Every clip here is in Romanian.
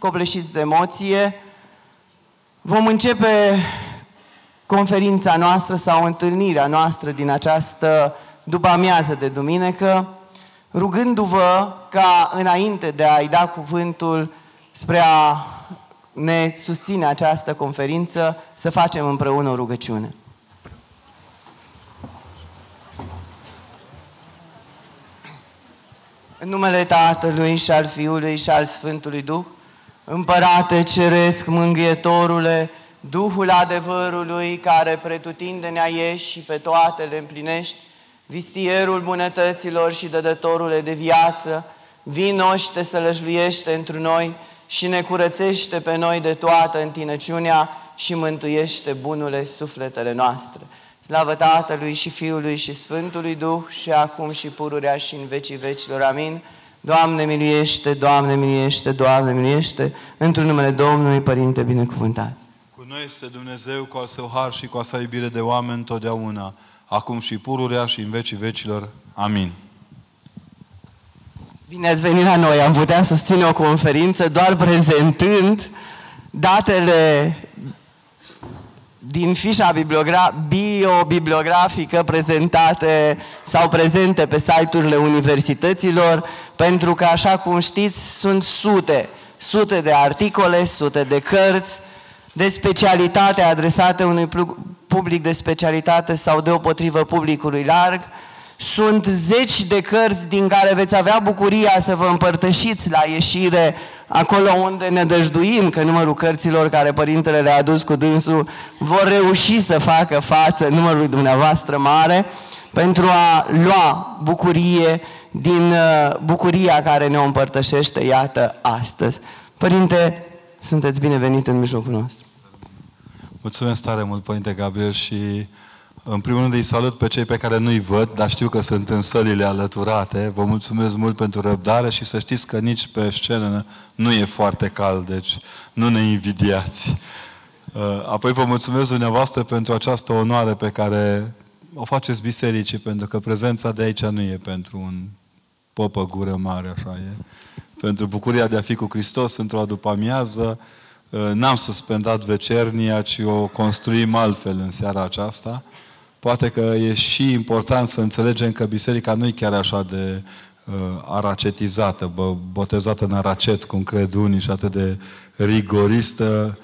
copleșiți de emoție, vom începe conferința noastră sau întâlnirea noastră din această după amiază de duminică, rugându-vă ca înainte de a-i da cuvântul spre a ne susține această conferință, să facem împreună o rugăciune. În numele Tatălui și al Fiului și al Sfântului Duh, Împărate Ceresc, Mângâietorule, Duhul adevărului care pretutindene ești și pe toate le împlinești, vistierul bunătăților și dădătorule de viață, vino și te sălăjluiește întru noi și ne curățește pe noi de toată întinăciunea și mântuiește bunule sufletele noastre. Slavă Tatălui și Fiului și Sfântului Duh și acum și pururea și în vecii vecilor. Amin. Doamne miluiește, Doamne miluiește, Doamne miluiește, într-un numele Domnului Părinte binecuvântat. Cu noi este Dumnezeu cu al său har și cu a sa iubire de oameni totdeauna, acum și pururea și în vecii vecilor. Amin. Bine ați venit la noi. Am putea susține o conferință doar prezentând datele din fișa bio-bibliografică prezentate sau prezente pe site-urile universităților, pentru că, așa cum știți, sunt sute, sute de articole, sute de cărți de specialitate adresate unui public de specialitate sau deopotrivă publicului larg, sunt zeci de cărți din care veți avea bucuria să vă împărtășiți la ieșire acolo unde ne dăjduim că numărul cărților care Părintele le-a adus cu dânsul vor reuși să facă față numărului dumneavoastră mare pentru a lua bucurie din uh, bucuria care ne o împărtășește, iată, astăzi. Părinte, sunteți binevenit în mijlocul nostru. Mulțumesc tare mult, Părinte Gabriel, și în primul rând îi salut pe cei pe care nu-i văd, dar știu că sunt în sălile alăturate. Vă mulțumesc mult pentru răbdare și să știți că nici pe scenă nu e foarte cald, deci nu ne invidiați. Uh, apoi vă mulțumesc dumneavoastră pentru această onoare pe care o faceți bisericii, pentru că prezența de aici nu e pentru un popă gură mare, așa e. Pentru bucuria de a fi cu Hristos într-o după amiază, uh, n-am suspendat vecernia, ci o construim altfel în seara aceasta. Poate că e și important să înțelegem că biserica nu e chiar așa de uh, aracetizată, bă, botezată în aracet, cum cred unii, și atât de rigoristă,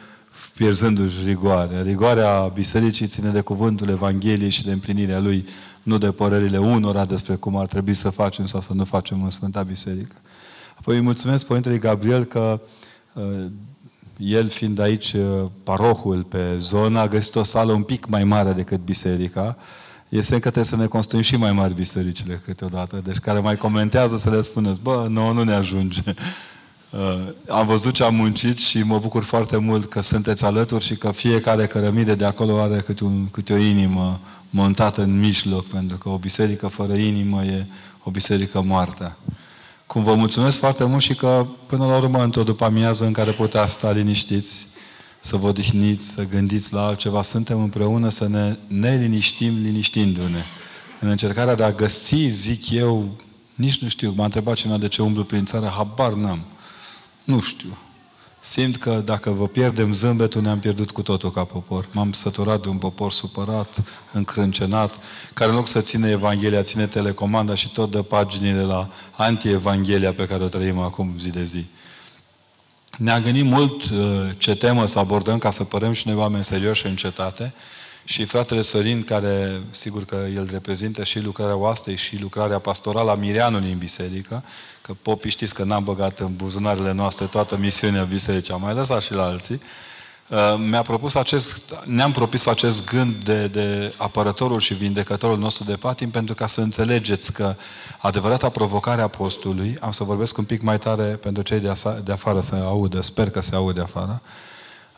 pierzându-și rigoarea. Rigoarea bisericii ține de cuvântul Evangheliei și de împlinirea lui, nu de părerile unora despre cum ar trebui să facem sau să nu facem în Sfânta Biserică. Apoi îi mulțumesc Părintele Gabriel că uh, el fiind aici uh, parohul pe zona, a găsit o sală un pic mai mare decât biserica. Este încă trebuie să ne construim și mai mari bisericile câteodată. Deci care mai comentează să le spuneți, bă, nouă nu ne ajunge. Uh, am văzut ce am muncit și mă bucur foarte mult că sunteți alături și că fiecare cărămide de acolo are câte, un, câte o inimă montată în mijloc, pentru că o biserică fără inimă e o biserică moartă. Cum vă mulțumesc foarte mult și că până la urmă, într-o după amiază în care putea sta liniștiți, să vă odihniți, să gândiți la altceva, suntem împreună să ne, ne liniștim liniștindu-ne. În încercarea de a găsi, zic eu, nici nu știu, m-a întrebat cineva de ce umblu prin țară, habar n-am. Nu știu. Simt că dacă vă pierdem zâmbetul, ne-am pierdut cu totul ca popor. M-am săturat de un popor supărat, încrâncenat, care în loc să ține Evanghelia, ține telecomanda și tot dă paginile la anti-Evanghelia pe care o trăim acum zi de zi. Ne-a gândit mult uh, ce temă să abordăm ca să părem și noi oameni serioși în cetate și fratele Sorin, care sigur că el reprezintă și lucrarea oastei și lucrarea pastorală a Mireanului în biserică, că popii știți că n-am băgat în buzunarele noastre toată misiunea bisericii, am mai lăsat și la alții, uh, mi-a propus acest, ne-am propus acest gând de, de apărătorul și vindecătorul nostru de patim pentru ca să înțelegeți că adevărata provocare a postului, am să vorbesc un pic mai tare pentru cei de, asa, de afară să audă, sper că se aude afară,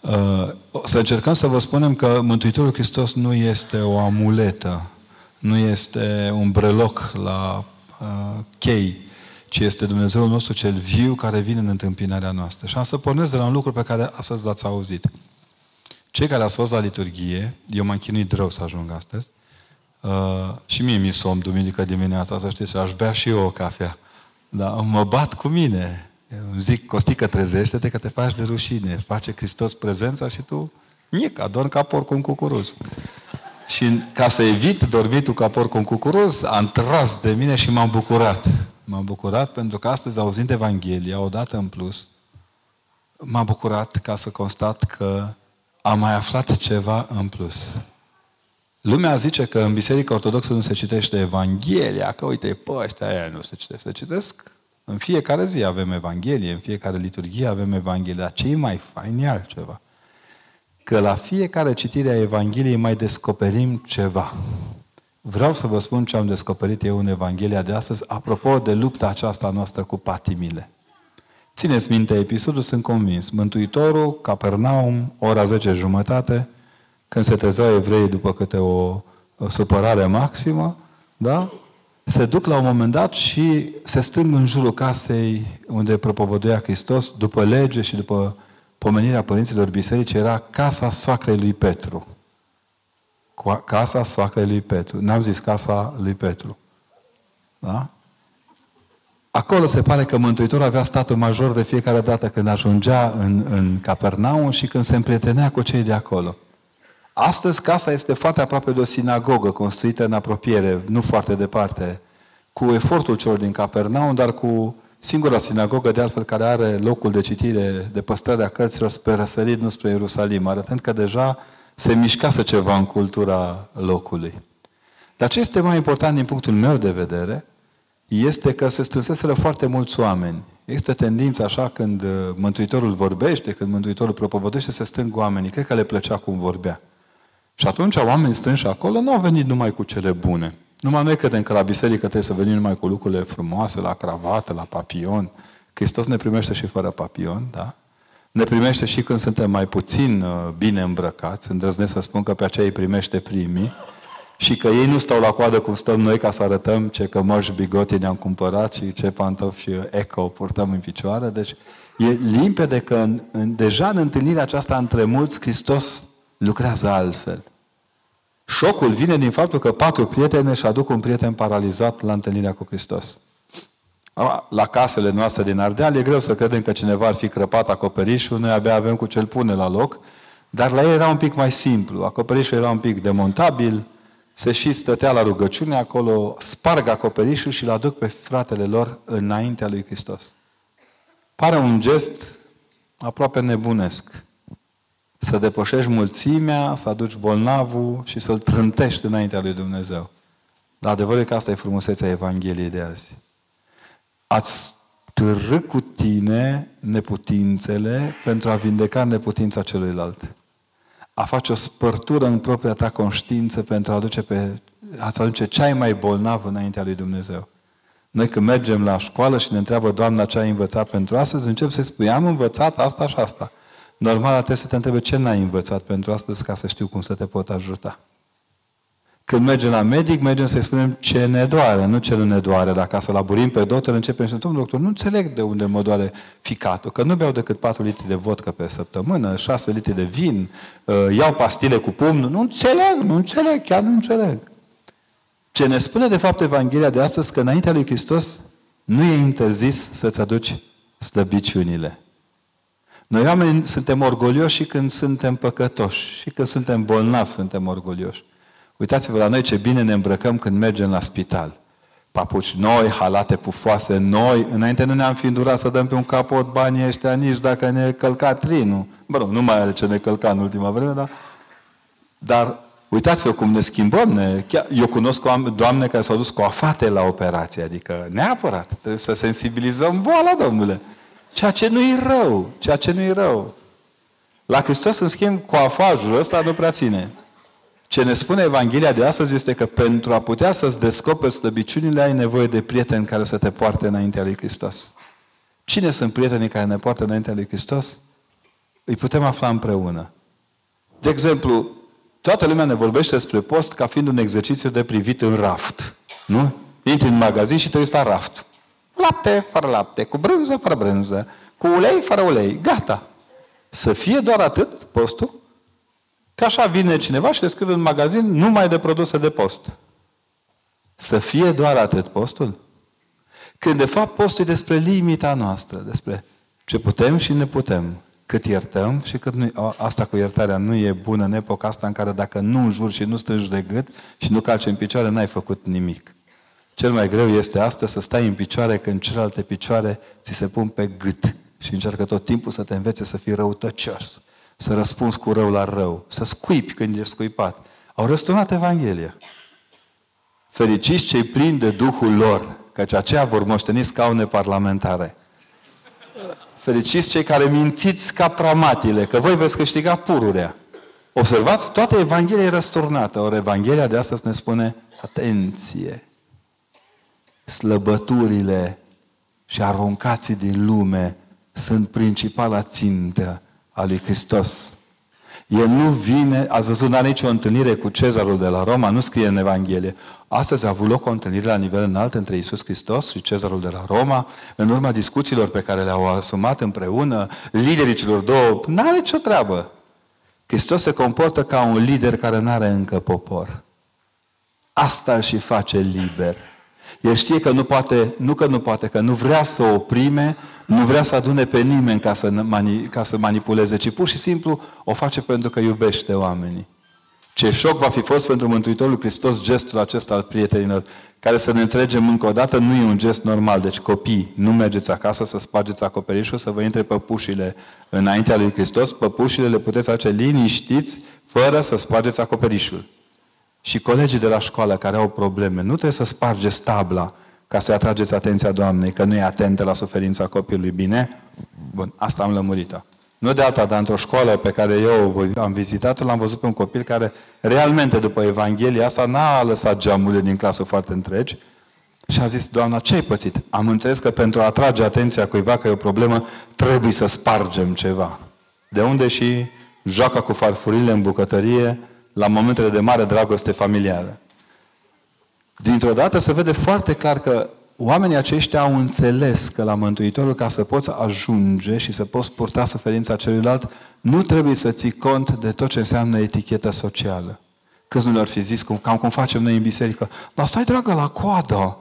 uh, să încercăm să vă spunem că Mântuitorul Hristos nu este o amuletă, nu este un breloc la uh, chei, ci este Dumnezeul nostru cel viu care vine în întâmpinarea noastră. Și am să pornesc de la un lucru pe care astăzi l-ați auzit. Cei care ați fost la liturghie, eu m-am chinuit rău să ajung astăzi, uh, și mie mi somn duminică dimineața, să știți, aș bea și eu o cafea. Dar mă bat cu mine. Eu zic, Costică, trezește-te că te faci de rușine. Face Hristos prezența și tu, nic, adorm ca porc în cucuruz. Și ca să evit dormitul ca porc în cucuruz, am tras de mine și m-am bucurat. M-am bucurat pentru că astăzi, auzind Evanghelia, odată în plus, m-am bucurat ca să constat că am mai aflat ceva în plus. Lumea zice că în Biserica Ortodoxă nu se citește Evanghelia, că uite, pe ăștia aia nu se citește. Se citesc în fiecare zi avem Evanghelie, în fiecare liturghie avem Evanghelie, dar ce mai fain e altceva. Că la fiecare citire a Evangheliei mai descoperim ceva. Vreau să vă spun ce am descoperit eu în Evanghelia de astăzi, apropo de lupta aceasta noastră cu patimile. Țineți minte episodul, sunt convins. Mântuitorul, Capernaum, ora 10 jumătate, când se trezeau evreii după câte o, o supărare maximă, da? se duc la un moment dat și se strâng în jurul casei unde propovăduia Hristos, după lege și după pomenirea părinților biserici, era casa soacrei lui Petru. Casa soacrei lui Petru. N-am zis casa lui Petru. Da? Acolo se pare că Mântuitorul avea statul major de fiecare dată când ajungea în, în Capernaum și când se împrietenea cu cei de acolo. Astăzi casa este foarte aproape de o sinagogă construită în apropiere, nu foarte departe, cu efortul celor din Capernaum, dar cu singura sinagogă, de altfel, care are locul de citire, de păstrare a cărților spre răsărit, nu spre Ierusalim, arătând că deja se mișcase ceva în cultura locului. Dar ce este mai important din punctul meu de vedere, este că se strânseseră foarte mulți oameni. Există tendința așa când uh, Mântuitorul vorbește, când Mântuitorul propovădește, se strâng oamenii. Cred că le plăcea cum vorbea. Și atunci oamenii strânși acolo nu au venit numai cu cele bune. Numai noi credem că la biserică trebuie să venim numai cu lucrurile frumoase, la cravată, la papion. Hristos ne primește și fără papion, da? Ne primește și când suntem mai puțin uh, bine îmbrăcați. Îndrăznesc să spun că pe aceea îi primește primii. Și că ei nu stau la coadă cum stăm noi ca să arătăm ce cămăși bigoti ne-am cumpărat și ce pantofi uh, eco purtăm în picioare. Deci e limpede că în, în, deja în întâlnirea aceasta între mulți Hristos lucrează altfel. Șocul vine din faptul că patru prieteni își aduc un prieten paralizat la întâlnirea cu Hristos. La casele noastre din Ardeal e greu să credem că cineva ar fi crăpat acoperișul, noi abia avem cu ce-l pune la loc, dar la ei era un pic mai simplu. Acoperișul era un pic demontabil, se și stătea la rugăciune acolo, sparg acoperișul și-l aduc pe fratele lor înaintea lui Hristos. Pare un gest aproape nebunesc să depășești mulțimea, să aduci bolnavul și să-l trântești înaintea lui Dumnezeu. Dar adevărul e că asta e frumusețea Evangheliei de azi. Ați târâ cu tine neputințele pentru a vindeca neputința celuilalt. A face o spărtură în propria ta conștiință pentru a aduce pe, a-ți aduce cea mai bolnav înaintea lui Dumnezeu. Noi când mergem la școală și ne întreabă Doamna ce ai învățat pentru astăzi, încep să-i spui, am învățat asta și asta. Normal trebuie să te întrebe ce n-ai învățat pentru astăzi ca să știu cum să te pot ajuta. Când mergem la medic, mergem să-i spunem ce ne doare, nu ce nu ne doare. Dacă să laburim pe doctor, începem să spun, doctor, nu înțeleg de unde mă doare ficatul, că nu beau decât 4 litri de vodcă pe săptămână, 6 litri de vin, uh, iau pastile cu pumn, nu înțeleg, nu înțeleg, chiar nu înțeleg. Ce ne spune de fapt Evanghelia de astăzi, că înaintea lui Hristos nu e interzis să-ți aduci slăbiciunile. Noi oameni suntem orgolioși și când suntem păcătoși. Și când suntem bolnavi suntem orgolioși. Uitați-vă la noi ce bine ne îmbrăcăm când mergem la spital. Papuci noi, halate pufoase noi. Înainte nu ne-am fi îndurat să dăm pe un capot banii ăștia nici dacă ne călca trinul. Bă, nu mai are ce ne călca în ultima vreme, dar... Dar uitați-vă cum ne schimbăm. Ne... Chiar, eu cunosc doamne care s-au dus cu afate la operație. Adică neapărat. Trebuie să sensibilizăm boala, domnule. Ceea ce nu e rău. Ceea ce nu e rău. La Hristos, în schimb, coafajul ăsta nu prea ține. Ce ne spune Evanghelia de astăzi este că pentru a putea să-ți descoperi slăbiciunile, ai nevoie de prieteni care să te poarte înaintea lui Hristos. Cine sunt prietenii care ne poartă înaintea lui Hristos? Îi putem afla împreună. De exemplu, toată lumea ne vorbește despre post ca fiind un exercițiu de privit în raft. Nu? Intri în magazin și te uiți la raft. Lapte, fără lapte, cu brânză, fără brânză, cu ulei, fără ulei. Gata. Să fie doar atât postul? Că așa vine cineva și le scrie în magazin numai de produse de post. Să fie doar atât postul? Când de fapt postul e despre limita noastră, despre ce putem și ne putem, cât iertăm și cât nu, asta cu iertarea nu e bună în epoca asta în care dacă nu înjuri și nu strângi de gât și nu calci în picioare, n-ai făcut nimic. Cel mai greu este astăzi să stai în picioare când celelalte picioare ți se pun pe gât și încearcă tot timpul să te învețe să fii răutăcios, să răspunzi cu rău la rău, să scuipi când ești scuipat. Au răsturnat Evanghelia. Fericiți cei plini de Duhul lor, căci aceia vor moșteni scaune parlamentare. Fericiți cei care mințiți ca pramatile, că voi veți câștiga pururea. Observați, toată Evanghelia e răsturnată. Ori Evanghelia de astăzi ne spune, atenție, slăbăturile și aruncații din lume sunt principala țintă a lui Hristos. El nu vine, ați văzut, n-are nicio întâlnire cu cezarul de la Roma, nu scrie în Evanghelie. Astăzi a avut loc o întâlnire la nivel înalt între Isus Hristos și cezarul de la Roma, în urma discuțiilor pe care le-au asumat împreună liderii celor două. N-are nicio treabă. Hristos se comportă ca un lider care nu are încă popor. Asta îl și face liber. El știe că nu poate, nu că nu poate, că nu vrea să oprime, nu vrea să adune pe nimeni ca să, mani, ca să manipuleze, ci pur și simplu o face pentru că iubește oamenii. Ce șoc va fi fost pentru Mântuitorul Hristos gestul acesta al prietenilor, care să ne înțelegem încă o dată, nu e un gest normal. Deci copii, nu mergeți acasă să spargeți acoperișul, să vă intre păpușile înaintea lui Hristos. Păpușile le puteți face liniștiți, fără să spargeți acoperișul. Și colegii de la școală care au probleme, nu trebuie să spargeți tabla ca să-i atrageți atenția Doamnei, că nu e atentă la suferința copilului. Bine? Bun, asta am lămurit-o. Nu de alta, dar într-o școală pe care eu am vizitat-o, l-am văzut pe un copil care realmente după Evanghelia asta n-a lăsat geamurile din clasă foarte întregi și a zis, Doamna, ce ai pățit? Am înțeles că pentru a atrage atenția cuiva că e o problemă, trebuie să spargem ceva. De unde și joaca cu farfurile în bucătărie la momentele de mare dragoste familială. Dintr-o dată se vede foarte clar că oamenii aceștia au înțeles că la Mântuitorul, ca să poți ajunge și să poți purta suferința celuilalt, nu trebuie să ții cont de tot ce înseamnă eticheta socială. Câți nu le-ar fi zis, cum, cam cum facem noi în biserică, dar stai dragă la coadă,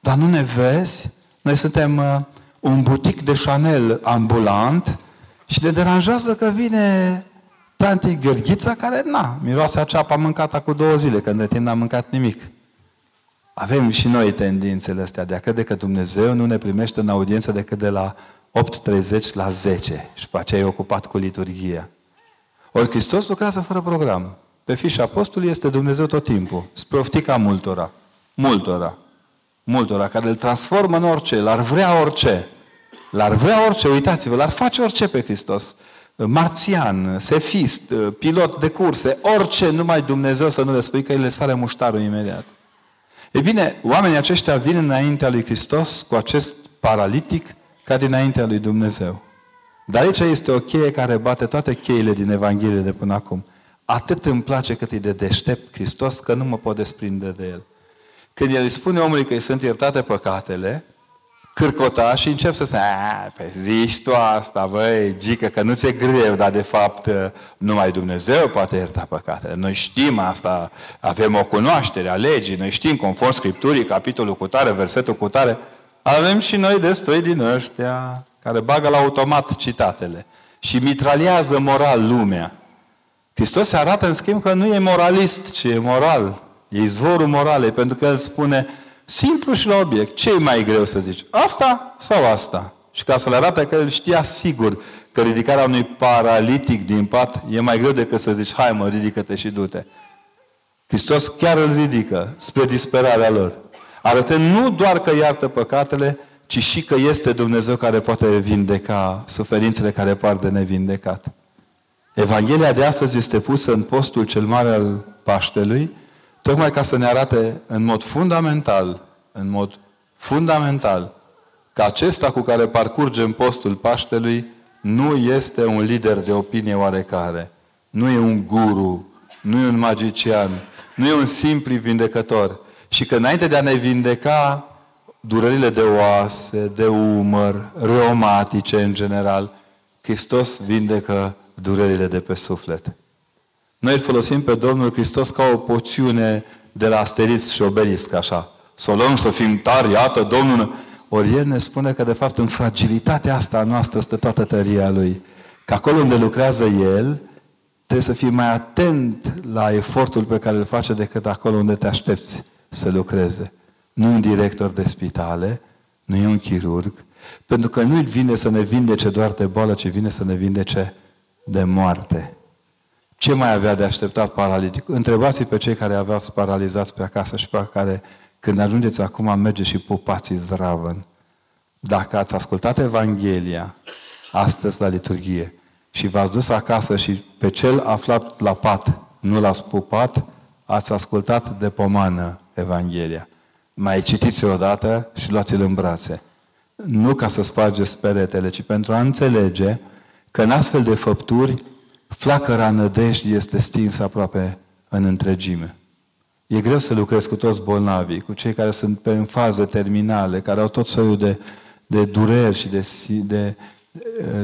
dar nu ne vezi? Noi suntem uh, un butic de Chanel ambulant și ne deranjează că vine tanti Gheorghița care, na, miroase a ceapă mâncată cu două zile, când de timp n-a mâncat nimic. Avem și noi tendințele astea de a crede că Dumnezeu nu ne primește în audiență decât de la 8.30 la 10 și pe aceea e ocupat cu liturghia. Ori Hristos lucrează fără program. Pe fișa apostolului este Dumnezeu tot timpul. Spre oftica multora. Multora. Multora, care îl transformă în orice, l-ar vrea orice. L-ar vrea orice, uitați-vă, l-ar face orice pe Hristos. Marțian, sefist, pilot de curse, orice, numai Dumnezeu să nu le spui că îi le sare muștarul imediat. E bine, oamenii aceștia vin înaintea lui Hristos cu acest paralitic ca dinaintea lui Dumnezeu. Dar aici este o cheie care bate toate cheile din Evanghelie de până acum. Atât îmi place cât e de deștept Hristos că nu mă pot desprinde de El. Când El îi spune omului că îi sunt iertate păcatele, cârcotaș și încep să spună, pe zici tu asta, băi, gică, că nu ți-e greu, dar de fapt numai Dumnezeu poate ierta păcatele. Noi știm asta, avem o cunoaștere a legii, noi știm conform Scripturii, capitolul cu tare, versetul cu tare, avem și noi destui din ăștia care bagă la automat citatele și mitraliază moral lumea. Hristos se arată în schimb că nu e moralist, ci e moral. E izvorul moralei, pentru că El spune, Simplu și la obiect. ce e mai greu să zici? Asta sau asta? Și ca să le arate că el știa sigur că ridicarea unui paralitic din pat e mai greu decât să zici, hai mă, ridică-te și du-te. Hristos chiar îl ridică spre disperarea lor. Arătând nu doar că iartă păcatele, ci și că este Dumnezeu care poate vindeca suferințele care par de nevindecat. Evanghelia de astăzi este pusă în postul cel mare al Paștelui, Tocmai ca să ne arate în mod fundamental, în mod fundamental, că acesta cu care parcurgem postul Paștelui nu este un lider de opinie oarecare. Nu e un guru, nu e un magician, nu e un simplu vindecător. Și că înainte de a ne vindeca durerile de oase, de umăr, reumatice în general, Hristos vindecă durerile de pe suflet. Noi îl folosim pe Domnul Hristos ca o poțiune de la Asterix și Obelix, așa. Să o luăm să fim tari, iată, Domnul... Ori el ne spune că, de fapt, în fragilitatea asta noastră stă toată tăria lui. Că acolo unde lucrează el, trebuie să fii mai atent la efortul pe care îl face decât acolo unde te aștepți să lucreze. Nu un director de spitale, nu e un chirurg, pentru că nu vine să ne vindece doar de boală, ci vine să ne vindece de moarte. Ce mai avea de așteptat paralitic? Întrebați pe cei care aveau paralizați pe acasă și pe care, când ajungeți acum, merge și pupați zdravăn. Dacă ați ascultat Evanghelia astăzi la liturghie și v-ați dus acasă și pe cel aflat la pat nu l-ați pupat, ați ascultat de pomană Evanghelia. Mai citiți-o odată și luați-l în brațe. Nu ca să spargeți peretele, ci pentru a înțelege că în astfel de făpturi flacăra nădejdii este stinsă aproape în întregime. E greu să lucrezi cu toți bolnavii, cu cei care sunt pe în fază terminale, care au tot soiul de, de dureri și de, de,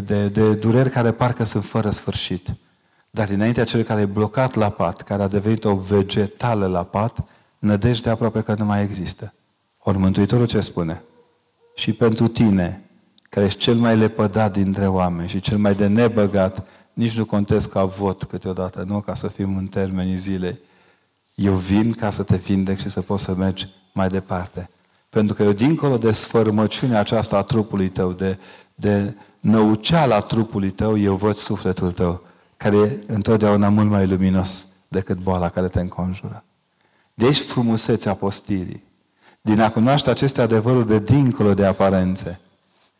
de, de dureri care parcă sunt fără sfârșit. Dar dinaintea celui care e blocat la pat, care a devenit o vegetală la pat, nădejdea aproape că nu mai există. Ori Mântuitorul ce spune? Și pentru tine, care ești cel mai lepădat dintre oameni și cel mai de nebăgat, nici nu contez ca vot câteodată, nu ca să fim în termenii zilei. Eu vin ca să te vindec și să poți să mergi mai departe. Pentru că eu, dincolo de sfărmăciunea aceasta a trupului tău, de, de năuceala trupului tău, eu văd sufletul tău, care e întotdeauna mult mai luminos decât boala care te înconjură. De aici frumusețea postirii. Din a cunoaște aceste adevăruri de dincolo de aparențe.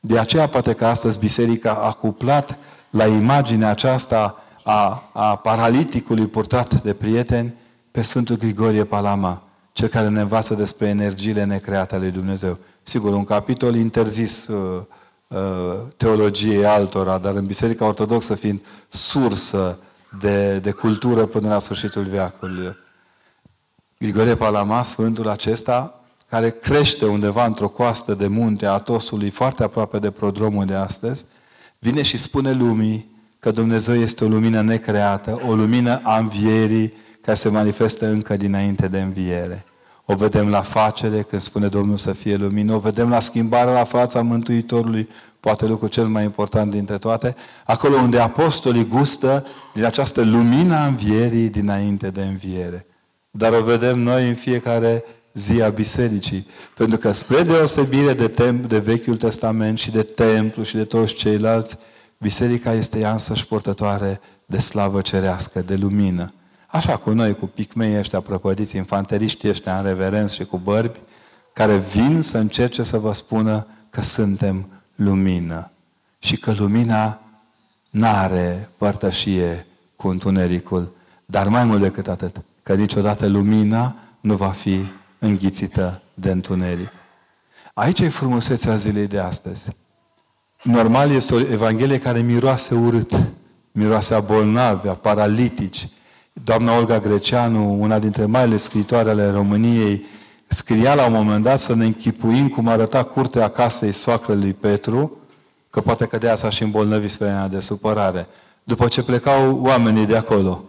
De aceea poate că astăzi biserica a cuplat la imaginea aceasta a, a paraliticului purtat de prieteni pe Sfântul Grigorie Palama, cel care ne învață despre energiile necreate ale lui Dumnezeu. Sigur, un capitol interzis uh, uh, teologiei altora, dar în Biserica Ortodoxă fiind sursă de, de cultură până la sfârșitul veacului. Grigorie Palama, Sfântul acesta, care crește undeva într-o coastă de munte a Atosului, foarte aproape de prodromul de astăzi, vine și spune lumii că Dumnezeu este o lumină necreată, o lumină a învierii care se manifestă încă dinainte de înviere. O vedem la facere când spune Domnul să fie lumină, o vedem la schimbarea la fața Mântuitorului, poate lucrul cel mai important dintre toate, acolo unde apostolii gustă din această lumină a învierii dinainte de înviere. Dar o vedem noi în fiecare zi a bisericii. Pentru că spre deosebire de, tem- de Vechiul Testament și de templu și de toți ceilalți, biserica este ea însăși portătoare de slavă cerească, de lumină. Așa cu noi, cu picmei ăștia prăpădiți, infanteriștii ăștia în reverență și cu bărbi, care vin să încerce să vă spună că suntem lumină. Și că lumina n-are părtășie cu întunericul. Dar mai mult decât atât, că niciodată lumina nu va fi înghițită de întuneric. Aici e frumusețea zilei de astăzi. Normal este o Evanghelie care miroase urât, miroase a bolnavi, a paralitici. Doamna Olga Greceanu, una dintre marile scritoare ale României, scria la un moment dat să ne închipuim cum arăta curtea casei soacrelui Petru, că poate că de asta și îmbolnăvit pe de supărare. După ce plecau oamenii de acolo,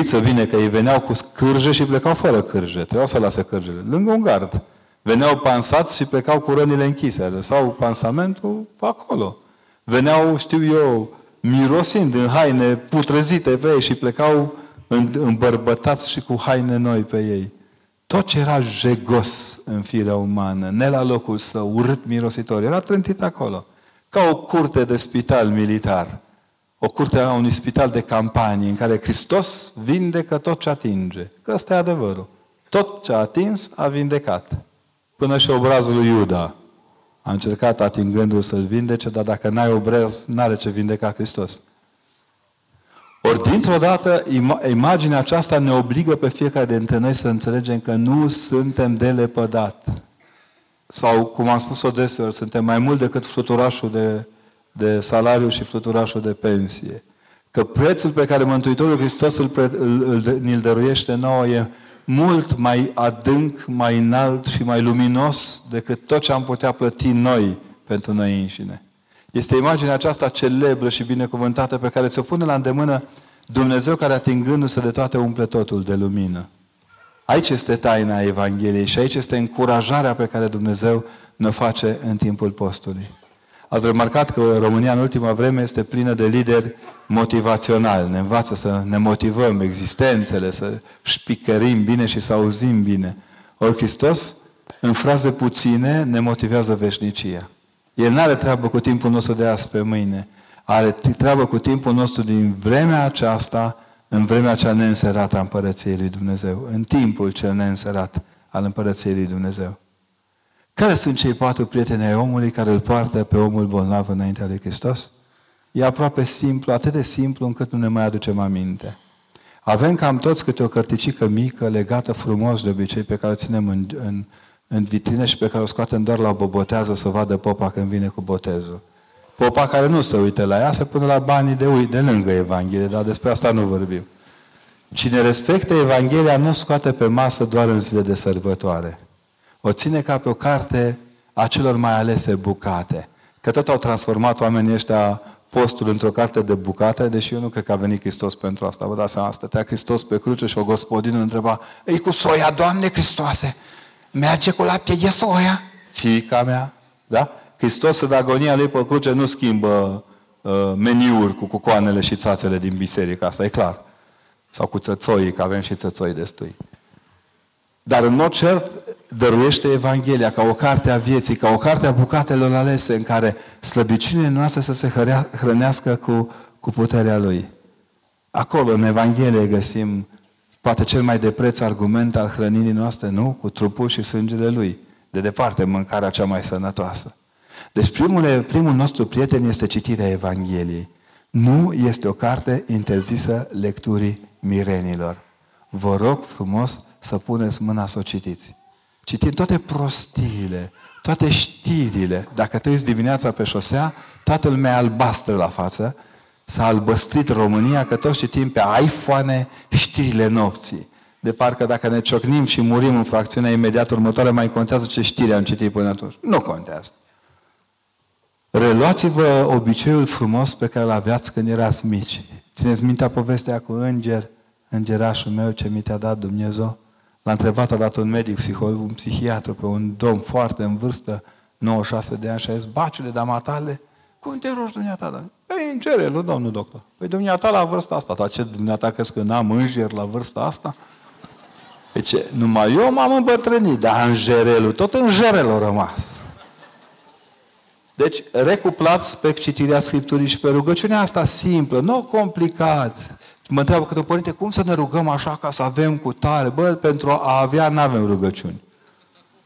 să vine că ei veneau cu cârje și plecau fără cârje. Trebuiau să lase cârjele. Lângă un gard. Veneau pansați și plecau cu rănile închise. Lăsau pansamentul acolo. Veneau, știu eu, mirosind în haine putrezite pe ei și plecau îmbărbătați și cu haine noi pe ei. Tot ce era jegos în firea umană, ne la locul său, urât mirositor, era trântit acolo. Ca o curte de spital militar o curte a unui spital de campanie în care Hristos vindecă tot ce atinge. Că ăsta e adevărul. Tot ce a atins a vindecat. Până și obrazul lui Iuda. A încercat atingându-l să-l vindece, dar dacă n-ai obraz, n-are ce vindeca Hristos. Ori dintr-o dată, imaginea aceasta ne obligă pe fiecare dintre noi să înțelegem că nu suntem de lepădat. Sau, cum am spus-o deseori, suntem mai mult decât fluturașul de de salariu și fluturașul de pensie. Că prețul pe care Mântuitorul Hristos îl, îl, îl, îl dăruiește nouă e mult mai adânc, mai înalt și mai luminos decât tot ce am putea plăti noi pentru noi înșine. Este imaginea aceasta celebră și binecuvântată pe care ți-o pune la îndemână Dumnezeu care atingându-se de toate umple totul de lumină. Aici este taina Evangheliei și aici este încurajarea pe care Dumnezeu ne face în timpul postului. Ați remarcat că România în ultima vreme este plină de lideri motivaționali. Ne învață să ne motivăm existențele, să șpicărim bine și să auzim bine. Ori Hristos, în fraze puține, ne motivează veșnicia. El nu are treabă cu timpul nostru de azi pe mâine. Are treabă cu timpul nostru din vremea aceasta, în vremea cea neînserată a Împărăției Lui Dumnezeu. În timpul cel neînserat al Împărăției Lui Dumnezeu. Care sunt cei patru prieteni ai omului care îl poartă pe omul bolnav înaintea lui Hristos? E aproape simplu, atât de simplu încât nu ne mai aducem aminte. Avem cam toți câte o cărticică mică, legată frumos de obicei, pe care o ținem în, în, în vitrine și pe care o scoatem doar la bobotează să vadă popa când vine cu botezul. Popa care nu se uită la ea, se pune la banii de uit, de lângă Evanghelie, dar despre asta nu vorbim. Cine respectă Evanghelia nu scoate pe masă doar în zile de sărbătoare. O ține ca pe o carte a celor mai alese bucate. Că tot au transformat oamenii ăștia postul într-o carte de bucate, deși eu nu cred că a venit Hristos pentru asta. Vă dați seama, stătea Hristos pe cruce și o gospodină întreba, Ei cu soia, Doamne Hristoase, merge cu lapte de soia? Fiica mea, da? Hristos în agonia lui pe cruce nu schimbă uh, meniuri cu cucoanele și țațele din biserică, asta e clar. Sau cu țățoii, că avem și țățoi destui. Dar în mod cert dăruiește Evanghelia ca o carte a vieții, ca o carte a bucatelor alese în care slăbiciunile noastre să se hrănească cu, cu puterea Lui. Acolo, în Evanghelie, găsim poate cel mai de preț argument al hrănirii noastre, nu? Cu trupul și sângele Lui. De departe, mâncarea cea mai sănătoasă. Deci primul, primul nostru prieten este citirea Evangheliei. Nu este o carte interzisă lecturii mirenilor. Vă rog frumos să puneți mâna să o citiți. Citind toate prostiile, toate știrile. Dacă te uiți dimineața pe șosea, toată lumea albastră la față. S-a albăstrit România că toți citim pe iPhone știrile nopții. De parcă dacă ne ciocnim și murim în fracțiunea imediat următoare, mai contează ce știri am citit până atunci. Nu contează. Reluați-vă obiceiul frumos pe care îl aveați când erați mici. Țineți mintea povestea cu înger, îngerașul meu ce mi te-a dat Dumnezeu? L-a întrebat odată un medic, psiholog, un psihiatru, pe un domn foarte în vârstă, 96 de ani, și a zis, baciule, dar matale, cum te rogi dumneata? Da? Păi îngerelul, domnul doctor. Păi dumneata la vârsta asta, dar ce dumneata crezi că n-am înger la vârsta asta? Deci, numai eu m-am îmbătrânit, dar îngerelul, tot îngerelul a rămas. Deci, recuplați pe citirea Scripturii și pe rugăciunea asta simplă, nu complicați. Mă întreabă câte părinte, cum să ne rugăm așa ca să avem cu tare? Bă, pentru a avea nu avem rugăciuni.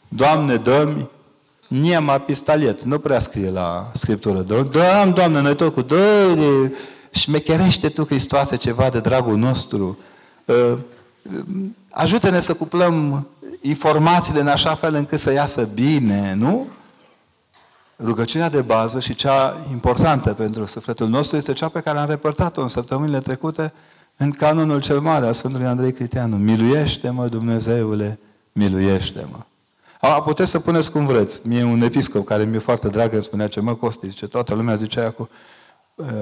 Doamne, dă-mi niema pistalet. Nu prea scrie la Scriptură. Dă-mi, Doamne, noi tot cu dă șmecherește Tu, Hristoase, ceva de dragul nostru. Ă, ajută-ne să cuplăm informațiile în așa fel încât să iasă bine, nu? Rugăciunea de bază și cea importantă pentru sufletul nostru este cea pe care am repărtat-o în săptămânile trecute în canonul cel mare a Sfântului Andrei Criteanu. Miluiește-mă, Dumnezeule, miluiește-mă. A, puteți să puneți cum vreți. Mie un episcop care mi-e foarte drag îmi spunea ce mă costi, zice, toată lumea zicea cu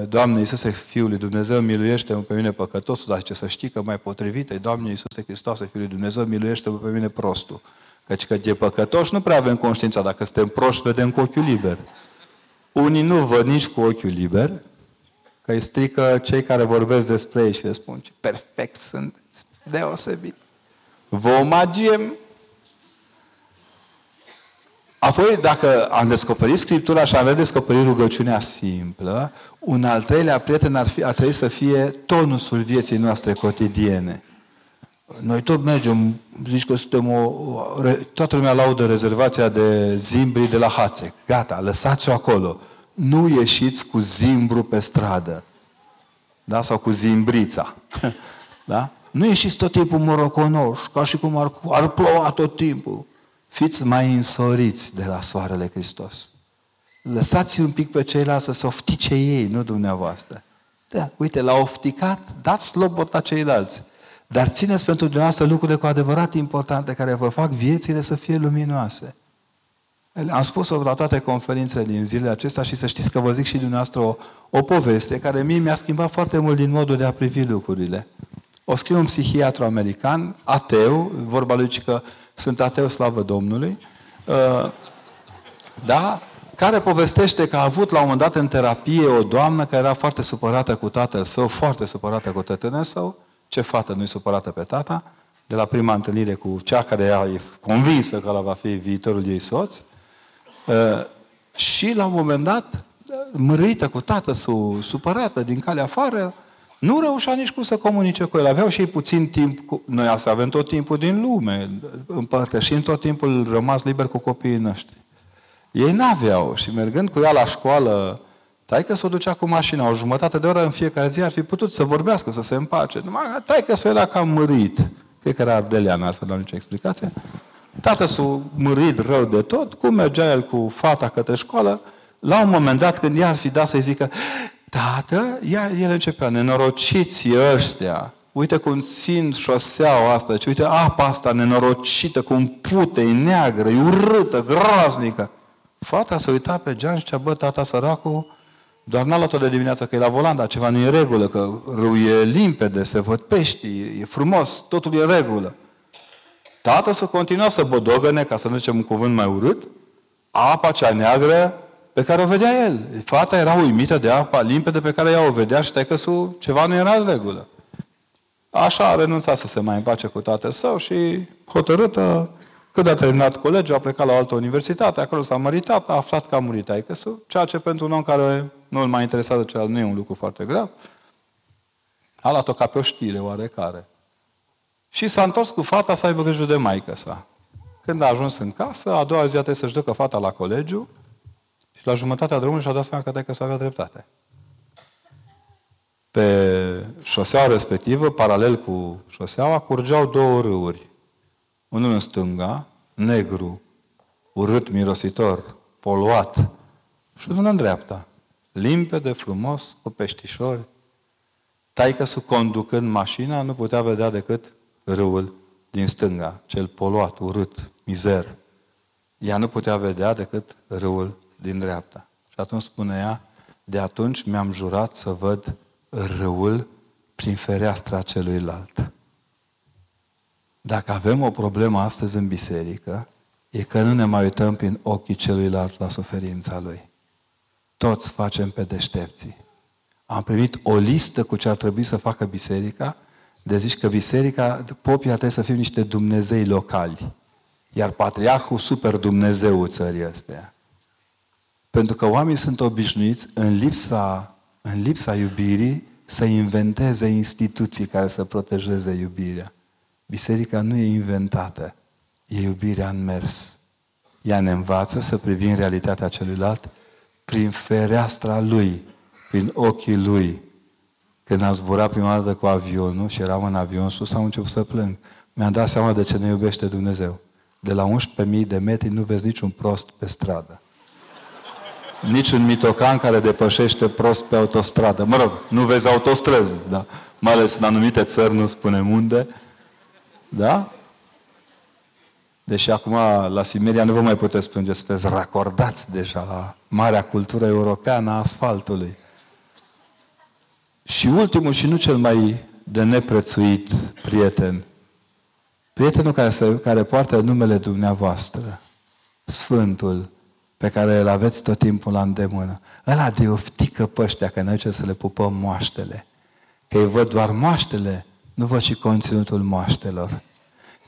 Doamne Iisuse, Fiul lui Dumnezeu, miluiește-mă pe mine păcătosul, dar ce să știi că mai potrivit e Doamne Iisuse Hristoase, Fiul lui Dumnezeu, miluiește-mă pe mine prostul. Căci că de păcătoși nu prea avem conștiința. Dacă suntem proști, vedem cu ochiul liber. Unii nu văd nici cu ochiul liber, că îi strică cei care vorbesc despre ei și le spun ce perfect sunteți, deosebit. Vă omagiem. Apoi, dacă am descoperit Scriptura și am redescoperit rugăciunea simplă, un al treilea prieten ar, fi, ar trebui să fie tonusul vieții noastre cotidiene. Noi tot mergem, zici că suntem o, toată lumea laudă rezervația de zimbri de la Hațe. Gata, lăsați-o acolo. Nu ieșiți cu zimbru pe stradă. Da? Sau cu zimbrița. Da? Nu ieșiți tot timpul moroconoși, ca și cum ar, ar ploua tot timpul. Fiți mai însoriți de la soarele Hristos. Lăsați un pic pe ceilalți să se oftice ei, nu dumneavoastră. Da, uite, la ofticat, dați slobot la ceilalți. Dar țineți pentru dumneavoastră lucrurile cu adevărat importante care vă fac viețile să fie luminoase. Am spus-o la toate conferințele din zilele acestea și să știți că vă zic și dumneavoastră o, o poveste care mie mi-a schimbat foarte mult din modul de a privi lucrurile. O scrie un psihiatru american, ateu, vorba lui că sunt ateu, slavă Domnului, uh, da? care povestește că a avut la un moment dat în terapie o doamnă care era foarte supărată cu tatăl său, foarte supărată cu tătânul său. Ce fată nu-i supărată pe tata? De la prima întâlnire cu cea care e convinsă că ăla va fi viitorul ei soț. Uh, și la un moment dat, mărâită cu tată, supărată din calea afară, nu reușea nici cum să comunice cu el. Aveau și ei puțin timp. Cu... Noi asta avem tot timpul din lume. Împărtășim tot timpul rămas liber cu copiii noștri. Ei n-aveau și mergând cu ea la școală, taică să o ducea cu mașina o jumătate de oră în fiecare zi, ar fi putut să vorbească, să se împace. Numai taică să era cam mărit. Cred că era ardelean, altfel nu nicio explicație. Tată s-a mărit rău de tot, cum mergea el cu fata către școală, la un moment dat, când ea ar fi dat să-i zică, tată, ea, el începea, nenorociți ăștia, uite cum țin șoseaua asta, ce uite apa asta nenorocită, cum pute, e neagră, e urâtă, groaznică. Fata se uita pe geam și zicea, bă, tata săracul, doar n-a luat-o de dimineață că e la volan, dar ceva nu e regulă, că râul e limpede, se văd pești, e frumos, totul e regulă. Tata să continua să bodogăne, ca să nu zicem un cuvânt mai urât, apa cea neagră pe care o vedea el. Fata era uimită de apa limpede pe care ea o vedea și că ceva nu era în regulă. Așa a renunțat să se mai împace cu tatăl său și hotărâtă când a terminat colegiul, a plecat la o altă universitate, acolo s-a măritat, a aflat că a murit aică ceea ce pentru un om care nu îl mai interesează cel nu e un lucru foarte grav. A luat-o ca pe o știre oarecare. Și s-a întors cu fata să aibă grijă de maică sa. Când a ajuns în casă, a doua zi trebuie să-și ducă fata la colegiu și la jumătatea drumului și-a dat seama că că să avea dreptate. Pe șoseaua respectivă, paralel cu șoseaua, curgeau două râuri unul în stânga, negru, urât, mirositor, poluat, și unul în dreapta, limpede, frumos, cu peștișori. Taică să conducând mașina nu putea vedea decât râul din stânga, cel poluat, urât, mizer. Ea nu putea vedea decât râul din dreapta. Și atunci spune ea, de atunci mi-am jurat să văd râul prin fereastra celuilalt. Dacă avem o problemă astăzi în biserică, e că nu ne mai uităm prin ochii celuilalt la suferința lui. Toți facem pe deștepții. Am primit o listă cu ce ar trebui să facă biserica, de zici că biserica, popii ar trebui să fie niște Dumnezei locali. Iar patriarhul super Dumnezeu țării astea. Pentru că oamenii sunt obișnuiți în lipsa, în lipsa iubirii să inventeze instituții care să protejeze iubirea. Biserica nu e inventată, e iubirea în mers. Ea ne învață să privim realitatea celuilalt prin fereastra lui, prin ochii lui. Când am zburat prima dată cu avionul și eram în avion sus, am început să plâng. Mi-am dat seama de ce ne iubește Dumnezeu. De la 11.000 de metri nu vezi niciun prost pe stradă. Niciun mitocan care depășește prost pe autostradă. Mă rog, nu vezi autostrăzi, da? mai ales în anumite țări, nu spunem unde, da? Deși acum la Simeria nu vă mai puteți plânge, sunteți racordați deja la marea cultură europeană a asfaltului. Și ultimul și nu cel mai de neprețuit prieten, prietenul care, se, care poartă numele dumneavoastră, Sfântul, pe care îl aveți tot timpul la îndemână. Ăla de oftică păștea, că noi ce să le pupăm moaștele. Că îi văd doar moaștele, nu văd și conținutul moaștelor.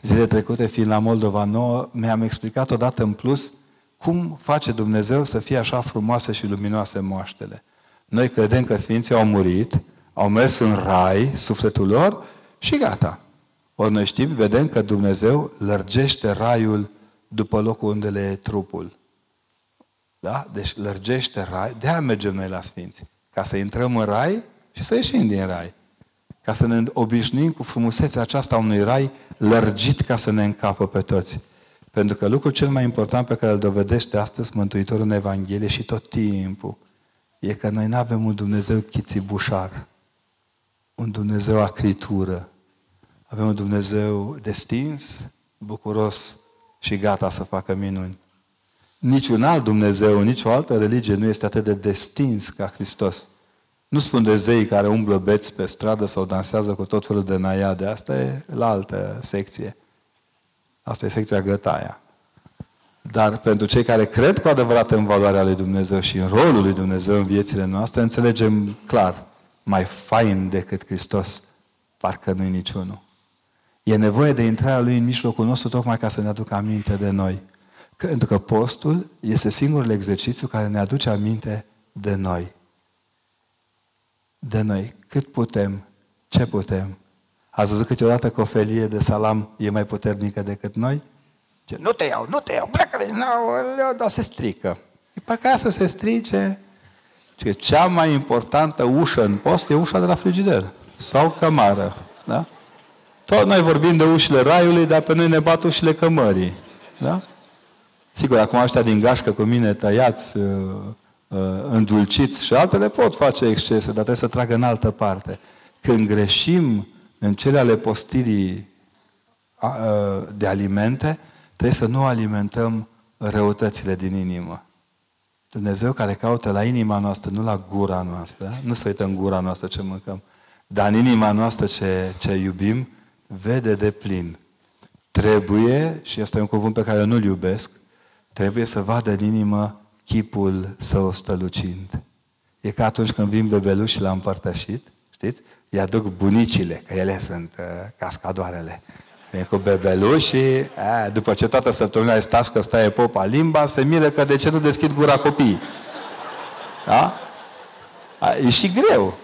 Zile trecute, fiind la Moldova Nouă, mi-am explicat odată în plus cum face Dumnezeu să fie așa frumoase și luminoase moaștele. Noi credem că Sfinții au murit, au mers în rai, sufletul lor, și gata. Ori noi știm, vedem că Dumnezeu lărgește raiul după locul unde le e trupul. Da? Deci lărgește rai. De-aia mergem noi la Sfinți. Ca să intrăm în rai și să ieșim din rai ca să ne obișnuim cu frumusețea aceasta a unui rai lărgit ca să ne încapă pe toți. Pentru că lucrul cel mai important pe care îl dovedește astăzi Mântuitorul în Evanghelie și tot timpul e că noi nu avem un Dumnezeu chițibușar, un Dumnezeu acritură. Avem un Dumnezeu destins, bucuros și gata să facă minuni. Niciun alt Dumnezeu, nicio altă religie nu este atât de destins ca Hristos. Nu spun de zei care umblă beți pe stradă sau dansează cu tot felul de naiade. Asta e la altă secție. Asta e secția gătaia. Dar pentru cei care cred cu adevărat în valoarea lui Dumnezeu și în rolul lui Dumnezeu în viețile noastre, înțelegem clar, mai fain decât Hristos, parcă nu-i niciunul. E nevoie de intrarea Lui în mijlocul nostru tocmai ca să ne aducă aminte de noi. Pentru că postul este singurul exercițiu care ne aduce aminte de noi. De noi. Cât putem, ce putem. Ați văzut câteodată că o felie de salam e mai puternică decât noi? Ce, nu te iau, nu te iau, plecă de nou, dar se strică. E pe acasă se strice. Ce cea mai importantă ușă în post e ușa de la frigider sau cămară. Da? Tot noi vorbim de ușile raiului, dar pe noi ne bat ușile cămării. Da? Sigur, acum ăștia din gașcă cu mine tăiați, uh, uh, îndulciți și altele pot face excese, dar trebuie să tragă în altă parte. Când greșim în cele ale postirii uh, de alimente, trebuie să nu alimentăm răutățile din inimă. Dumnezeu care caută la inima noastră, nu la gura noastră, nu să uităm gura noastră ce mâncăm, dar în inima noastră ce, ce iubim, vede de plin. Trebuie, și asta e un cuvânt pe care nu-l iubesc, trebuie să vadă în inimă chipul său strălucind. E ca atunci când vin bebeluși la împărtășit, știți? Îi aduc bunicile, că ele sunt uh, cascadoarele. Vine cu bebelușii, a, după ce toată săptămâna e stas că stai popa limba, se miră că de ce nu deschid gura copiii. Da? A, e și greu.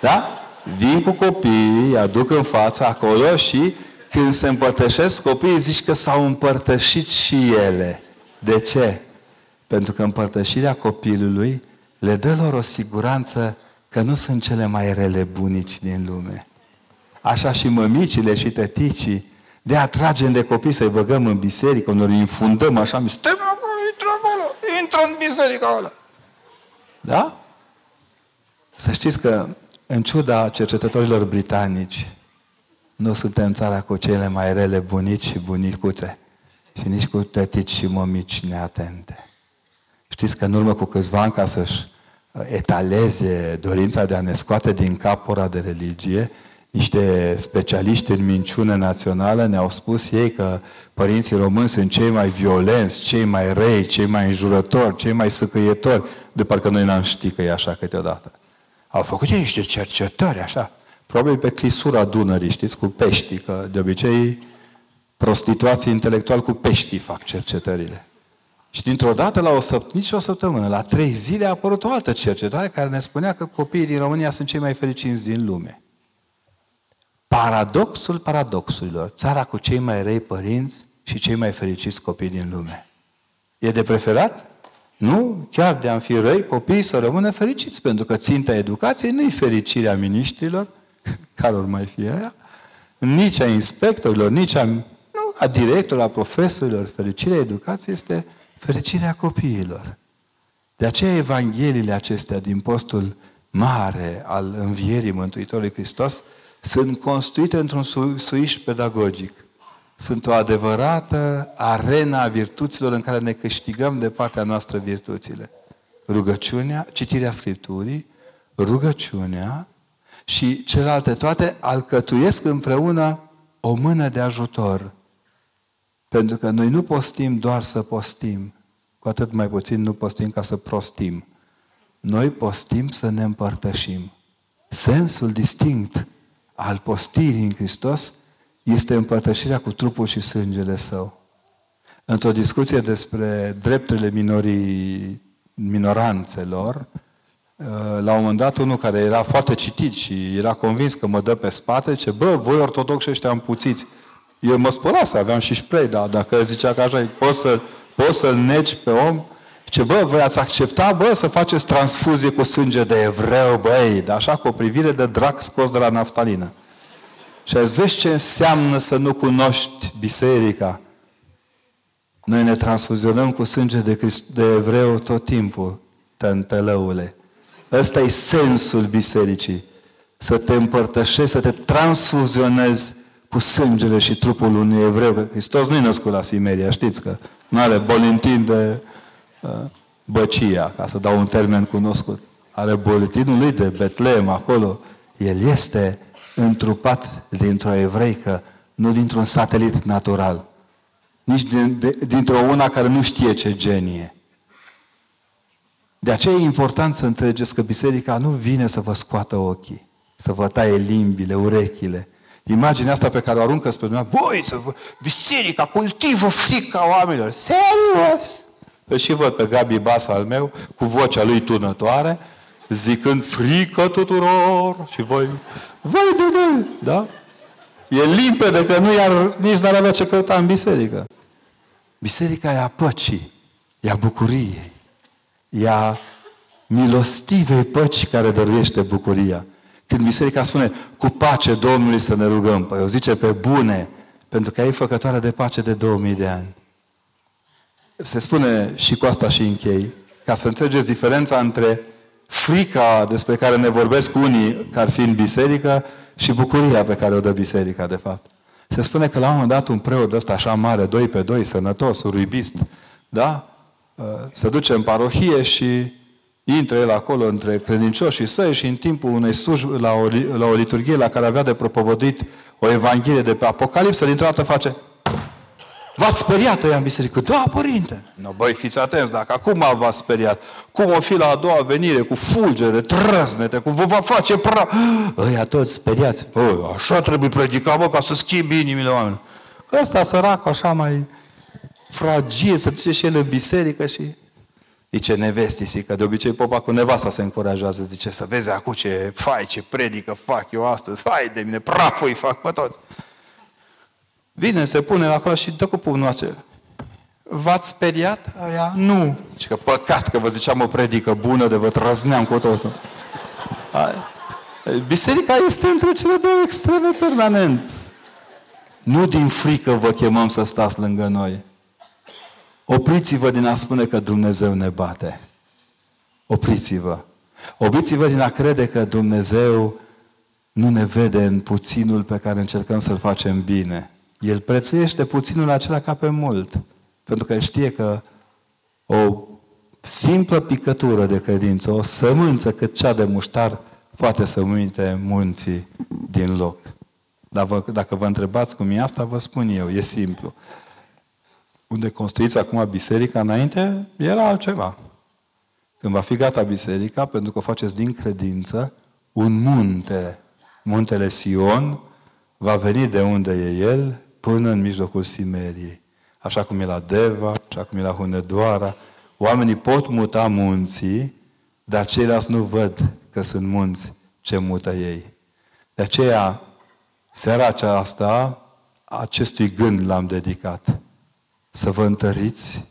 Da? vin cu copiii, îi aduc în fața acolo și când se împărtășesc copiii zici că s-au împărtășit și ele. De ce? Pentru că împărtășirea copilului le dă lor o siguranță că nu sunt cele mai rele bunici din lume. Așa și mămicile și tăticii, de atragem de copii să-i băgăm în biserică, noi îi infundăm așa, mi stai acolo, intră acolo, intră în biserică acolo. Da? Să știți că în ciuda cercetătorilor britanici, nu suntem țara cu cele mai rele bunici și bunicuțe și nici cu tătici și mămici neatente. Știți că în urmă cu câțiva ani, ca să-și uh, etaleze dorința de a ne scoate din cap ora de religie, niște specialiști în minciună națională ne-au spus ei că părinții români sunt cei mai violenți, cei mai răi, cei mai înjurători, cei mai săcăietori, de parcă noi n-am ști că e așa câteodată. Au făcut ei niște cercetări, așa. Probabil pe clisura Dunării, știți, cu pești, că de obicei prostituații intelectual cu peștii fac cercetările. Și dintr-o dată, la o săpt- nici o săptămână, la trei zile a apărut o altă cercetare care ne spunea că copiii din România sunt cei mai fericiți din lume. Paradoxul paradoxurilor. Țara cu cei mai rei părinți și cei mai fericiți copii din lume. E de preferat? Nu, chiar de a fi răi, copiii să rămână fericiți, pentru că ținta educației nu e fericirea miniștrilor, care ori mai fi aia, nici a inspectorilor, nici a, nu, a directorilor, a profesorilor. Fericirea educației este fericirea copiilor. De aceea Evangheliile acestea din postul mare al învierii Mântuitorului Hristos sunt construite într-un suiș pedagogic sunt o adevărată arena a virtuților în care ne câștigăm de partea noastră virtuțile. Rugăciunea, citirea Scripturii, rugăciunea și celelalte toate alcătuiesc împreună o mână de ajutor. Pentru că noi nu postim doar să postim, cu atât mai puțin nu postim ca să prostim. Noi postim să ne împărtășim. Sensul distinct al postirii în Hristos este împărtășirea cu trupul și sângele său. Într-o discuție despre drepturile minorii, minoranțelor, uh, la un moment dat unul care era foarte citit și era convins că mă dă pe spate, ce bă, voi ortodoxi ăștia împuțiți. Eu mă să aveam și spray, dar dacă zicea că așa, poți, să, poți să-l negi pe om, ce bă, voi ați accepta, bă, să faceți transfuzie cu sânge de evreu, băi, dar așa cu o privire de drac scos de la naftalină. Și ați vezi ce înseamnă să nu cunoști biserica. Noi ne transfuzionăm cu sânge de, Christ, de evreu tot timpul, tântălăule. Ăsta e sensul bisericii. Să te împărtășești, să te transfuzionezi cu sângele și trupul unui evreu. Că Hristos nu-i născut la Simeria, știți că nu are bolintin de uh, băcia, ca să dau un termen cunoscut. Are bolintinul lui de Betlehem acolo. El este întrupat dintr-o evreică, nu dintr-un satelit natural. nici din, de, dintr-o una care nu știe ce genie. De aceea e important să înțelegeți că biserica nu vine să vă scoată ochii, să vă taie limbile, urechile. Imaginea asta pe care o aruncă spre dumneavoastră, băi, să vă, biserica cultivă frica oamenilor. Serios! Îl și văd pe Gabi Bas al meu, cu vocea lui tunătoare, zicând frică tuturor și voi, voi de de, da? E limpede că nu iar, nici n-ar avea ce căuta în biserică. Biserica e a păcii, e a bucuriei, e a milostivei păci care dăruiește bucuria. Când biserica spune, cu pace Domnului să ne rugăm, păi o zice pe bune, pentru că e făcătoare de pace de 2000 de ani. Se spune și cu asta și închei, ca să înțelegeți diferența între frica despre care ne vorbesc unii, ca fiind biserică, și bucuria pe care o dă biserica, de fapt. Se spune că la un moment dat un preot ăsta așa mare, doi pe doi, sănătos, ruibist, da? Uh, se duce în parohie și intră el acolo între credincioșii săi și în timpul unei slujbe, la o, la o liturghie la care avea de propovădit o evanghelie de pe Apocalipsă, dintr-o dată face V-ați speriat ăia în biserică? Da, părinte. No, băi, fiți atenți, dacă acum v-ați speriat, cum o fi la a doua venire, cu fulgere, trăznete, cum vă va face pra... Ăia toți speriați. Bă, așa trebuie predica, bă, ca să schimbi inimile oamenilor. Ăsta sărac, așa mai fragil, să duce și el în biserică și... Zice nevestii, că de obicei popa cu nevasta se încurajează, zice, să vezi acum ce fai, ce predică fac eu astăzi, fai de mine, praful îi fac pe toți. Vine, se pune la acolo și dă cu pumnul noastră. V-ați speriat? Aia? Nu. Și că păcat că vă ziceam o predică bună de vă trăzneam cu totul. Biserica este între cele două extreme permanent. Nu din frică vă chemăm să stați lângă noi. Opriți-vă din a spune că Dumnezeu ne bate. Opriți-vă. Opriți-vă din a crede că Dumnezeu nu ne vede în puținul pe care încercăm să-l facem bine. El prețuiește puținul acela ca pe mult. Pentru că știe că o simplă picătură de credință, o sămânță cât cea de muștar, poate să minte munții din loc. Dar vă, dacă vă întrebați cum e asta, vă spun eu, e simplu. Unde construiți acum biserica, înainte era altceva. Când va fi gata biserica, pentru că o faceți din credință, un munte, muntele Sion, va veni de unde e el, până în mijlocul Simeriei. Așa cum e la Deva, așa cum e la Hunedoara. Oamenii pot muta munții, dar ceilalți nu văd că sunt munți ce mută ei. De aceea, seara aceasta, acestui gând l-am dedicat. Să vă întăriți,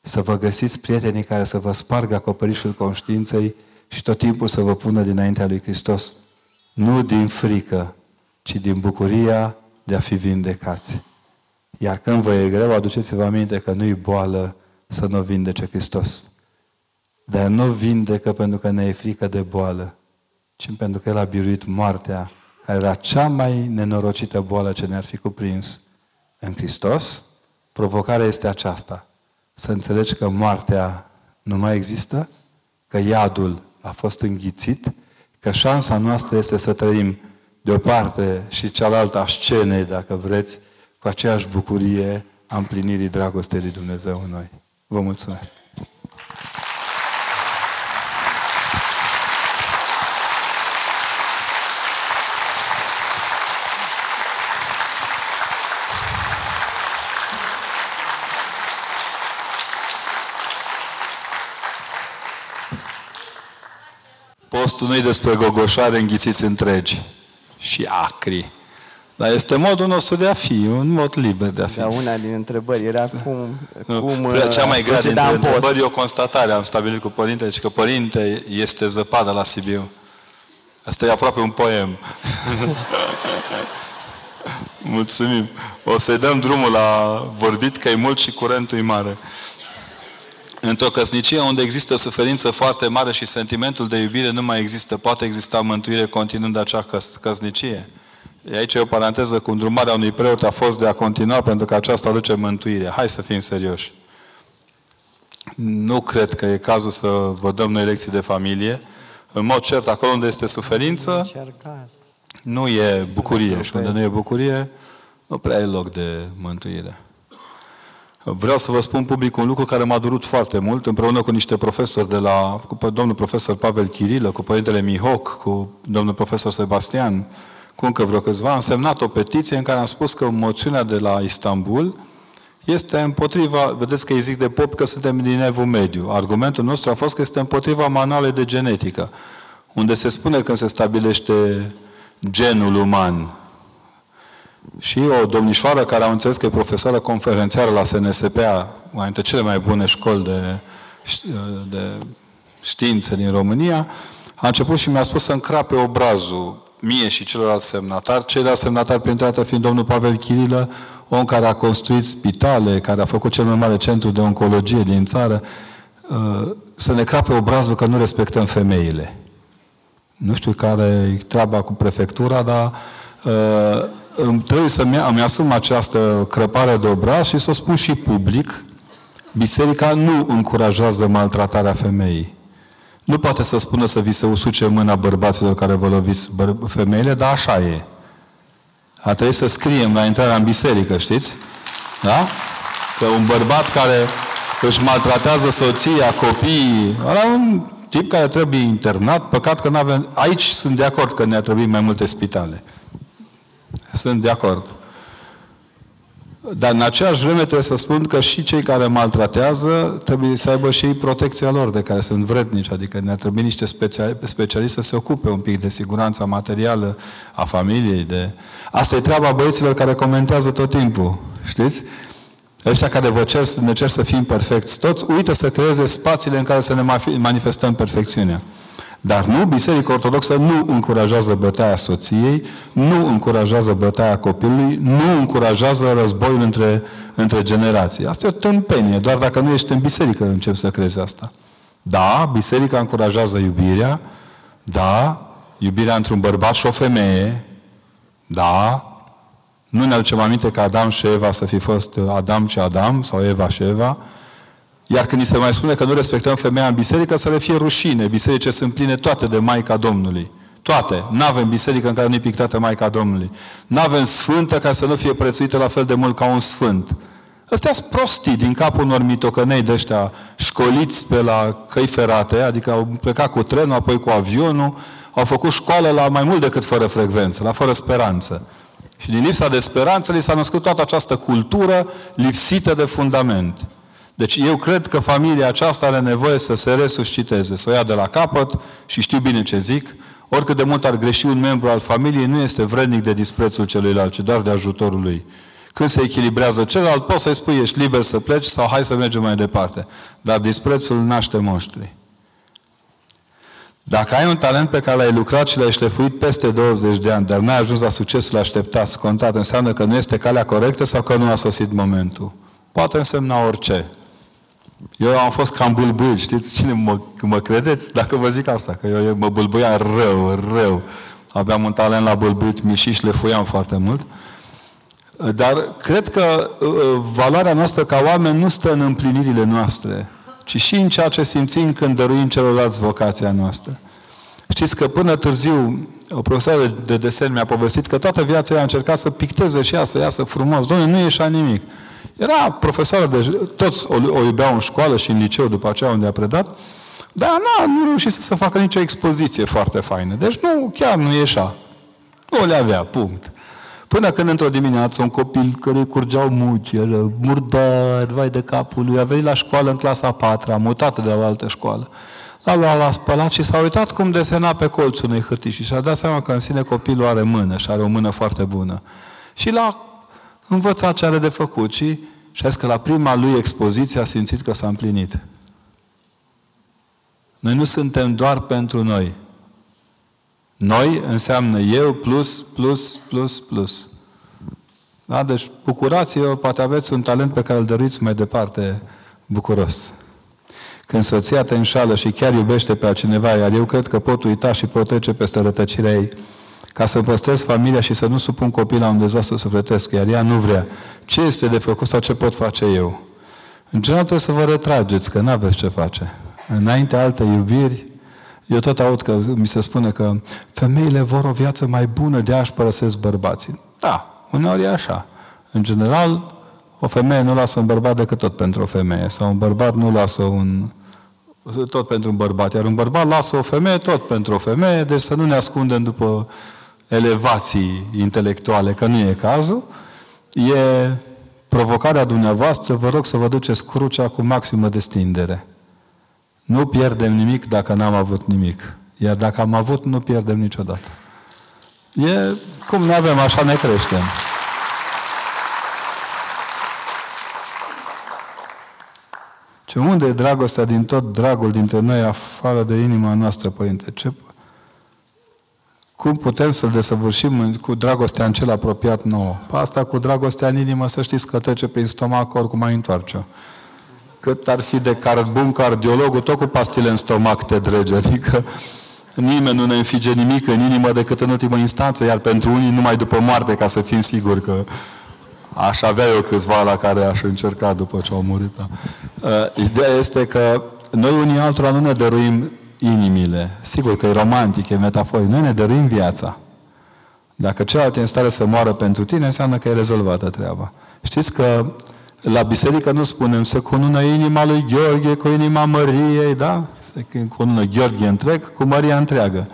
să vă găsiți prietenii care să vă spargă acoperișul conștiinței și tot timpul să vă pună dinaintea lui Hristos. Nu din frică, ci din bucuria de a fi vindecați. Iar când vă e greu, aduceți-vă aminte că nu-i boală să nu vindece Hristos. Dar nu vindecă pentru că ne e frică de boală, ci pentru că El a biruit moartea, care era cea mai nenorocită boală ce ne-ar fi cuprins în Hristos. Provocarea este aceasta. Să înțelegi că moartea nu mai există, că iadul a fost înghițit, că șansa noastră este să trăim de o parte și cealaltă a scenei, dacă vreți, cu aceeași bucurie a împlinirii dragostei lui Dumnezeu în noi. Vă mulțumesc! Postul nu despre gogoșare înghițiți întregi și acri. Dar este modul nostru de a fi, un mod liber de a fi. Da, una din întrebări era cum... Nu, cum cea mai grea dintre întrebări e o constatare. Am stabilit cu părinte, deci că părinte este zăpadă la Sibiu. Asta e aproape un poem. Mulțumim. O să-i dăm drumul la vorbit, că e mult și curentul e mare. Într-o căsnicie unde există suferință foarte mare și sentimentul de iubire nu mai există, poate exista mântuire continuând acea căs- căsnicie. E aici e o paranteză cu îndrumarea unui preot a fost de a continua pentru că aceasta aduce mântuire. Hai să fim serioși. Nu cred că e cazul să vă dăm noi lecții de familie. În mod cert, acolo unde este suferință, nu e bucurie. Și unde nu e bucurie, nu prea e loc de mântuire. Vreau să vă spun public un lucru care m-a durut foarte mult, împreună cu niște profesori de la, cu domnul profesor Pavel Chirilă, cu părintele Mihoc, cu domnul profesor Sebastian, cu încă vreo câțiva, am semnat o petiție în care am spus că moțiunea de la Istanbul este împotriva, vedeți că îi zic de pop că suntem din evul mediu. Argumentul nostru a fost că este împotriva manualei de genetică, unde se spune când se stabilește genul uman. Și o domnișoară care a înțeles că e profesoară conferențiară la SNSPA, una dintre cele mai bune școli de, de științe din România, a început și mi-a spus să încrape obrazul mie și celorlalți semnatari, ceilalți semnatari printre altele fiind domnul Pavel Chirilă, om care a construit spitale, care a făcut cel mai mare centru de oncologie din țară, uh, să ne crape obrazul că nu respectăm femeile. Nu știu care e treaba cu prefectura, dar uh, trebuie să-mi îmi asum această crăpare de obraz și să o spun și public. Biserica nu încurajează maltratarea femeii. Nu poate să spună să vi se usuce mâna bărbaților care vă loviți femeile, dar așa e. A trebuit să scriem la intrarea în biserică, știți? Da? Că un bărbat care își maltratează soția, copiii, ăla un tip care trebuie internat, păcat că nu avem... Aici sunt de acord că ne-a trebuit mai multe spitale. Sunt de acord. Dar în aceeași vreme trebuie să spun că și cei care maltratează trebuie să aibă și ei protecția lor de care sunt vrednici, adică ne-ar trebui niște specialiști să se ocupe un pic de siguranța materială a familiei. De... Asta e treaba băieților care comentează tot timpul, știți? Ăștia care vă cer, ne cer să fim perfecți toți, uită să creeze spațiile în care să ne manifestăm perfecțiunea. Dar nu, Biserica Ortodoxă nu încurajează bătaia soției, nu încurajează bătaia copilului, nu încurajează războiul între, între generații. Asta e o tâmpenie, doar dacă nu ești în biserică începi să crezi asta. Da, biserica încurajează iubirea, da, iubirea între un bărbat și o femeie, da, nu ne aducem aminte că Adam și Eva să fi fost Adam și Adam sau Eva și Eva, iar când ni se mai spune că nu respectăm femeia în biserică, să le fie rușine. Biserice sunt pline toate de Maica Domnului. Toate. Nu avem biserică în care nu e pictată Maica Domnului. Nu avem sfântă ca să nu fie prețuită la fel de mult ca un sfânt. Ăstea sunt prostii din capul unor mitocănei de ăștia școliți pe la căi ferate, adică au plecat cu trenul, apoi cu avionul, au făcut școală la mai mult decât fără frecvență, la fără speranță. Și din lipsa de speranță li s-a născut toată această cultură lipsită de fundament. Deci eu cred că familia aceasta are nevoie să se resusciteze, să o ia de la capăt și știu bine ce zic, oricât de mult ar greși un membru al familiei, nu este vrednic de disprețul celuilalt, ci doar de ajutorul lui. Când se echilibrează celălalt, poți să-i spui, ești liber să pleci sau hai să mergem mai departe. Dar disprețul naște monștri. Dacă ai un talent pe care l-ai lucrat și l-ai șlefuit peste 20 de ani, dar n-ai ajuns la succesul așteptat, scontat, înseamnă că nu este calea corectă sau că nu a sosit momentul. Poate însemna orice. Eu am fost cam bulbul, știți cine mă, mă credeți? Dacă vă zic asta, că eu mă bulbuiam rău, rău. Aveam un talent la bâlbuit mi și șlefuiam foarte mult. Dar cred că uh, valoarea noastră ca oameni nu stă în împlinirile noastre, ci și în ceea ce simțim când dăruim celorlalți vocația noastră. Știți că până târziu o profesoară de desen mi-a povestit că toată viața ea a încercat să picteze și ea, să iasă frumos. Doamne, nu ieșea nimic. Era profesoră de... Toți o, o iubeau în școală și în liceu după aceea unde a predat, dar n-a, nu reușit să se facă nicio expoziție foarte faină. Deci nu, chiar nu ieșea. Nu le avea, punct. Până când într-o dimineață un copil care îi curgeau mucele, murdar, vai de capul lui, a venit la școală în clasa a patra, mutată de la o altă școală. L-a luat la spălat și s-a uitat cum desena pe colțul unei hârtii și și-a dat seama că în sine copilul are mână și are o mână foarte bună. Și l-a învățat ce are de făcut și și că la prima lui expoziție a simțit că s-a împlinit. Noi nu suntem doar pentru noi. Noi înseamnă eu plus, plus, plus, plus. Da? Deci bucurați-vă, poate aveți un talent pe care îl dăruiți mai departe bucuros. Când soția te înșală și chiar iubește pe altcineva, iar eu cred că pot uita și pot trece peste rătăcirea ei, ca să păstrez familia și să nu supun copii la un dezastru sufletesc, iar ea nu vrea. Ce este de făcut sau ce pot face eu? În general trebuie să vă retrageți, că nu aveți ce face. Înainte alte iubiri, eu tot aud că mi se spune că femeile vor o viață mai bună, de a-și părăsesc bărbații. Da, uneori e așa. În general, O femeie nu lasă un bărbat decât tot pentru o femeie. Sau un bărbat nu lasă un... tot pentru un bărbat. Iar un bărbat lasă o femeie tot pentru o femeie. Deci să nu ne ascundem după elevații intelectuale, că nu e cazul. E provocarea dumneavoastră. Vă rog să vă duceți crucea cu maximă destindere. Nu pierdem nimic dacă n-am avut nimic. Iar dacă am avut, nu pierdem niciodată. E cum ne avem, așa ne creștem. Ce unde e dragostea din tot dragul dintre noi, afară de inima noastră, Părinte? Ce... Cum putem să-L desăvârșim cu dragostea în cel apropiat nouă? Pe asta cu dragostea în inimă, să știți că trece prin stomac, oricum mai întoarce Cât ar fi de car, bun cardiologul, tot cu pastile în stomac te drege. Adică nimeni nu ne înfige nimic în inimă decât în ultimă instanță, iar pentru unii numai după moarte, ca să fim siguri că Aș avea eu câțiva la care aș încerca după ce au murit. Da. Uh, ideea este că noi unii altora nu ne dăruim inimile. Sigur că e romantic, e metaforic. Noi ne dăruim viața. Dacă celălalt e în stare să moară pentru tine, înseamnă că e rezolvată treaba. Știți că la biserică nu spunem să cunună inima lui Gheorghe cu inima Măriei, da? Se cunună Gheorghe întreg cu Maria întreagă.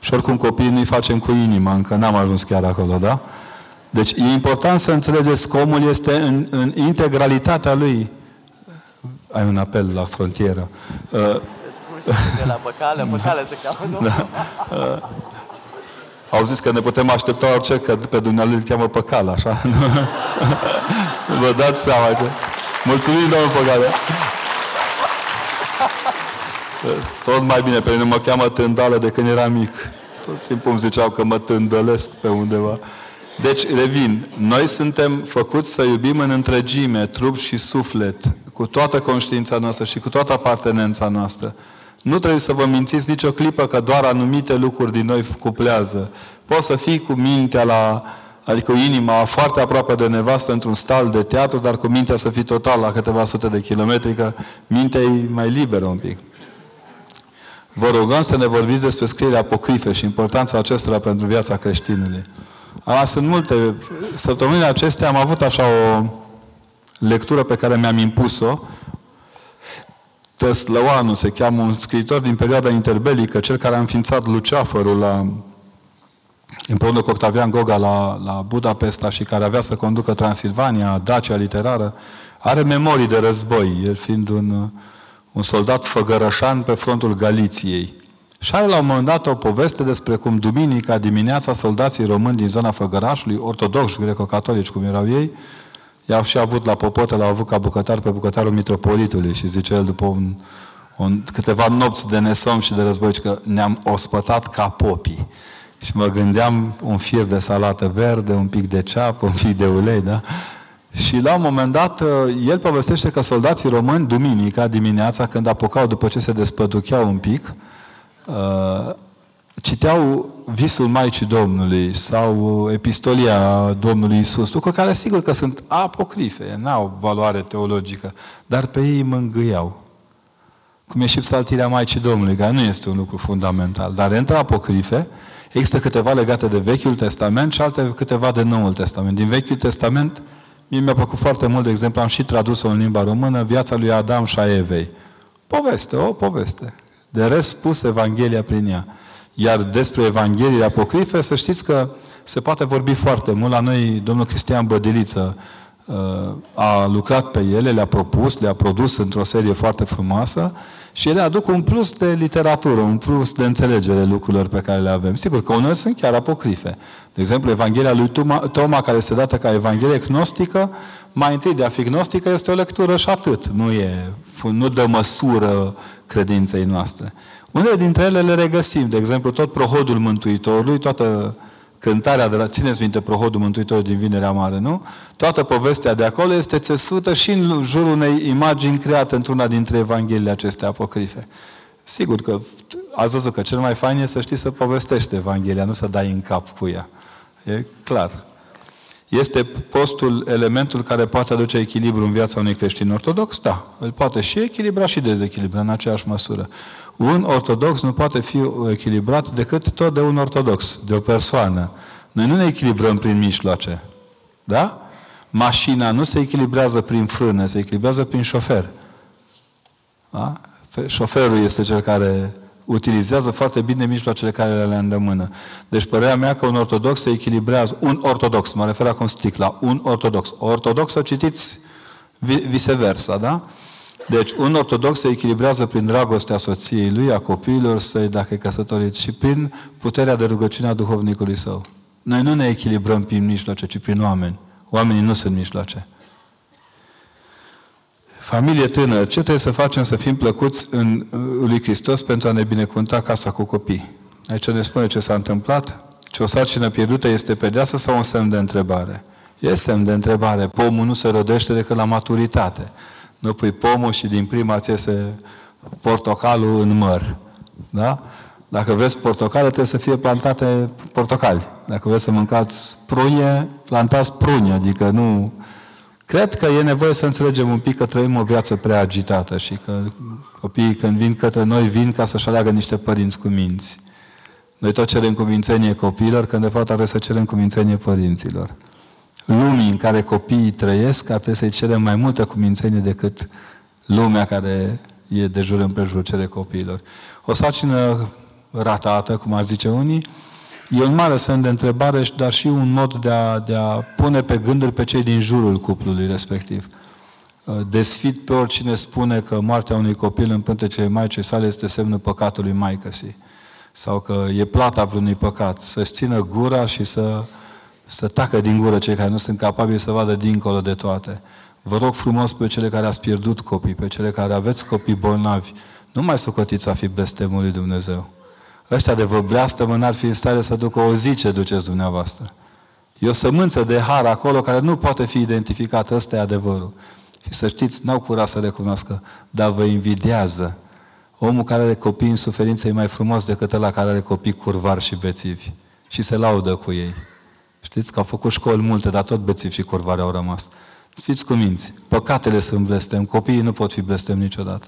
Și oricum copiii nu-i facem cu inima, încă n-am ajuns chiar acolo, da? Deci e important să înțelegeți că omul este în, în integralitatea lui. Ai un apel la frontieră. Uh, de la păcale, păcale se cheamă, da. Uh, au zis că ne putem aștepta orice, că pe Dumnezeu îl cheamă păcal, așa? Vă dați seama ce... Mulțumim, domnul Păcale! Tot mai bine, pe mine mă cheamă tândală de când eram mic. Tot timpul îmi ziceau că mă tândălesc pe undeva. Deci, revin, noi suntem făcuți să iubim în întregime, trup și suflet, cu toată conștiința noastră și cu toată apartenența noastră. Nu trebuie să vă mințiți nicio clipă că doar anumite lucruri din noi cuplează. Poți să fii cu mintea la, adică cu inima foarte aproape de nevastă într-un stal de teatru, dar cu mintea să fii total la câteva sute de kilometri, că mintea e mai liberă un pic. Vă rugăm să ne vorbiți despre scrierea apocrife și importanța acestora pentru viața creștinului. A, sunt multe. Săptămânile acestea am avut așa o lectură pe care mi-am impus-o. Teslăoanu se cheamă un scriitor din perioada interbelică, cel care a înființat Luceafărul la, împreună cu Octavian Goga la, la Budapesta și care avea să conducă Transilvania, Dacia literară, are memorii de război, el fiind un, un soldat făgărășan pe frontul Galiției. Și are la un moment dat o poveste despre cum duminica dimineața soldații români din zona Făgărașului, ortodoxi, greco-catolici cum erau ei, i-au și avut la popotă, l-au avut ca bucătar pe bucătarul mitropolitului și zice el după un, un, câteva nopți de nesom și de război că ne-am ospătat ca popii. Și mă gândeam un fir de salată verde, un pic de ceapă, un pic de ulei, da? Și la un moment dat, el povestește că soldații români, duminica, dimineața, când apucau după ce se despăducheau un pic, Uh, citeau visul Maicii Domnului sau epistolia Domnului Isus, lucruri care sigur că sunt apocrife, n-au valoare teologică, dar pe ei mângâiau. Cum e și psaltirea Maicii Domnului, care nu este un lucru fundamental, dar între apocrife există câteva legate de Vechiul Testament și alte câteva de Noul Testament. Din Vechiul Testament, mie mi-a plăcut foarte mult, de exemplu, am și tradus-o în limba română, viața lui Adam și a Evei. Poveste, o poveste. De rest spus Evanghelia prin ea. Iar despre Evanghelia apocrife, să știți că se poate vorbi foarte mult. La noi, domnul Cristian Bădiliță uh, a lucrat pe ele, le-a propus, le-a produs într-o serie foarte frumoasă și ele aduc un plus de literatură, un plus de înțelegere lucrurilor pe care le avem. Sigur că unele sunt chiar apocrife. De exemplu, Evanghelia lui Toma, Toma care este dată ca Evanghelie gnostică, mai întâi de a fi gnostică este o lectură și atât. Nu, e, nu dă măsură credinței noastre. Unele dintre ele le regăsim. De exemplu, tot prohodul Mântuitorului, toată cântarea de la, țineți minte prohodul Mântuitorului din Vinerea Mare, nu? Toată povestea de acolo este țesută și în jurul unei imagini create într-una dintre Evangheliile acestea apocrife. Sigur că ați văzut că cel mai fain e să știi să povestești Evanghelia, nu să dai în cap cu ea. E clar. Este postul elementul care poate aduce echilibru în viața unui creștin ortodox? Da. Îl poate și echilibra și dezechilibra în aceeași măsură. Un ortodox nu poate fi echilibrat decât tot de un ortodox, de o persoană. Noi nu ne echilibrăm prin mijloace. Da? Mașina nu se echilibrează prin frână, se echilibrează prin șofer. Da? Șoferul este cel care utilizează foarte bine mijloacele care le îndemână. Deci părerea mea că un ortodox se echilibrează, un ortodox, mă refer acum strict la un ortodox. O ortodox o citiți viceversa, da? Deci un ortodox se echilibrează prin dragostea soției lui, a copiilor săi, dacă e căsătorit, și prin puterea de rugăciune a duhovnicului său. Noi nu ne echilibrăm prin mijloace, ci prin oameni. Oamenii nu sunt mijloace. Familie tânără, ce trebuie să facem să fim plăcuți în lui Hristos pentru a ne binecuvânta casa cu copii? Aici ne spune ce s-a întâmplat, ce o sarcină pierdută este pedeasă sau un semn de întrebare? E semn de întrebare. Pomul nu se rodește decât la maturitate. Nu pui pomul și din prima ți iese portocalul în măr. Da? Dacă vreți portocale, trebuie să fie plantate portocali. Dacă vreți să mâncați prunye, plantați prunye, adică nu Cred că e nevoie să înțelegem un pic că trăim o viață prea agitată și că copiii când vin către noi, vin ca să-și aleagă niște părinți cu minți. Noi tot cerem cumințenie copiilor, când de fapt trebuie să cerem cumințenie părinților. Lumii în care copiii trăiesc, ar trebui să-i cerem mai multă cumințenie decât lumea care e de jur împrejur cere copiilor. O sarcină ratată, cum ar zice unii, E un mare semn de întrebare, dar și un mod de a, de a pune pe gânduri pe cei din jurul cuplului respectiv. Uh, desfit pe oricine spune că moartea unui copil în pântecele Maicii sale este semnul păcatului Maicăsii. Sau că e plata vreunui păcat. Să-și țină gura și să, să tacă din gură cei care nu sunt capabili să vadă dincolo de toate. Vă rog frumos pe cele care ați pierdut copii, pe cele care aveți copii bolnavi, nu mai socotiți a fi blestemul lui Dumnezeu ăștia de vă bleastă n-ar fi în stare să ducă o zi ce duceți dumneavoastră. E o sămânță de har acolo care nu poate fi identificată. Ăsta e adevărul. Și să știți, n-au curat să recunoască, dar vă invidiază. Omul care are copii în suferință e mai frumos decât ăla care are copii curvari și bețivi. Și se laudă cu ei. Știți că au făcut școli multe, dar tot bețivi și curvari au rămas. Fiți cuminți. Păcatele sunt blestem. Copiii nu pot fi blestem niciodată.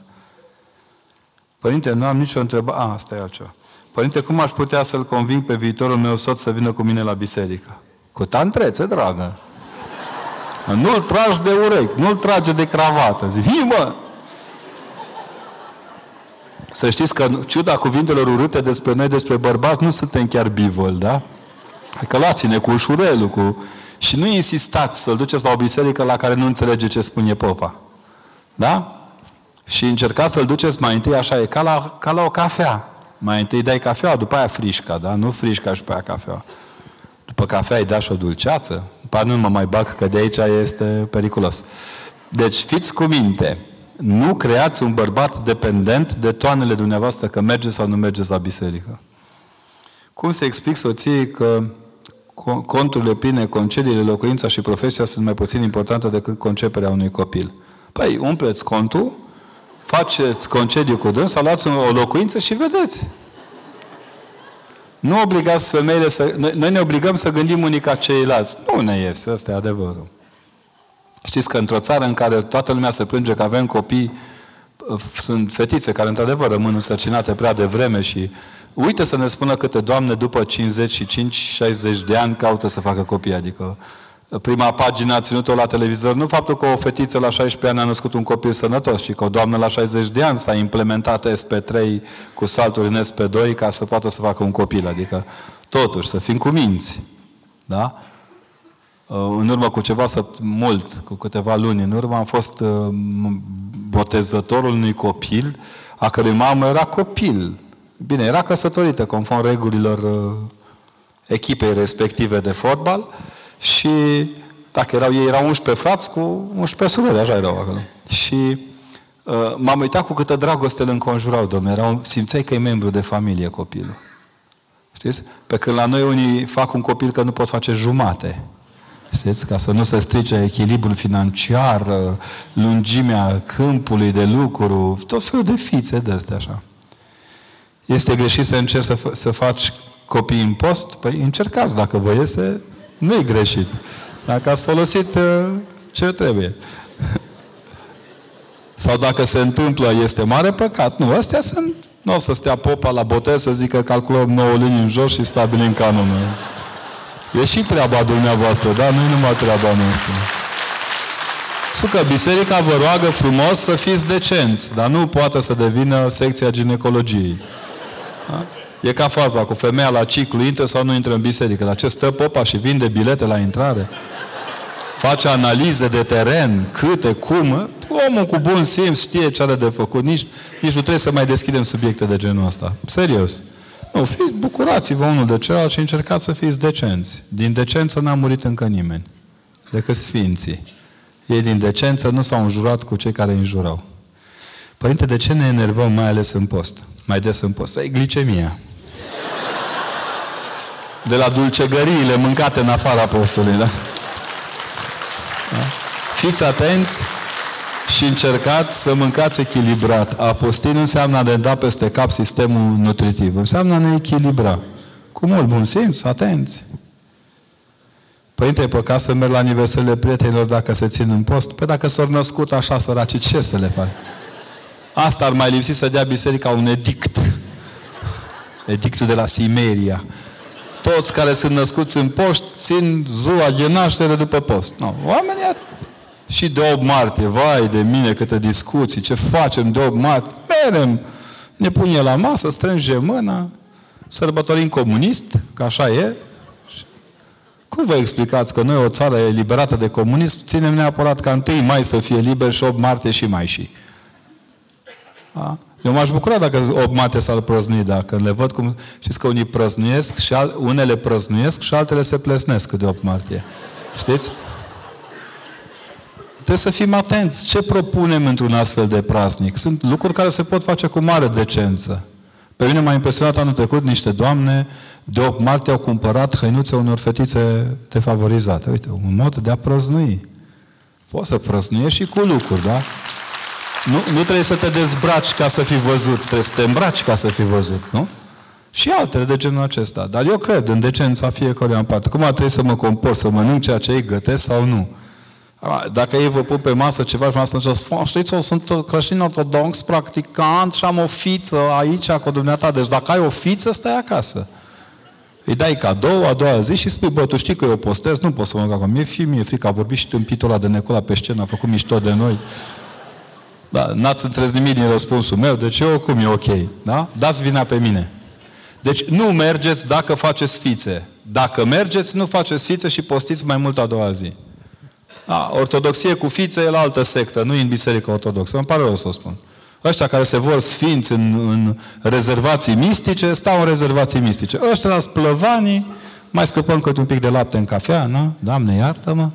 Părinte, nu am nicio întrebare. A, asta e altceva. Părinte, cum aș putea să-l conving pe viitorul meu soț să vină cu mine la biserică? Cu tantrețe, dragă. Nu-l tragi de urechi, nu-l trage de cravată. Zic, hi, mă! Să știți că, ciuda cuvintelor urâte despre noi, despre bărbați, nu suntem chiar bivol, da? Că luați-ne cu ușurelul, cu... Și nu insistați să-l duceți la o biserică la care nu înțelege ce spune popa. Da? Și încercați să-l duceți mai întâi așa, e ca la, ca la o cafea. Mai întâi dai cafea, după aia frișca, da? Nu frișca și după aia cafea. După cafea îi dați și o dulceață. După nu mă mai bag, că de aici este periculos. Deci fiți cu minte. Nu creați un bărbat dependent de toanele dumneavoastră că mergeți sau nu mergeți la biserică. Cum se explic soției că conturile pline, concediile, locuința și profesia sunt mai puțin importante decât conceperea unui copil? Păi, umpleți contul faceți concediu cu dânsa, luați o locuință și vedeți. Nu obligați femeile să... Noi, noi ne obligăm să gândim unii ca ceilalți. Nu ne iese, ăsta e adevărul. Știți că într-o țară în care toată lumea se plânge că avem copii, sunt fetițe care într-adevăr rămân însărcinate prea devreme și uite să ne spună câte doamne după 55-60 de ani caută să facă copii. Adică prima pagină a ținut-o la televizor, nu faptul că o fetiță la 16 ani a născut un copil sănătos, ci că o doamnă la 60 de ani s-a implementat SP3 cu salturi în SP2 ca să poată să facă un copil. Adică, totuși, să fim cu minți. Da? Uh, în urmă cu ceva să mult, cu câteva luni în urmă, am fost uh, botezătorul unui copil, a cărui mamă era copil. Bine, era căsătorită, conform regulilor uh, echipei respective de fotbal, și dacă erau ei, erau 11 frați cu 11 surori, așa erau acolo. Și uh, m-am uitat cu câtă dragoste îl înconjurau, domnule. Erau, simțeai că e membru de familie copilul. Știți? Pe când la noi unii fac un copil că nu pot face jumate. Știți? Ca să nu se strice echilibrul financiar, uh, lungimea câmpului de lucru, tot felul de fițe de astea așa. Este greșit să încerci să, să faci copii în post? Păi încercați, dacă vă iese, nu e greșit. Dacă ați folosit uh, ce trebuie. Sau dacă se întâmplă, este mare păcat. Nu, astea sunt... Nu o să stea popa la botez să zică calculăm 9 luni în jos și stabilim canonul. E și treaba dumneavoastră, da? Nu e numai treaba noastră. Că biserica vă roagă frumos să fiți decenți, dar nu poate să devină secția ginecologiei. Da? E ca faza cu femeia la ciclu, intră sau nu intră în biserică. Dar ce stă popa și vinde bilete la intrare? Face analize de teren, câte, cum. Omul cu bun simț știe ce are de făcut. Nici, nici nu trebuie să mai deschidem subiecte de genul ăsta. Serios. Nu, fiți, bucurați-vă unul de celălalt și încercați să fiți decenți. Din decență n-a murit încă nimeni. Decât sfinții. Ei din decență nu s-au înjurat cu cei care îi înjurau. Părinte, de ce ne enervăm mai ales în post? Mai des în post? E glicemia. De la dulcegăriile mâncate în afara postului, da? da? Fiți atenți și încercați să mâncați echilibrat. A posti nu înseamnă a de da peste cap sistemul nutritiv. Înseamnă a ne echilibra. Cu mult bun simț, atenți. Părinte, e păcat să merg la aniversările prietenilor dacă se țin în post? Păi dacă s-au născut așa săraci, ce să le fac? Asta ar mai lipsi să dea biserica un edict. Edictul de la Simeria. Toți care sunt născuți în post țin ziua de naștere după post. No. Oamenii și de 8 martie, vai de mine câte discuții, ce facem de 8 martie? Merem, ne punem la masă, strângem mâna, sărbătorim comunist, că așa e, cum vă explicați că noi, o țară eliberată de comunism, ținem neapărat ca 1 mai să fie liber și 8 martie și mai și? Da? Eu m-aș bucura dacă 8 martie s-ar prăznui, dacă le văd cum... Știți că unii prăznuiesc și al, unele prăznuiesc și altele se plesnesc de 8 martie. Știți? Trebuie să fim atenți. Ce propunem într-un astfel de praznic? Sunt lucruri care se pot face cu mare decență. Pe mine m-a impresionat anul trecut niște doamne de 8 martie au cumpărat hăinuțe unor fetițe defavorizate. Uite, un mod de a prăznui. Poți să prăznuiești și cu lucruri, da? Nu, nu trebuie să te dezbraci ca să fii văzut, trebuie să te îmbraci ca să fii văzut, nu? Și altele de genul acesta. Dar eu cred în decența fiecare în parte. Cum ar trebui să mă comport, să mănânc ceea ce ei gătesc sau nu? Dacă ei vă pun pe masă ceva și masă ziceți, știți, eu sunt creștin ortodox, practicant și am o fiță aici cu dumneata. Deci dacă ai o fiță, stai acasă. Îi dai cadou a doua zi și spui, bă, tu știi că eu postez, nu pot să mă acum. Mi-e fi, mi-e frică, a vorbit și tâmpitul ăla de Necola pe scenă, a făcut mișto de noi. Da, n-ați înțeles nimic din răspunsul meu, deci eu oricum e ok. Da? Dați vina pe mine. Deci nu mergeți dacă faceți fițe. Dacă mergeți, nu faceți fițe și postiți mai mult a doua zi. Da, ortodoxie cu fițe e la altă sectă, nu în biserică ortodoxă. Îmi pare rău să o spun. Ăștia care se vor sfinți în, în rezervații mistice, stau în rezervații mistice. Ăștia la splăvanii, mai scăpăm câte un pic de lapte în cafea, nu? Doamne, iartă-mă.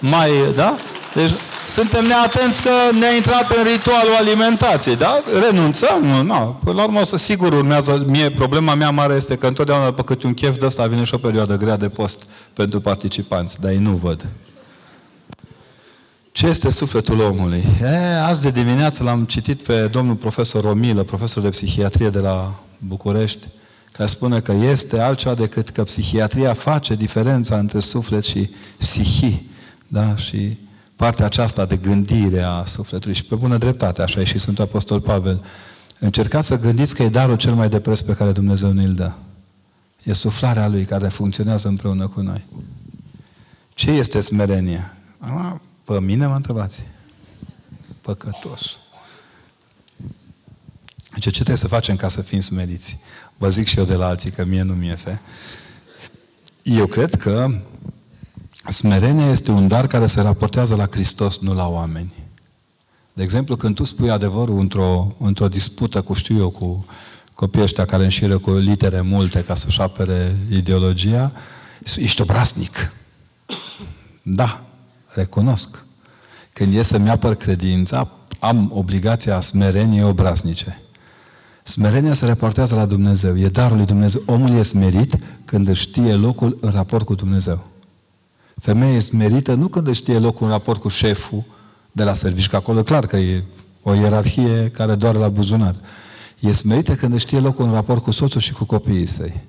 Mai, da? Deci, suntem neatenți că ne-a intrat în ritualul alimentației, da? Renunțăm, nu, Până la urmă, sigur urmează, mie, problema mea mare este că întotdeauna după câte un chef de ăsta vine și o perioadă grea de post pentru participanți, dar ei nu văd. Ce este sufletul omului? E, azi de dimineață l-am citit pe domnul profesor Romilă, profesor de psihiatrie de la București, care spune că este altceva decât că psihiatria face diferența între suflet și psihii. Da? Și partea aceasta de gândire a sufletului. Și pe bună dreptate, așa e și Sfântul Apostol Pavel. Încercați să gândiți că e darul cel mai de preț pe care Dumnezeu ne-l dă. E suflarea Lui care funcționează împreună cu noi. Ce este smerenia? Pe mine mă întrebați. Păcătos. Deci ce trebuie să facem ca să fim smeriți? Vă zic și eu de la alții că mie nu-mi iese. Eu cred că smerenia este un dar care se raportează la Hristos, nu la oameni. De exemplu, când tu spui adevărul într-o, într-o dispută cu, știu eu, cu copiii ăștia care înșiră cu litere multe ca să-și apere ideologia, ești obraznic. Da, recunosc. Când e să-mi apăr credința, am obligația smereniei obraznice. Smerenia se raportează la Dumnezeu. E darul lui Dumnezeu. Omul e smerit când își știe locul în raport cu Dumnezeu. Femeia e smerită nu când își știe locul în raport cu șeful de la serviciu, că acolo clar că e o ierarhie care doare la buzunar. E smerită când își știe locul în raport cu soțul și cu copiii săi.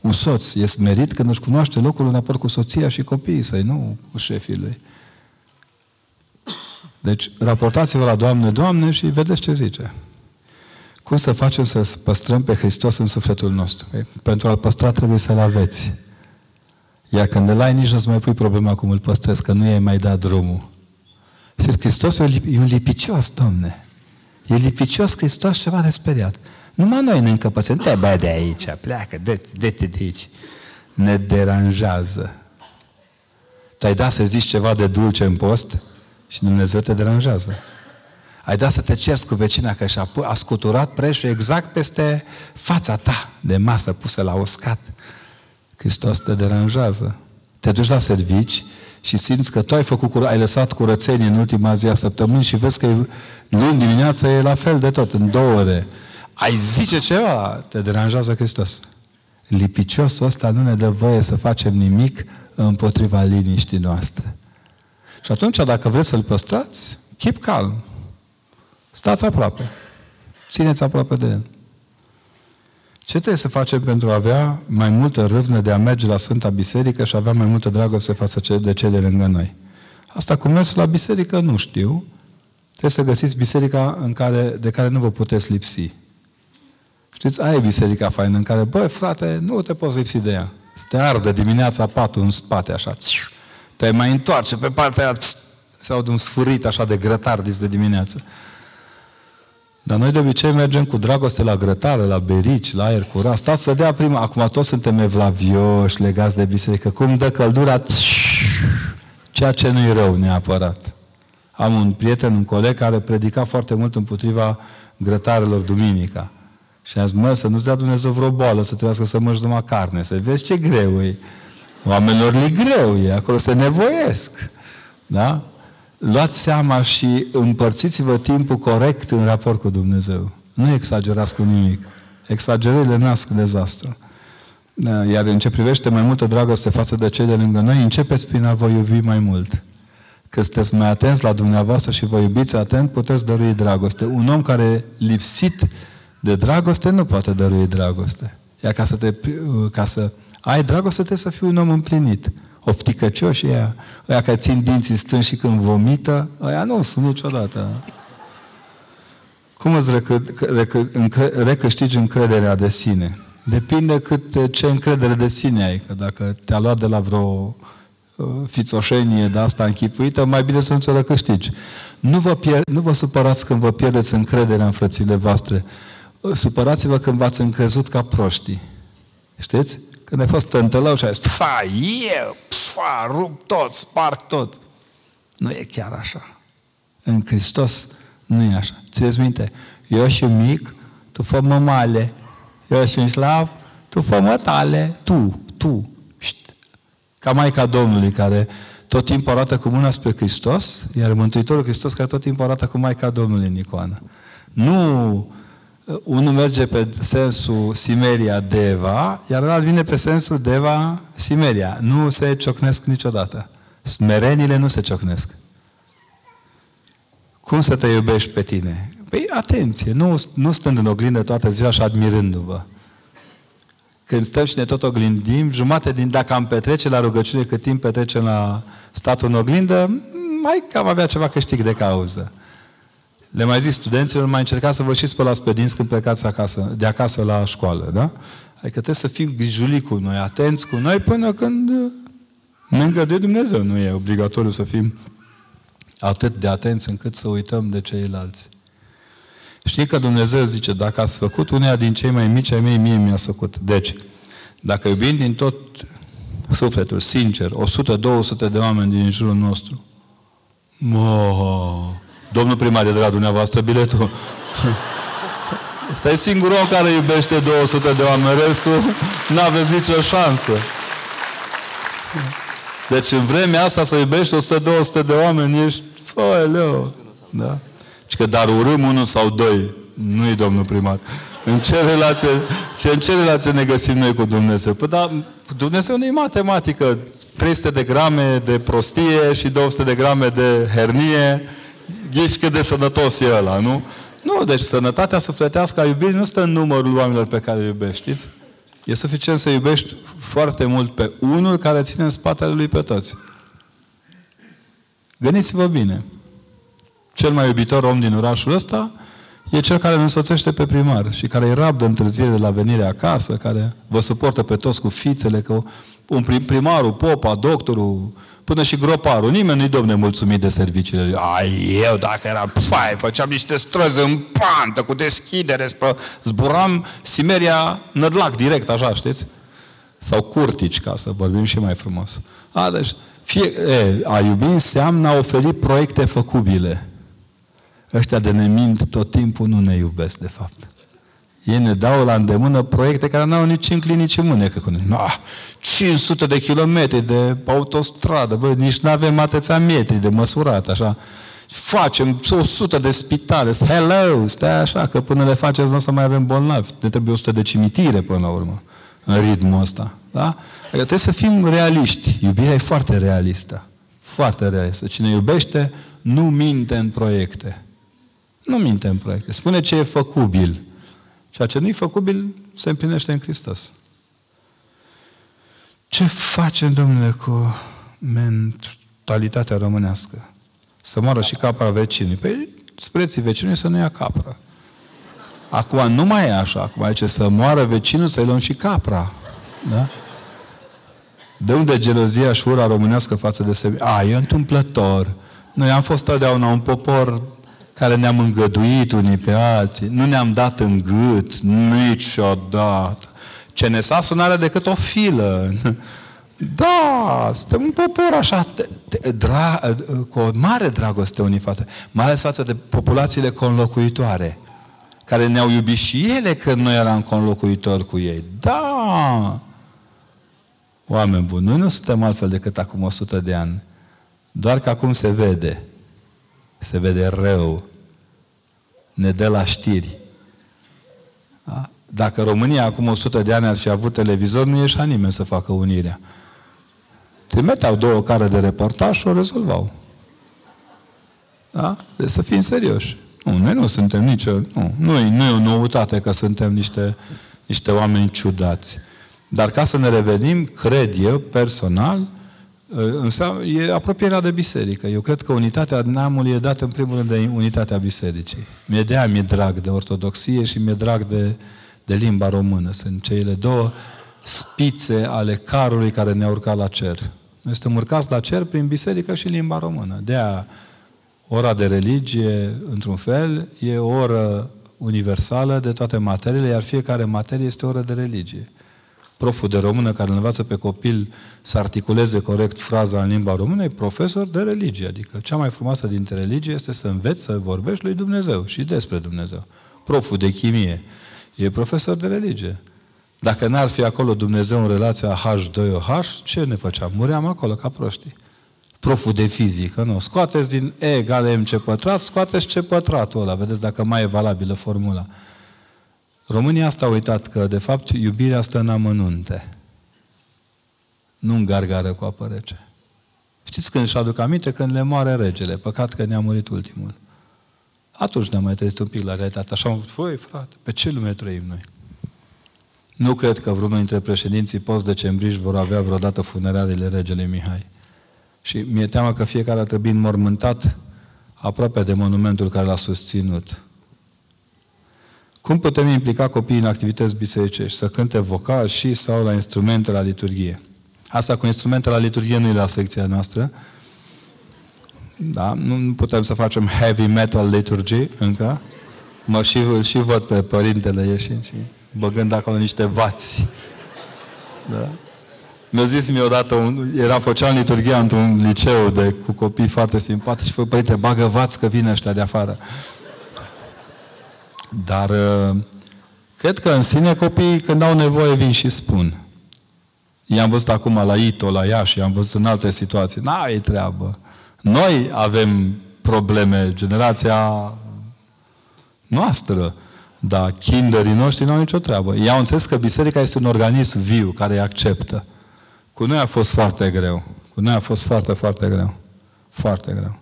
Un soț e smerit când își cunoaște locul în raport cu soția și copiii săi, nu cu șefii lui. Deci, raportați-vă la Doamne, Doamne și vedeți ce zice. Cum să facem să păstrăm pe Hristos în sufletul nostru? Pentru a-L păstra trebuie să-L aveți. Iar când îl ai, nici nu-ți mai pui problema cum îl păstrezi, că nu i-ai mai dat drumul. Și Hristos e un lipicios, domne. E lipicios Hristos ceva de speriat. Numai noi ne încăpățăm. Te bă de aici, pleacă, dă-te de aici. Ne deranjează. Tu ai dat să zici ceva de dulce în post și Dumnezeu te deranjează. Ai dat să te cerți cu vecina că și-a a scuturat preșul exact peste fața ta de masă pusă la uscat. Hristos te deranjează. Te duci la servici și simți că tu ai făcut cur- ai lăsat curățenie în ultima zi a săptămânii și vezi că luni dimineața e la fel de tot, în două ore. Ai zice ceva, te deranjează Hristos. Lipiciosul ăsta nu ne dă voie să facem nimic împotriva liniștii noastre. Și atunci, dacă vreți să-l păstrați, keep calm. Stați aproape. Țineți aproape de el. Ce trebuie să facem pentru a avea mai multă râvnă de a merge la Sfânta Biserică și a avea mai multă dragoste față de cei de lângă noi? Asta cu mersul la biserică nu știu. Trebuie să găsiți biserica în care, de care nu vă puteți lipsi. Știți, aia e biserica faină în care, băi, frate, nu te poți lipsi de ea. Să te ardă dimineața patul în spate, așa. Te mai întoarce pe partea aia, se aud un sfârit așa de grătar de dimineață. Dar noi de obicei mergem cu dragoste la grătare, la berici, la aer curat. Stați să dea prima. Acum toți suntem evlavioși, legați de biserică. Cum dă căldura, ceea ce nu-i rău neapărat. Am un prieten, un coleg care predica foarte mult împotriva grătarelor duminica. Și a zis, mă, să nu-ți dea Dumnezeu vreo boală, să trebuiască să mănânci numai carne, să vezi ce greu e. Oamenilor li greu e, acolo se nevoiesc. Da? Luați seama și împărțiți-vă timpul corect în raport cu Dumnezeu. Nu exagerați cu nimic. Exagerările nasc dezastru. Da, iar în ce privește mai multă dragoste față de cei de lângă noi, începeți prin a vă iubi mai mult. Că sunteți mai atenți la dumneavoastră și vă iubiți atent, puteți dărui dragoste. Un om care lipsit de dragoste nu poate dărui dragoste. Iar ca să, te, ca să ai dragoste, trebuie să fii un om împlinit. Ofticăcioși ăia, ăia care țin dinții strâns și când vomită, ăia nu sunt niciodată. Cum îți recă, recă, încre, recâștigi încrederea de sine? Depinde cât ce încredere de sine ai. Că dacă te-a luat de la vreo uh, fițoșenie de asta închipuită, mai bine să nu ți-o recâștigi. Nu vă, pier, nu vă supărați când vă pierdeți încrederea în frățile voastre. Supărați-vă când v-ați încrezut ca proștii. Știți? Când ai fost tântălău și ai zis, fa, eu, fa, rup tot, sparg tot. Nu e chiar așa. În Hristos nu e așa. Ți-ți minte? Eu și mic, tu fă male. Eu și slav, tu fă tale. Tu, tu. Ca Maica Domnului, care tot timpul arată cu mâna spre Hristos, iar Mântuitorul Hristos care tot timpul arată cu Maica Domnului în icoană. Nu unul merge pe sensul Simeria-Deva, iar ălalt vine pe sensul Deva-Simeria. Nu se ciocnesc niciodată. Smerenile nu se ciocnesc. Cum să te iubești pe tine? Păi, atenție, nu, nu stând în oglindă toată ziua și admirându-vă. Când stăm și ne tot oglindim, jumate din, dacă am petrece la rugăciune cât timp petrecem la statul în oglindă, mai cam avea ceva câștig de cauză. Le mai zis studenților, mai încercați să vă și spălați pe dinți când plecați acasă, de acasă la școală, da? Adică trebuie să fim grijuli cu noi, atenți cu noi până când ne îngăduie Dumnezeu. Nu e obligatoriu să fim atât de atenți încât să uităm de ceilalți. Știi că Dumnezeu zice, dacă ați făcut uneia din cei mai mici ai mei, mie mi-a făcut. Deci, dacă iubim din tot sufletul, sincer, 100-200 de oameni din jurul nostru, mă, Domnul primar de la dumneavoastră biletul. Ăsta e singurul om care iubește 200 de oameni. Restul nu aveți nicio șansă. Deci în vremea asta să iubești 100-200 de oameni, ești leu. Da? Și că dar urâm unul sau doi. Nu-i domnul primar. În ce relație, ce, în ce relație ne găsim noi cu Dumnezeu? Păi da, Dumnezeu nu e matematică. 300 de grame de prostie și 200 de grame de hernie ghici cât de sănătos e ăla, nu? Nu, deci sănătatea sufletească a iubirii nu stă în numărul oamenilor pe care îi iubești, știți? E suficient să iubești foarte mult pe unul care ține în spatele lui pe toți. Gândiți-vă bine. Cel mai iubitor om din orașul ăsta e cel care îl însoțește pe primar și care îi rabdă întârziere de la venire acasă, care vă suportă pe toți cu fițele, că Un prim, primarul, popa, doctorul, până și groparul. Nimeni nu-i domne mulțumit de serviciile lui. Ai, eu dacă eram fai, făceam niște străzi în pantă, cu deschidere, spre, zburam Simeria Nădlac, direct, așa, știți? Sau curtici, ca să vorbim și mai frumos. A, deci, fie, e, a iubi înseamnă a oferi proiecte făcubile. Ăștia de ne mint tot timpul nu ne iubesc, de fapt. Ei ne dau la îndemână proiecte care n-au nici în nici în mânecă cu noi. No, 500 de kilometri de autostradă, bă, nici nu avem atâția metri de măsurat, așa. Facem 100 de spitale, hello, stai așa, că până le faceți nu o să mai avem bolnavi. Ne trebuie 100 de cimitire până la urmă, în ritmul ăsta. Da? Adică trebuie să fim realiști. Iubirea e foarte realistă. Foarte realistă. Cine iubește, nu minte în proiecte. Nu minte în proiecte. Spune ce e făcubil. Ceea ce nu-i făcubil se împlinește în Hristos. Ce facem, domnule, cu mentalitatea românească? Să moară și capra vecinii. Păi, spreții vecinii să nu ia capra. Acum nu mai e așa. Acum e ce să moară vecinul, să-i luăm și capra. Da? De unde gelozia și ura românească față de sebi? A, e întâmplător. Noi am fost totdeauna un popor care ne-am îngăduit unii pe alții, nu ne-am dat în gât niciodată. Ce ne s-a nu are decât o filă. Da, suntem un popor așa, dra, cu o mare dragoste unii față, mai ales față de populațiile conlocuitoare, care ne-au iubit și ele când noi eram conlocuitori cu ei. Da! Oameni buni, noi nu suntem altfel decât acum 100 de ani. Doar că acum se vede. Se vede rău ne dă la știri. Da? Dacă România acum 100 de ani ar fi avut televizor, nu ieșea nimeni să facă unirea. Trimiteau două care de reportaj și o rezolvau. Da? Deci să fim serioși. Nu, noi nu suntem nicio... Nu, nu, e, nu e o noutate că suntem niște, niște oameni ciudați. Dar ca să ne revenim, cred eu, personal, Înseamnă, e apropierea de biserică. Eu cred că unitatea neamului e dată în primul rând de unitatea bisericii. Mi-e de mi-e drag de ortodoxie și mi-e drag de, de limba română. Sunt cele două spițe ale carului care ne-au urcat la cer. Noi suntem urcați la cer prin biserică și limba română. De aia ora de religie, într-un fel, e o oră universală de toate materiile, iar fiecare materie este o oră de religie proful de română care îl învață pe copil să articuleze corect fraza în limba română e profesor de religie. Adică cea mai frumoasă dintre religie este să înveți să vorbești lui Dumnezeu și despre Dumnezeu. Proful de chimie e profesor de religie. Dacă n-ar fi acolo Dumnezeu în relația H2OH, ce ne făceam? Muream acolo ca proștii. Proful de fizică, nu. Scoateți din E egale MC pătrat, scoateți C pătratul ăla. Vedeți dacă mai e valabilă formula. România asta a uitat că, de fapt, iubirea stă în amănunte. Nu în gargară cu apă rece. Știți când își aduc aminte? Când le moare regele. Păcat că ne-a murit ultimul. Atunci ne-am mai trezit un pic la realitate. Așa am voi frate, pe ce lume trăim noi? Nu cred că vreunul dintre președinții post-decembriști vor avea vreodată funerariile regele Mihai. Și mi-e teamă că fiecare a trebuit înmormântat aproape de monumentul care l-a susținut. Cum putem implica copiii în activități bisericești? Să cânte vocal și sau la instrumente la liturghie. Asta cu instrumente la liturghie nu e la secția noastră. Da? Nu putem să facem heavy metal liturgy încă. Mă și, îl și văd pe părintele ieșind și băgând acolo niște vați. Da? Mi-a zis mie odată, un, era făceam liturghia într-un liceu de, cu copii foarte simpatici și părinte, bagă vați că vine ăștia de afară. Dar uh, cred că în sine copiii când au nevoie vin și spun. I-am văzut acum la Ito, la Iași, i-am văzut în alte situații. N-ai treabă. Noi avem probleme, generația noastră, dar kinderii noștri nu au nicio treabă. Ei au înțeles că biserica este un organism viu care îi acceptă. Cu noi a fost foarte greu. Cu noi a fost foarte, foarte greu. Foarte greu.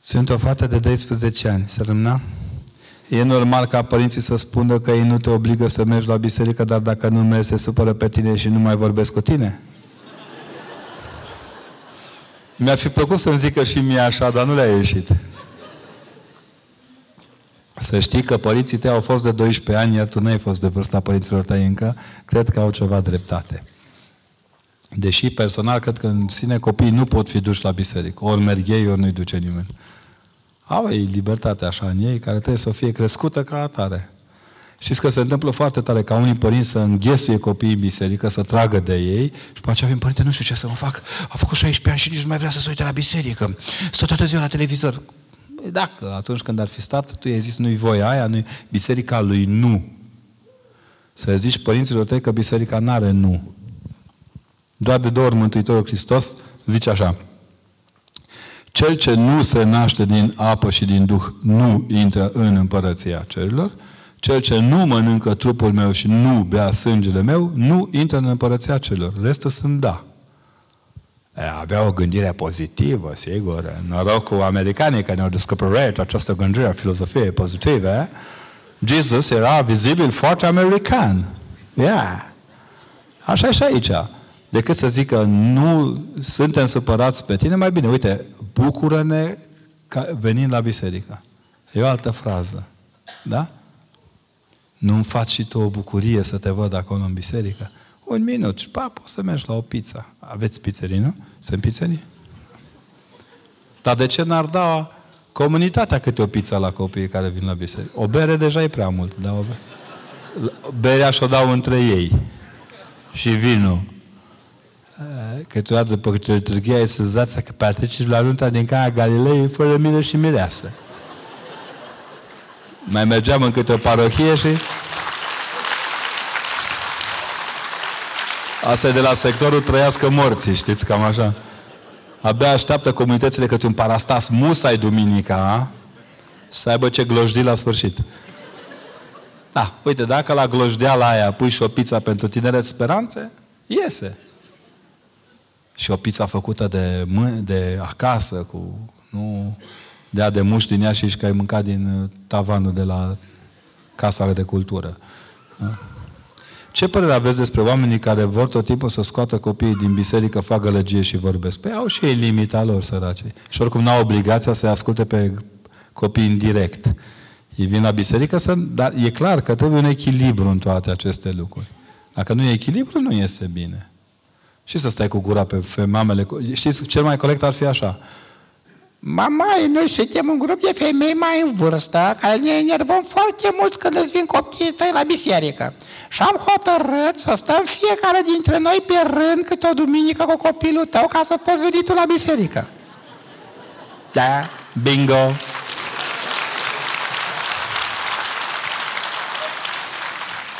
Sunt o fată de 12 ani. Să rămână? E normal ca părinții să spună că ei nu te obligă să mergi la biserică, dar dacă nu mergi, se supără pe tine și nu mai vorbesc cu tine? Mi-ar fi plăcut să-mi zică și mie așa, dar nu le-a ieșit. Să știi că părinții tăi au fost de 12 ani, iar tu nu ai fost de vârsta părinților tăi încă, cred că au ceva dreptate. Deși personal cred că în sine copiii nu pot fi duși la biserică. Ori merg ei, ori nu-i duce nimeni. Au ei libertatea așa în ei, care trebuie să fie crescută ca atare. Știți că se întâmplă foarte tare ca unii părinți să înghesuie copiii în biserică, să tragă de ei și după aceea vin părinte, nu știu ce să mă fac, a făcut 16 ani și nici nu mai vrea să se uite la biserică, stă toată ziua la televizor. Păi dacă atunci când ar fi stat, tu i-ai zis nu-i voia aia, nu biserica lui nu. Să zici părinților tăi că biserica n-are nu. Doar de două ori Mântuitorul Hristos zice așa, cel ce nu se naște din apă și din Duh nu intră în împărăția cerilor, cel ce nu mănâncă trupul meu și nu bea sângele meu, nu intră în împărăția celor. Restul sunt da. Avea o gândire pozitivă, sigur. Noroc cu americanii care ne-au descoperit această gândire, filozofie pozitivă. Jesus era vizibil foarte american. Yeah. Așa e și aici. Decât să zică, nu suntem supărați pe tine, mai bine, uite, bucură-ne venind la biserică. E o altă frază. Da? Nu-mi faci și tu o bucurie să te văd acolo în biserică? Un minut și pa, poți să mergi la o pizza. Aveți pizzerii, nu? Sunt pizzerii? Dar de ce n-ar da comunitatea câte o pizza la copiii care vin la biserică? O bere deja e prea mult, da? O bere. Berea și-o dau între ei. Și vinul. Câteodată după liturghia e senzația că participi la nunta din Cana Galilei fără mine și mireasă. Mai mergeam în câte o parohie și... Asta e de la sectorul trăiască morții, știți, cam așa. Abia așteaptă comunitățile câte un parastas musai duminica să aibă ce glojdi la sfârșit. Da, uite, dacă la glojdeala aia pui și o pizza pentru tineret speranțe, iese. Și o pizza făcută de, de acasă, cu, nu de a de muști din ea și că ai mâncat din uh, tavanul de la Casa de Cultură. Da? Ce părere aveți despre oamenii care vor tot timpul să scoată copiii din biserică, fac gălăgie și vorbesc? Păi au și ei limita lor, săraci. Și oricum n-au obligația să-i asculte pe copii în direct. Ei vin la biserică, să... dar e clar că trebuie un echilibru în toate aceste lucruri. Dacă nu e echilibru, nu iese bine. Și să stai cu gura pe mamele. Știți, cel mai corect ar fi așa. Mama, noi suntem un grup de femei mai în vârstă, care ne enervăm foarte mult când îți vin copiii tăi la biserică. Și am hotărât să stăm fiecare dintre noi pe rând câte o duminică cu copilul tău ca să poți veni tu la biserică. Da, bingo!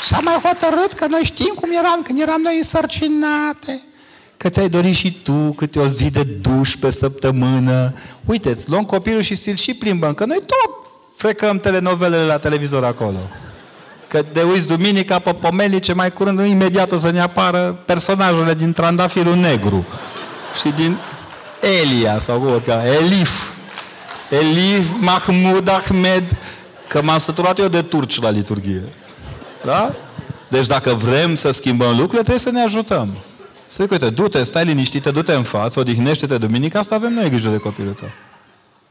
S-a mai hotărât că noi știm cum eram când eram noi însărcinate că ți-ai dorit și tu câte o zi de duș pe săptămână. Uite, îți luăm copilul și ți și plimbăm, că noi tot frecăm telenovelele la televizor acolo. Că de uiți duminica pe pomeli, ce mai curând, imediat o să ne apară personajele din Trandafirul Negru și din Elia sau cum Elif. Elif Mahmud Ahmed, că m-am săturat eu de turci la liturghie. Da? Deci dacă vrem să schimbăm lucrurile, trebuie să ne ajutăm. Să zic, uite, du-te, stai liniștită, du-te în față, odihnește-te duminica, asta avem noi grijă de copilul tău.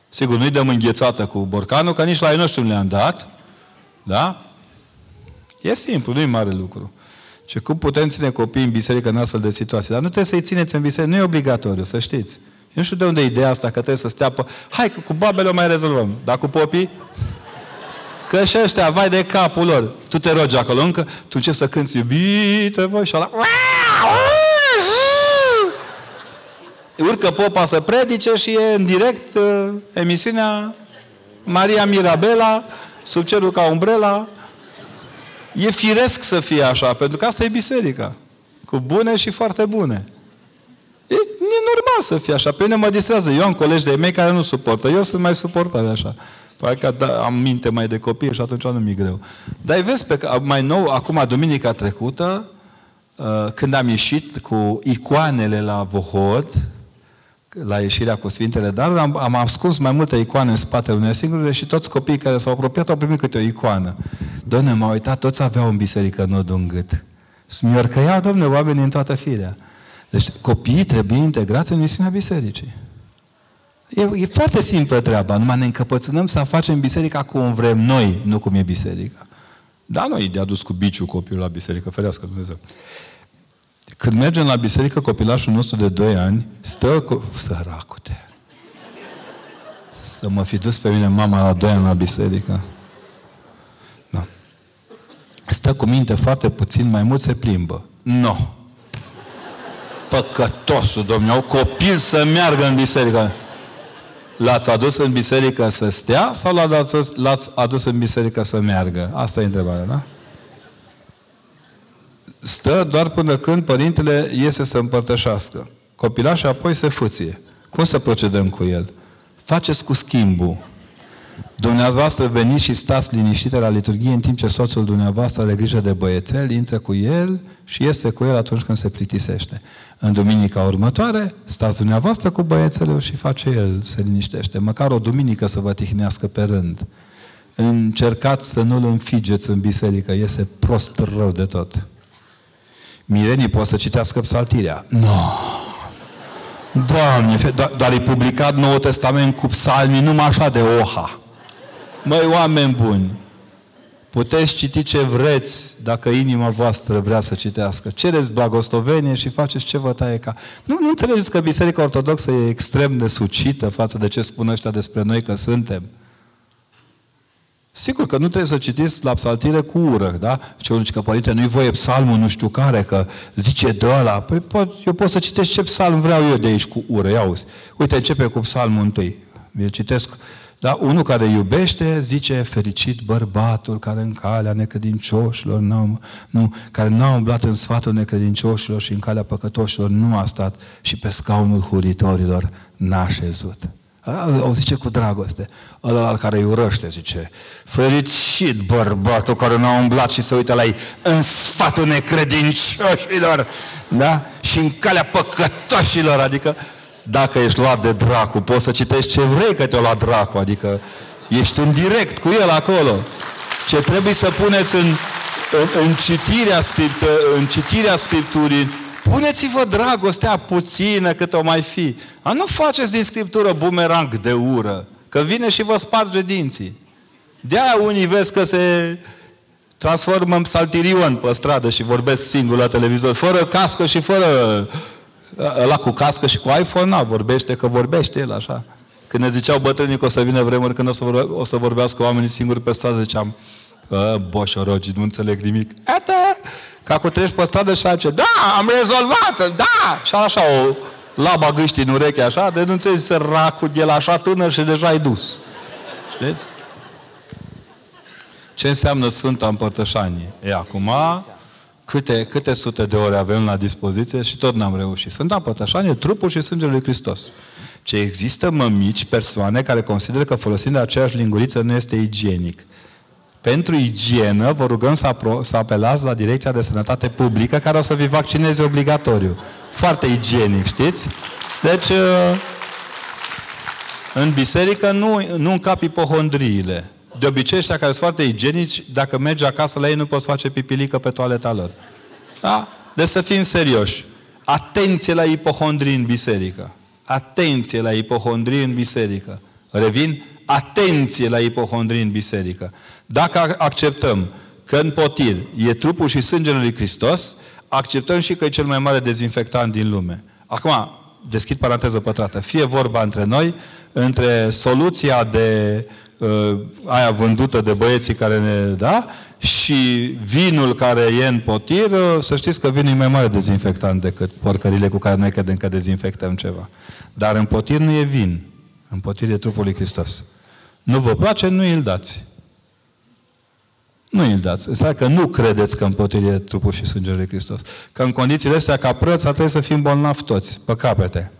Sigur, nu-i dăm înghețată cu borcanul, că nici la ei nu știu le-am dat. Da? E simplu, nu e mare lucru. Și cum putem ține copiii în biserică în astfel de situații? Dar nu trebuie să-i țineți în biserică, nu e obligatoriu, să știți. Eu nu știu de unde e ideea asta, că trebuie să stea pe... Hai, că cu babele o mai rezolvăm. Dar cu popii? Că și ăștia, vai de capul lor. Tu te rogi acolo încă, tu începi să cânti iubite voi și ăla urcă popa să predice și e în direct uh, emisiunea Maria Mirabela, sub cerul ca umbrela. E firesc să fie așa, pentru că asta e biserica. Cu bune și foarte bune. E, e normal să fie așa. Pe mine mă distrează. Eu am colegi de mei care nu suportă. Eu sunt mai suportat așa. Păi că da, am minte mai de copii și atunci nu mi-e greu. Dar vezi, pe, mai nou, acum, duminica trecută, uh, când am ieșit cu icoanele la Vohod, la ieșirea cu Sfintele Daruri, am, am ascuns mai multe icoane în spatele unei singure și toți copiii care s-au apropiat au primit câte o icoană. Doamne, m-au uitat, toți aveau în biserică nodul în gât. Smiorcăiau, domne, oamenii în toată firea. Deci copiii trebuie integrați în misiunea bisericii. E, e foarte simplă treaba, numai ne încăpățânăm să facem biserica cum vrem noi, nu cum e biserica. Da, noi de adus cu biciu copilul la biserică, ferească Dumnezeu. Când mergem la biserică, copilașul nostru de 2 ani stă cu... Săracute! Să mă fi dus pe mine mama la 2 ani la biserică. Da. Stă cu minte foarte puțin, mai mult se plimbă. Nu. No. Păcătosul, domnule, au copil să meargă în biserică. L-ați adus în biserică să stea sau l-ați adus în biserică să meargă? Asta e întrebarea, da? Stă doar până când părintele iese să împărtășească. Copilașul apoi se fâție. Cum să procedăm cu el? Faceți cu schimbul. Dumneavoastră veniți și stați liniștite la liturghie în timp ce soțul dumneavoastră are grijă de băiețel, intră cu el și iese cu el atunci când se plictisește. În duminica următoare, stați dumneavoastră cu băiețelul și face el, se liniștește. Măcar o duminică să vă tihnească pe rând. Încercați să nu-l înfigeți în biserică, iese prost rău de tot. Mirenii pot să citească psaltirea. Nu! No. Doamne, doar e publicat Noul Testament cu psalmii numai așa de oha. Măi, oameni buni, puteți citi ce vreți dacă inima voastră vrea să citească. Cereți blagostovenie și faceți ce vă taie ca... Nu, nu înțelegeți că Biserica Ortodoxă e extrem de sucită față de ce spun ăștia despre noi că suntem. Sigur că nu trebuie să citiți la psaltire cu ură, da? Ce unul că, părinte, nu-i voie psalmul nu știu care, că zice de ăla. Păi pot, eu pot să citesc ce psalm vreau eu de aici cu ură, ia uzi. Uite, începe cu psalmul întâi. Eu citesc, da? Unul care iubește zice, fericit bărbatul care în calea necredincioșilor, nu, nu, care nu a umblat în sfatul necredincioșilor și în calea păcătoșilor nu a stat și pe scaunul huritorilor n-a șezut. O zice cu dragoste. Ăla care îi urăște, zice. Fericit bărbatul care n-a umblat și se uită la ei în sfatul necredincioșilor. Da? Și în calea păcătoșilor. Adică, dacă ești luat de dracu, poți să citești ce vrei că te-o luat dracu. Adică, ești în direct cu el acolo. Ce trebuie să puneți în, în, în, citirea, script, în citirea Scripturii, Puneți-vă dragostea puțină cât o mai fi. A nu faceți din Scriptură bumerang de ură, că vine și vă sparge dinții. De-aia unii vezi că se transformă în saltirion pe stradă și vorbesc singur la televizor, fără cască și fără... Ăla cu cască și cu iPhone, na, vorbește că vorbește el așa. Când ne ziceau bătrânii că o să vină vremuri când o să, vorbe, o să vorbească oamenii singuri pe stradă, ziceam, boșorogi, nu înțeleg nimic. Ata! Ca cu treci pe stradă și face, da, am rezolvat da! Și așa o laba gâști în ureche așa, denunțezi săracul, el așa tânăr și deja ai dus. Știți? Ce înseamnă Sfânta Împărtășanie? E acum câte, câte sute de ore avem la dispoziție și tot n-am reușit. Sfânta Împărtășanie, trupul și sângele lui Hristos. Ce există mămici, persoane care consideră că folosind aceeași linguriță nu este igienic. Pentru igienă, vă rugăm să, apro- să apelați la Direcția de Sănătate Publică, care o să vi vaccineze obligatoriu. Foarte igienic, știți? Deci, uh, în biserică nu, nu încapi ipohondriile. De obicei, ăștia care sunt foarte igienici, dacă mergi acasă la ei, nu poți face pipilică pe toaleta lor. Da? Deci să fim serioși. Atenție la ipohondrii în biserică. Atenție la ipohondrii în biserică. Revin, atenție la ipohondrii în biserică. Dacă acceptăm că în potir e trupul și sângele lui Hristos, acceptăm și că e cel mai mare dezinfectant din lume. Acum, deschid paranteză pătrată, fie vorba între noi, între soluția de uh, aia vândută de băieții care ne da și vinul care e în potir, uh, să știți că vinul e mai mare dezinfectant decât porcările cu care noi credem că dezinfectăm ceva. Dar în potir nu e vin. În potir e trupul lui Hristos. Nu vă place, nu îl dați. Nu îl dați. Înseamnă că nu credeți că împotrive trupul și sângele lui Hristos. Că în condițiile astea, ca preț, trebuie să fim bolnavi toți, pe capete.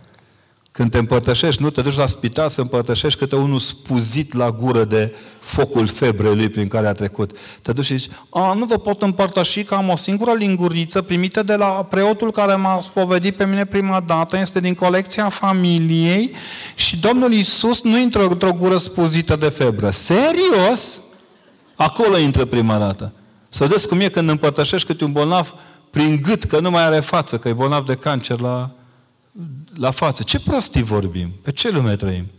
Când te împărtășești, nu te duci la spital să împărtășești câte unul spuzit la gură de focul febrei lui prin care a trecut. Te duci și zici, a, nu vă pot împărtăși că am o singură linguriță primită de la preotul care m-a spovedit pe mine prima dată, este din colecția familiei și Domnul Iisus nu intră într-o gură spuzită de febră. Serios? Acolo intră prima dată. Să vedeți cum e când împărtășești câte un bolnav prin gât, că nu mai are față, că e bolnav de cancer la, la față. Ce prostii vorbim? Pe ce lume trăim?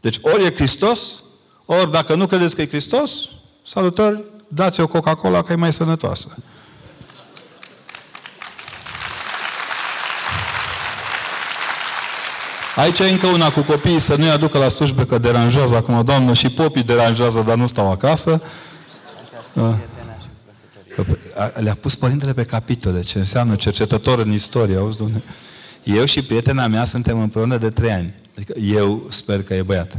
Deci ori e Hristos, ori dacă nu credeți că e Hristos, salutări, dați o Coca-Cola că e mai sănătoasă. Aici e încă una cu copiii să nu-i aducă la slujbe că deranjează acum, Doamnă, și popii deranjează, dar nu stau acasă. Ah. Le-a pus părintele pe capitole, ce înseamnă cercetător în istorie, auzi, domnule? Eu și prietena mea suntem împreună de trei ani. Adică eu sper că e băiat.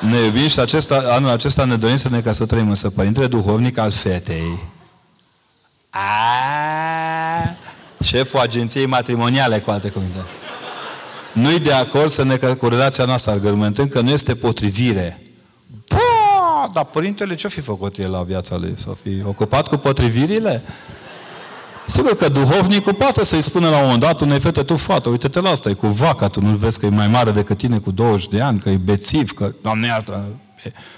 Ne iubim și acesta, anul acesta ne dorim să ne căsătorim, însă părintele duhovnic al fetei, a, șeful agenției matrimoniale, cu alte cuvinte, nu-i de acord să ne cu relația noastră, argumentând că nu este potrivire. Da, dar părintele ce-o fi făcut el la viața lui? Să fi ocupat cu potrivirile? Sigur că duhovnicul poate să-i spună la un moment dat unei fete, tu fată, uite-te la asta, e cu vaca, tu nu-l vezi că e mai mare decât tine cu 20 de ani, că e bețiv, că, doamne iartă,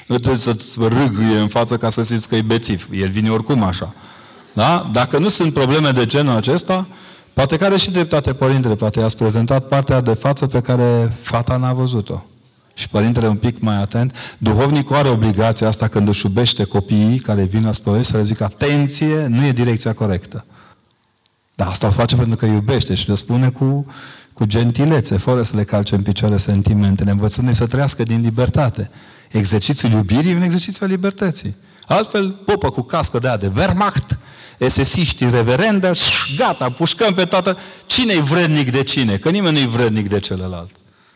nu trebuie să-ți râgâie în față ca să simți că e bețiv. El vine oricum așa. Da? Dacă nu sunt probleme de genul acesta, poate care și dreptate părintele, poate i-ați prezentat partea de față pe care fata n-a văzut-o. Și părintele un pic mai atent, duhovnicul are obligația asta când își iubește copiii care vin la spălări să le zic atenție, nu e direcția corectă. Dar asta o face pentru că iubește și le spune cu, cu gentilețe, fără să le calce în picioare sentimentele, învățându-i să trăiască din libertate. Exercițiul iubirii e un exercițiu al libertății. Altfel, popă cu cască de aia de Wehrmacht, esesiști reverendă, gata, pușcăm pe toată. Cine e vrednic de cine? Că nimeni nu e vrednic de celălalt.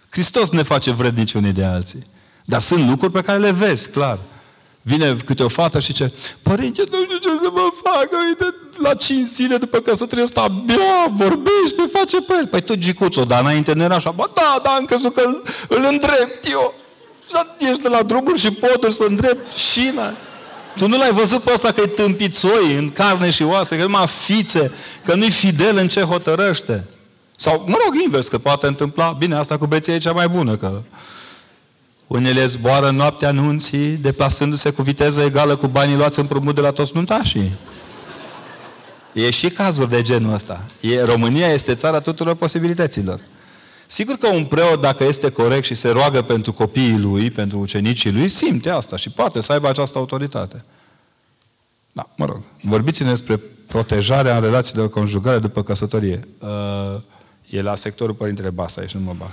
Hristos ne face vrednici unii de alții. Dar sunt lucruri pe care le vezi, clar. Vine câte o fată și ce Părinte, nu știu ce să mă fac, uite, la cinci zile după căsătorie ăsta abia vorbește, face pe el. Păi tu, Gicuțo, dar înainte nu era așa. Bă, da, da, am crezut că îl, îl îndrept eu. Ești de la drumul și podul să îndrept șina. Tu nu l-ai văzut pe ăsta că e tâmpițoi în carne și oase, că numai fițe, că nu-i fidel în ce hotărăște. Sau, mă rog, invers, că poate întâmpla, bine, asta cu beția e cea mai bună, că unele zboară noaptea anunții, deplasându-se cu viteză egală cu banii luați împrumut de la toți nuntașii. E și cazul de genul ăsta. E, România este țara tuturor posibilităților. Sigur că un preot, dacă este corect și se roagă pentru copiii lui, pentru ucenicii lui, simte asta și poate să aibă această autoritate. Da, mă rog. Vorbiți-ne despre protejarea în relațiile conjugale după căsătorie. Uh, e la sectorul Părintele Basa, aici nu mă bag.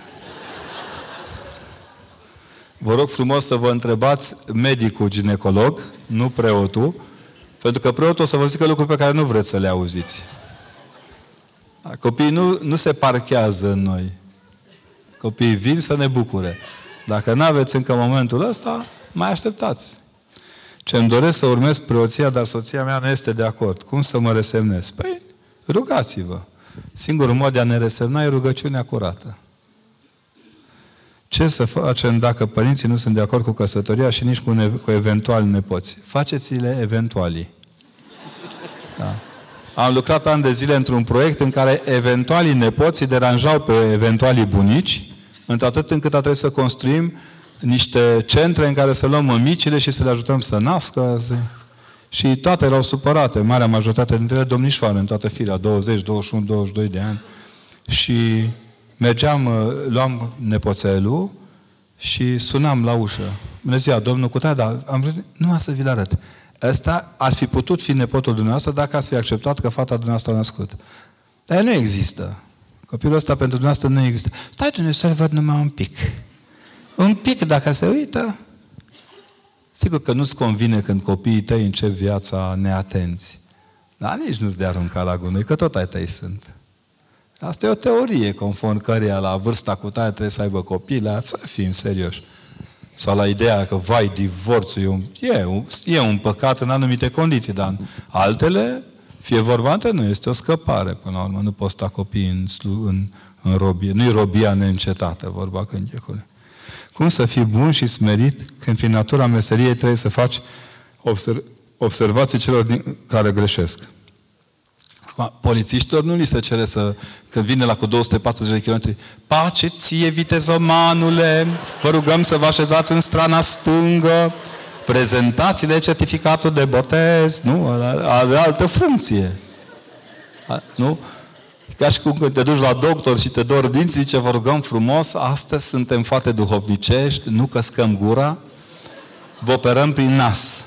Vă rog frumos să vă întrebați medicul ginecolog, nu preotul, pentru că preotul o să vă zică lucruri pe care nu vreți să le auziți. Copiii nu, nu se parchează în noi. Copiii vin să ne bucure. Dacă nu aveți încă momentul ăsta, mai așteptați. Ce îmi doresc să urmez preoția, dar soția mea nu este de acord. Cum să mă resemnez? Păi, rugați-vă. Singurul mod de a ne resemna e rugăciunea curată. Ce să facem dacă părinții nu sunt de acord cu căsătoria și nici cu, ne- cu eventuali nepoți? Faceți-le eventualii. Da. Am lucrat ani de zile într-un proiect în care eventualii nepoții deranjau pe eventualii bunici, într-atât încât a trebuit să construim niște centre în care să luăm mămicile și să le ajutăm să nască. Și toate erau supărate, marea majoritate dintre ele domnișoare în toată firea, 20, 21, 22 de ani. Și mergeam, uh, luam nepoțelul și sunam la ușă. Bună ziua, domnul Cutai, dar am vrut, nu să vi-l arăt. Ăsta ar fi putut fi nepotul dumneavoastră dacă ați fi acceptat că fata dumneavoastră a născut. Dar nu există. Copilul ăsta pentru dumneavoastră nu există. Stai, Dumnezeu, să-l văd numai un pic. Un pic, dacă se uită, sigur că nu-ți convine când copiii tăi încep viața neatenți. Dar nici nu-ți de arunca la gunoi, că tot ai tăi sunt. Asta e o teorie conform căreia la vârsta cu tare trebuie să aibă copii, la să fim serioși. Sau la ideea că, vai, divorțul e un, e, un, e un păcat în anumite condiții, dar în altele, fie vorba între nu, este o scăpare până la urmă. Nu poți sta copii în, în, în robie. Nu-i robia neîncetată, vorba cântecului. Cum să fii bun și smerit când prin natura meseriei trebuie să faci observ, observații celor din, care greșesc? Polițiștilor nu li se cere să, când vine la cu 240 de km, pace ție, vitezomanule, vă rugăm să vă așezați în strana stângă, prezentați-le certificatul de botez, nu? Are altă funcție. Nu? Ca și cum când te duci la doctor și te dor dinții, zice, vă rugăm frumos, astăzi suntem foarte duhovnicești, nu căscăm gura, vă operăm prin nas.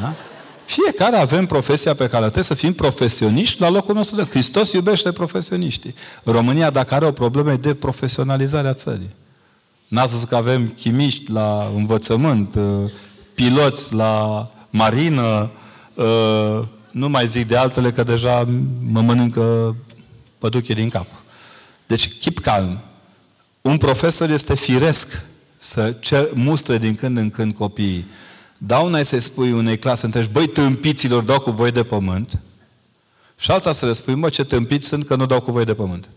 Da? Fiecare avem profesia pe care trebuie să fim profesioniști la locul nostru de Hristos iubește profesioniștii. România, dacă are o problemă, e de profesionalizarea țării. N-ați văzut că avem chimiști la învățământ, uh, piloți la marină, uh, nu mai zic de altele că deja mă mănâncă păduche din cap. Deci, keep calm. Un profesor este firesc să cer, mustre din când în când copiii. Dauna e să-i spui unei clase întregi, băi, tâmpiților, dau cu voi de pământ. Și alta să le spui, mă, ce tâmpiți sunt că nu dau cu voi de pământ.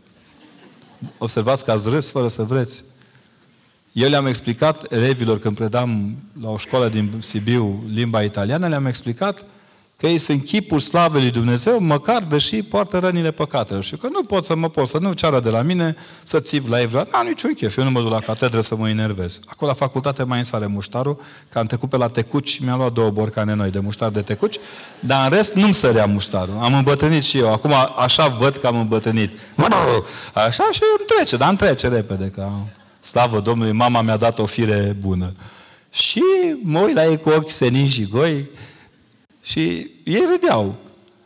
Observați că ați râs fără să vreți. Eu le-am explicat elevilor când predam la o școală din Sibiu limba italiană, le-am explicat că ei sunt chipul slavei lui Dumnezeu, măcar deși poartă rănile păcatelor. Și că nu pot să mă pot, să nu ceară de la mine să țip la evra. N-am niciun chef, eu nu mă duc la catedră să mă enervez. Acolo la facultate mai însare muștarul, că am trecut pe la tecuci și mi-am luat două borcane noi de muștar de tecuci, dar în rest nu-mi sărea muștarul. Am îmbătrânit și eu. Acum așa văd că am îmbătrânit. Așa și îmi trece, dar îmi trece repede. Că, slavă Domnului, mama mi-a dat o fire bună. Și mă uit la ei cu ochi senin și goi, și ei râdeau.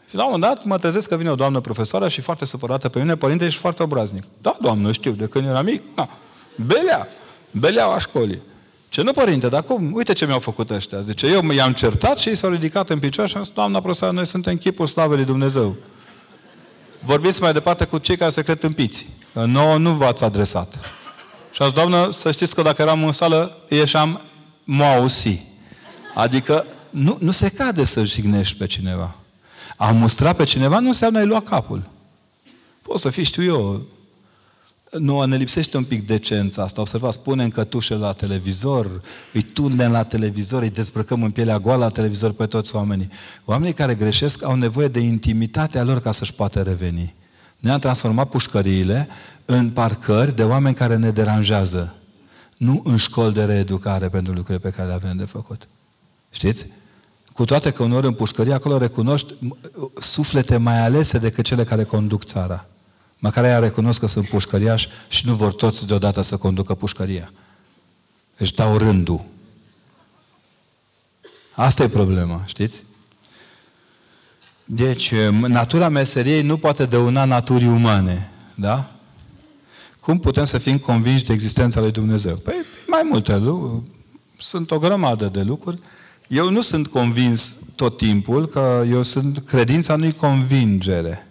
Și la un moment dat mă trezesc că vine o doamnă profesoară și foarte supărată pe mine, părinte, ești foarte obraznic. Da, doamnă, știu, de când eram mic, da. Belea, beleaua școlii. Ce nu, părinte, dar cum? Uite ce mi-au făcut ăștia. Zice, eu i-am certat și ei s-au ridicat în picioare și am zis, doamna profesoară, noi suntem chipul slavei lui Dumnezeu. Vorbiți mai departe cu cei care se cred tâmpiți. Nouă nu v-ați adresat. Și a zis, doamnă, să știți că dacă eram în sală, ieșeam moausi. Adică nu, nu se cade să jignești pe cineva. A mustra pe cineva nu înseamnă ai lua capul. Poți să fii, știu eu, nu, ne lipsește un pic decența asta. Observați, punem cătușe la televizor, îi tundem la televizor, îi dezbrăcăm în pielea goală la televizor pe toți oamenii. Oamenii care greșesc au nevoie de intimitatea lor ca să-și poată reveni. Ne-am transformat pușcăriile în parcări de oameni care ne deranjează. Nu în școli de reeducare pentru lucrurile pe care le avem de făcut. Știți? Cu toate că uneori în pușcărie acolo recunoști suflete mai alese decât cele care conduc țara. Măcar aia recunosc că sunt pușcăriași și nu vor toți deodată să conducă pușcăria. Își dau rândul. Asta e problema, știți? Deci, natura meseriei nu poate dăuna naturii umane. Da? Cum putem să fim convinși de existența lui Dumnezeu? Păi, mai multe lucruri. Sunt o grămadă de lucruri. Eu nu sunt convins tot timpul că eu sunt, credința nu-i convingere.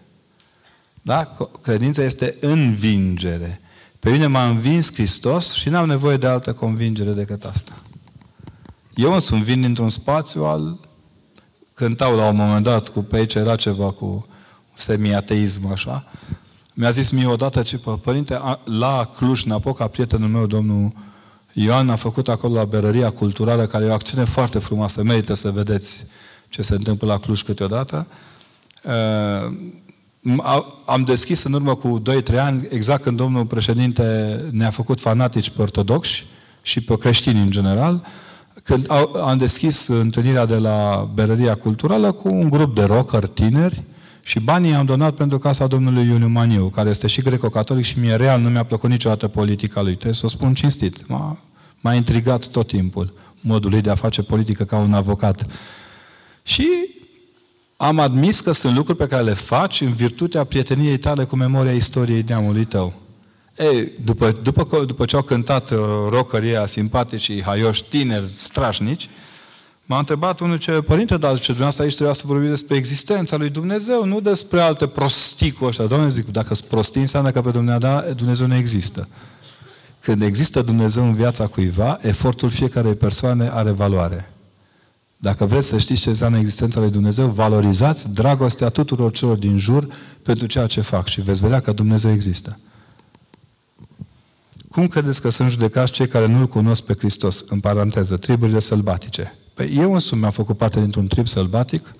Da? Credința este învingere. Pe mine m-a învins Hristos și n-am nevoie de altă convingere decât asta. Eu însumi vin dintr-un spațiu al... Cântau la un moment dat, cu pe aici era ceva cu semiateism, așa. Mi-a zis mie odată, ce părinte, la Cluj-Napoca, prietenul meu, domnul Ioan a făcut acolo la Berăria Culturală, care e o acțiune foarte frumoasă, merită să vedeți ce se întâmplă la Cluj câteodată. Uh, am deschis în urmă cu 2-3 ani, exact când domnul președinte ne-a făcut fanatici pe ortodoxi și pe creștini în general, când am deschis întâlnirea de la Berăria Culturală cu un grup de rocker tineri și banii am donat pentru casa domnului Iuliu Maniu, care este și greco-catolic și mie real nu mi-a plăcut niciodată politica lui. Trebuie să o spun cinstit. M-a, m-a intrigat tot timpul modul lui de a face politică ca un avocat. Și am admis că sunt lucruri pe care le faci în virtutea prieteniei tale cu memoria istoriei neamului tău. Ei, după, după, după ce au cântat uh, rockerii simpatici și haioși tineri strașnici, M-a întrebat unul ce, părinte, dar ce dumneavoastră aici trebuia să vorbim despre existența lui Dumnezeu, nu despre alte prostii cu ăștia. Doamne, zic, dacă sunt prostii, înseamnă că pe Dumnezeu nu există. Când există Dumnezeu în viața cuiva, efortul fiecarei persoane are valoare. Dacă vreți să știți ce înseamnă existența lui Dumnezeu, valorizați dragostea tuturor celor din jur pentru ceea ce fac și veți vedea că Dumnezeu există. Cum credeți că sunt judecați cei care nu-L cunosc pe Hristos? În paranteză, triburile sălbatice. Păi eu însumi mi-am făcut parte dintr-un trip sălbatic,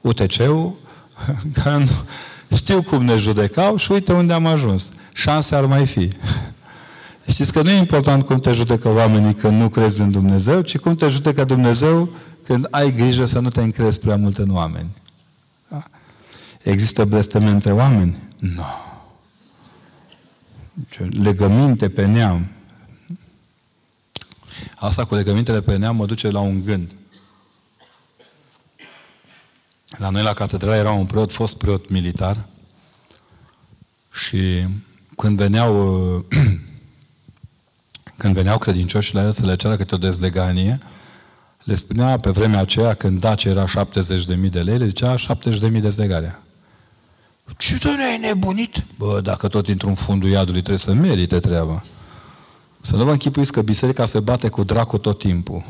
UTC-ul, care nu, știu cum ne judecau și uite unde am ajuns. Șanse ar mai fi. Știți că nu e important cum te judecă oamenii când nu crezi în Dumnezeu, ci cum te judecă Dumnezeu când ai grijă să nu te încrezi prea mult în oameni. Da? Există blesteme între oameni? Nu. No. Legăminte pe neam. Asta cu legămintele pe neam mă duce la un gând. La noi la catedrală era un preot, fost preot militar și când veneau când veneau credincioși la el să le ceară câte o dezleganie, le spunea pe vremea aceea, când Dacia era 70.000 de lei, le zicea 70.000 de dezlegarea. Ce doamne, ai nebunit? Bă, dacă tot intru în fundul iadului, trebuie să merite treaba. Să nu vă închipuiți că biserica se bate cu dracu tot timpul.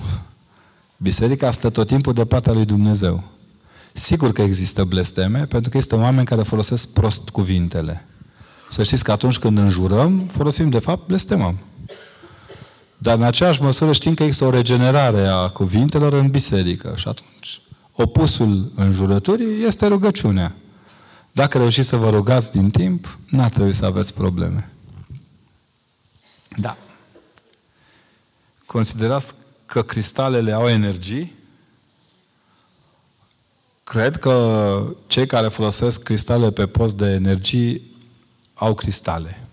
Biserica stă tot timpul de partea lui Dumnezeu. Sigur că există blesteme, pentru că există oameni care folosesc prost cuvintele. Să știți că atunci când înjurăm, folosim de fapt blestemăm. Dar în aceeași măsură știm că există o regenerare a cuvintelor în biserică. Și atunci, opusul înjurăturii este rugăciunea. Dacă reușiți să vă rugați din timp, n-ar trebui să aveți probleme. Da. Considerați că cristalele au energii? Cred că cei care folosesc cristale pe post de energii au cristale.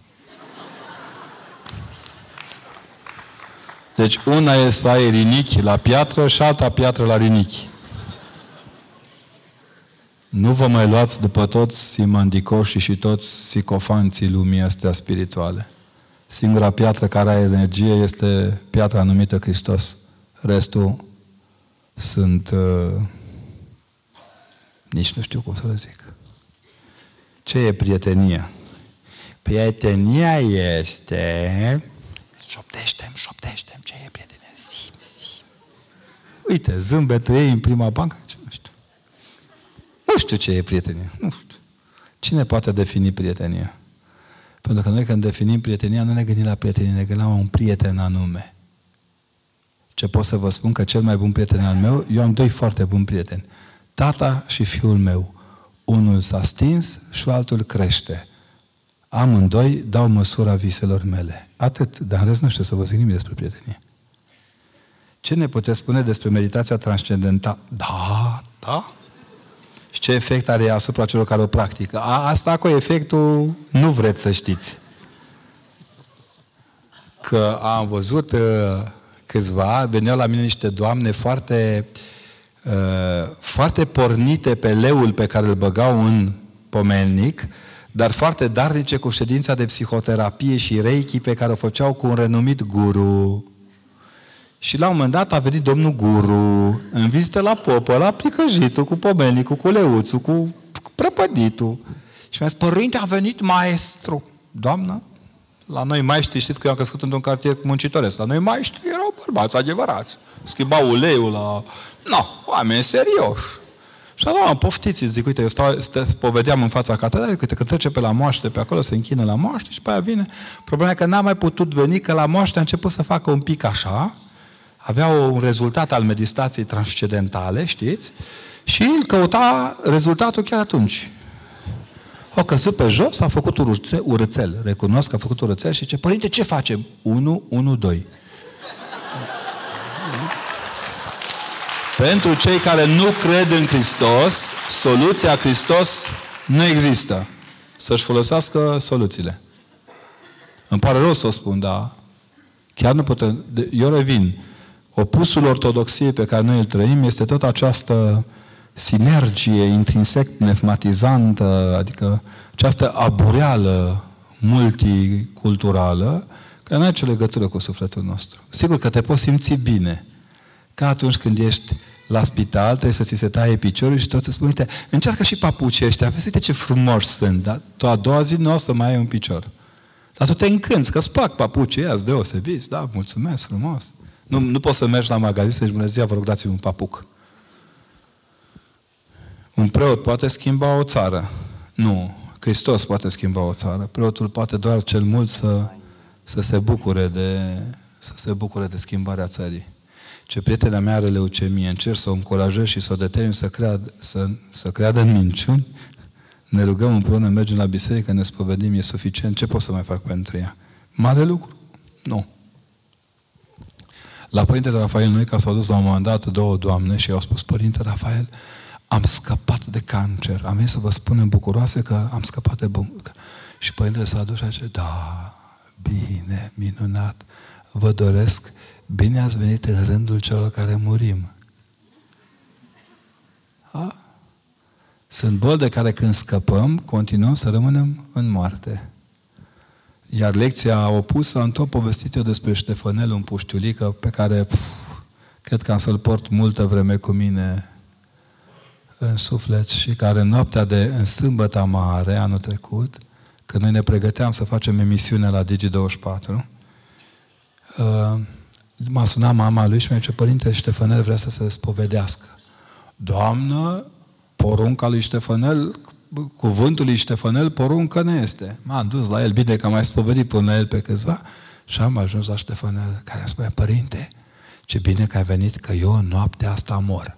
Deci una e să ai rinichi la piatră și alta piatră la rinichi. Nu vă mai luați după toți simandicoșii și toți sicofanții lumii astea spirituale. Singura piatră care are energie este piatra numită Hristos. Restul sunt... Uh, nici nu știu cum să le zic. Ce e prietenia? Prietenia este... Șoptește-mi, șoptește ce e prietenia? Sim, sim. Uite, zâmbetul ei în prima bancă, ce nu știu. Nu știu ce e prietenia. Nu știu. Cine poate defini prietenia? Pentru că noi când definim prietenia, nu ne gândim la prietenie, ne gândim la un prieten anume. Ce pot să vă spun că cel mai bun prieten al meu, eu am doi foarte buni prieteni. Tata și fiul meu. Unul s-a stins și altul crește. Amândoi dau măsura viselor mele. Atât, dar în rest nu știu să vă zic nimic despre prietenie. Ce ne puteți spune despre meditația transcendentală? Da, da. Și ce efect are asupra celor care o practică? A, asta cu efectul nu vreți să știți. Că am văzut uh, câțiva, veneau la mine niște doamne foarte, uh, foarte pornite pe leul pe care îl băgau în pomelnic, dar foarte darnice cu ședința de psihoterapie și reiki pe care o făceau cu un renumit guru. Și la un moment dat a venit domnul guru în vizită la popă, la plicăjitul, cu pomenicul, cu leuțul, cu prăpăditul. Și mi-a zis, părinte, a venit maestru. Doamnă, la noi maestri, știți că eu am crescut într-un cartier muncitoresc, la noi maestri erau bărbați adevărați. Schimbau uleiul la... Nu, oameni serioși. Și am poftiți, zic, uite, eu stau, stă, povedeam în fața catedralei, uite, că trece pe la moaște, pe acolo se închină la moaște și pe aia vine. Problema e că n-a mai putut veni, că la moaște a început să facă un pic așa, avea un rezultat al meditației transcendentale, știți? Și îl căuta rezultatul chiar atunci. O căzut pe jos, a făcut urțel, urățel. Recunosc că a făcut urățel și ce părinte, ce facem? 1, 1, 2. Pentru cei care nu cred în Hristos, soluția Hristos nu există. Să-și folosească soluțiile. Îmi pare rău să o spun, dar chiar nu putem... Eu revin. Opusul ortodoxiei pe care noi îl trăim este tot această sinergie intrinsec nefmatizantă, adică această abureală multiculturală, care nu are ce legătură cu sufletul nostru. Sigur că te poți simți bine, ca atunci când ești la spital, trebuie să ți se taie piciorul și tot să spui, uite, încearcă și papucii ăștia, vezi, uite ce frumoși sunt, dar tu a doua zi nu o să mai ai un picior. Dar tu te încânți, că îți plac papucii ăia, îți deosebiți, da, mulțumesc, frumos. Nu, nu poți să mergi la magazin să-și bună ziua, vă rog, dați un papuc. Un preot poate schimba o țară. Nu. Hristos poate schimba o țară. Preotul poate doar cel mult să, să se bucure de să se bucure de schimbarea țării. Ce prietena mea are leucemie, încerc să o încurajez și să o determin să creadă, să, să creadă în minciuni, ne rugăm împreună, mergem la biserică, ne spovedim, e suficient, ce pot să mai fac pentru ea? Mare lucru? Nu. La Părintele Rafael noi, ca s-au dus la un moment dat două doamne și au spus, Părinte Rafael, am scăpat de cancer. Am venit să vă spunem bucuroase că am scăpat de bun. Și Părintele s-a dus și a zis, da, bine, minunat, vă doresc Bine ați venit în rândul celor care murim. A? Sunt boli de care când scăpăm, continuăm să rămânem în moarte. Iar lecția opusă am tot povestit eu despre Ștefanel, un puștiulică pe care pf, cred că am să-l port multă vreme cu mine în suflet și care în noaptea de în sâmbătă mare, anul trecut, când noi ne pregăteam să facem emisiune la Digi24, uh, m-a sunat mama lui și mi-a zis, Părinte Ștefanel vrea să se spovedească. Doamnă, porunca lui Ștefanel, cuvântul lui Ștefanel, poruncă nu este. M-am dus la el, bine că am mai spovedit până la el pe câțiva, și am ajuns la Ștefanel, care spune, Părinte, ce bine că ai venit, că eu în noaptea asta mor.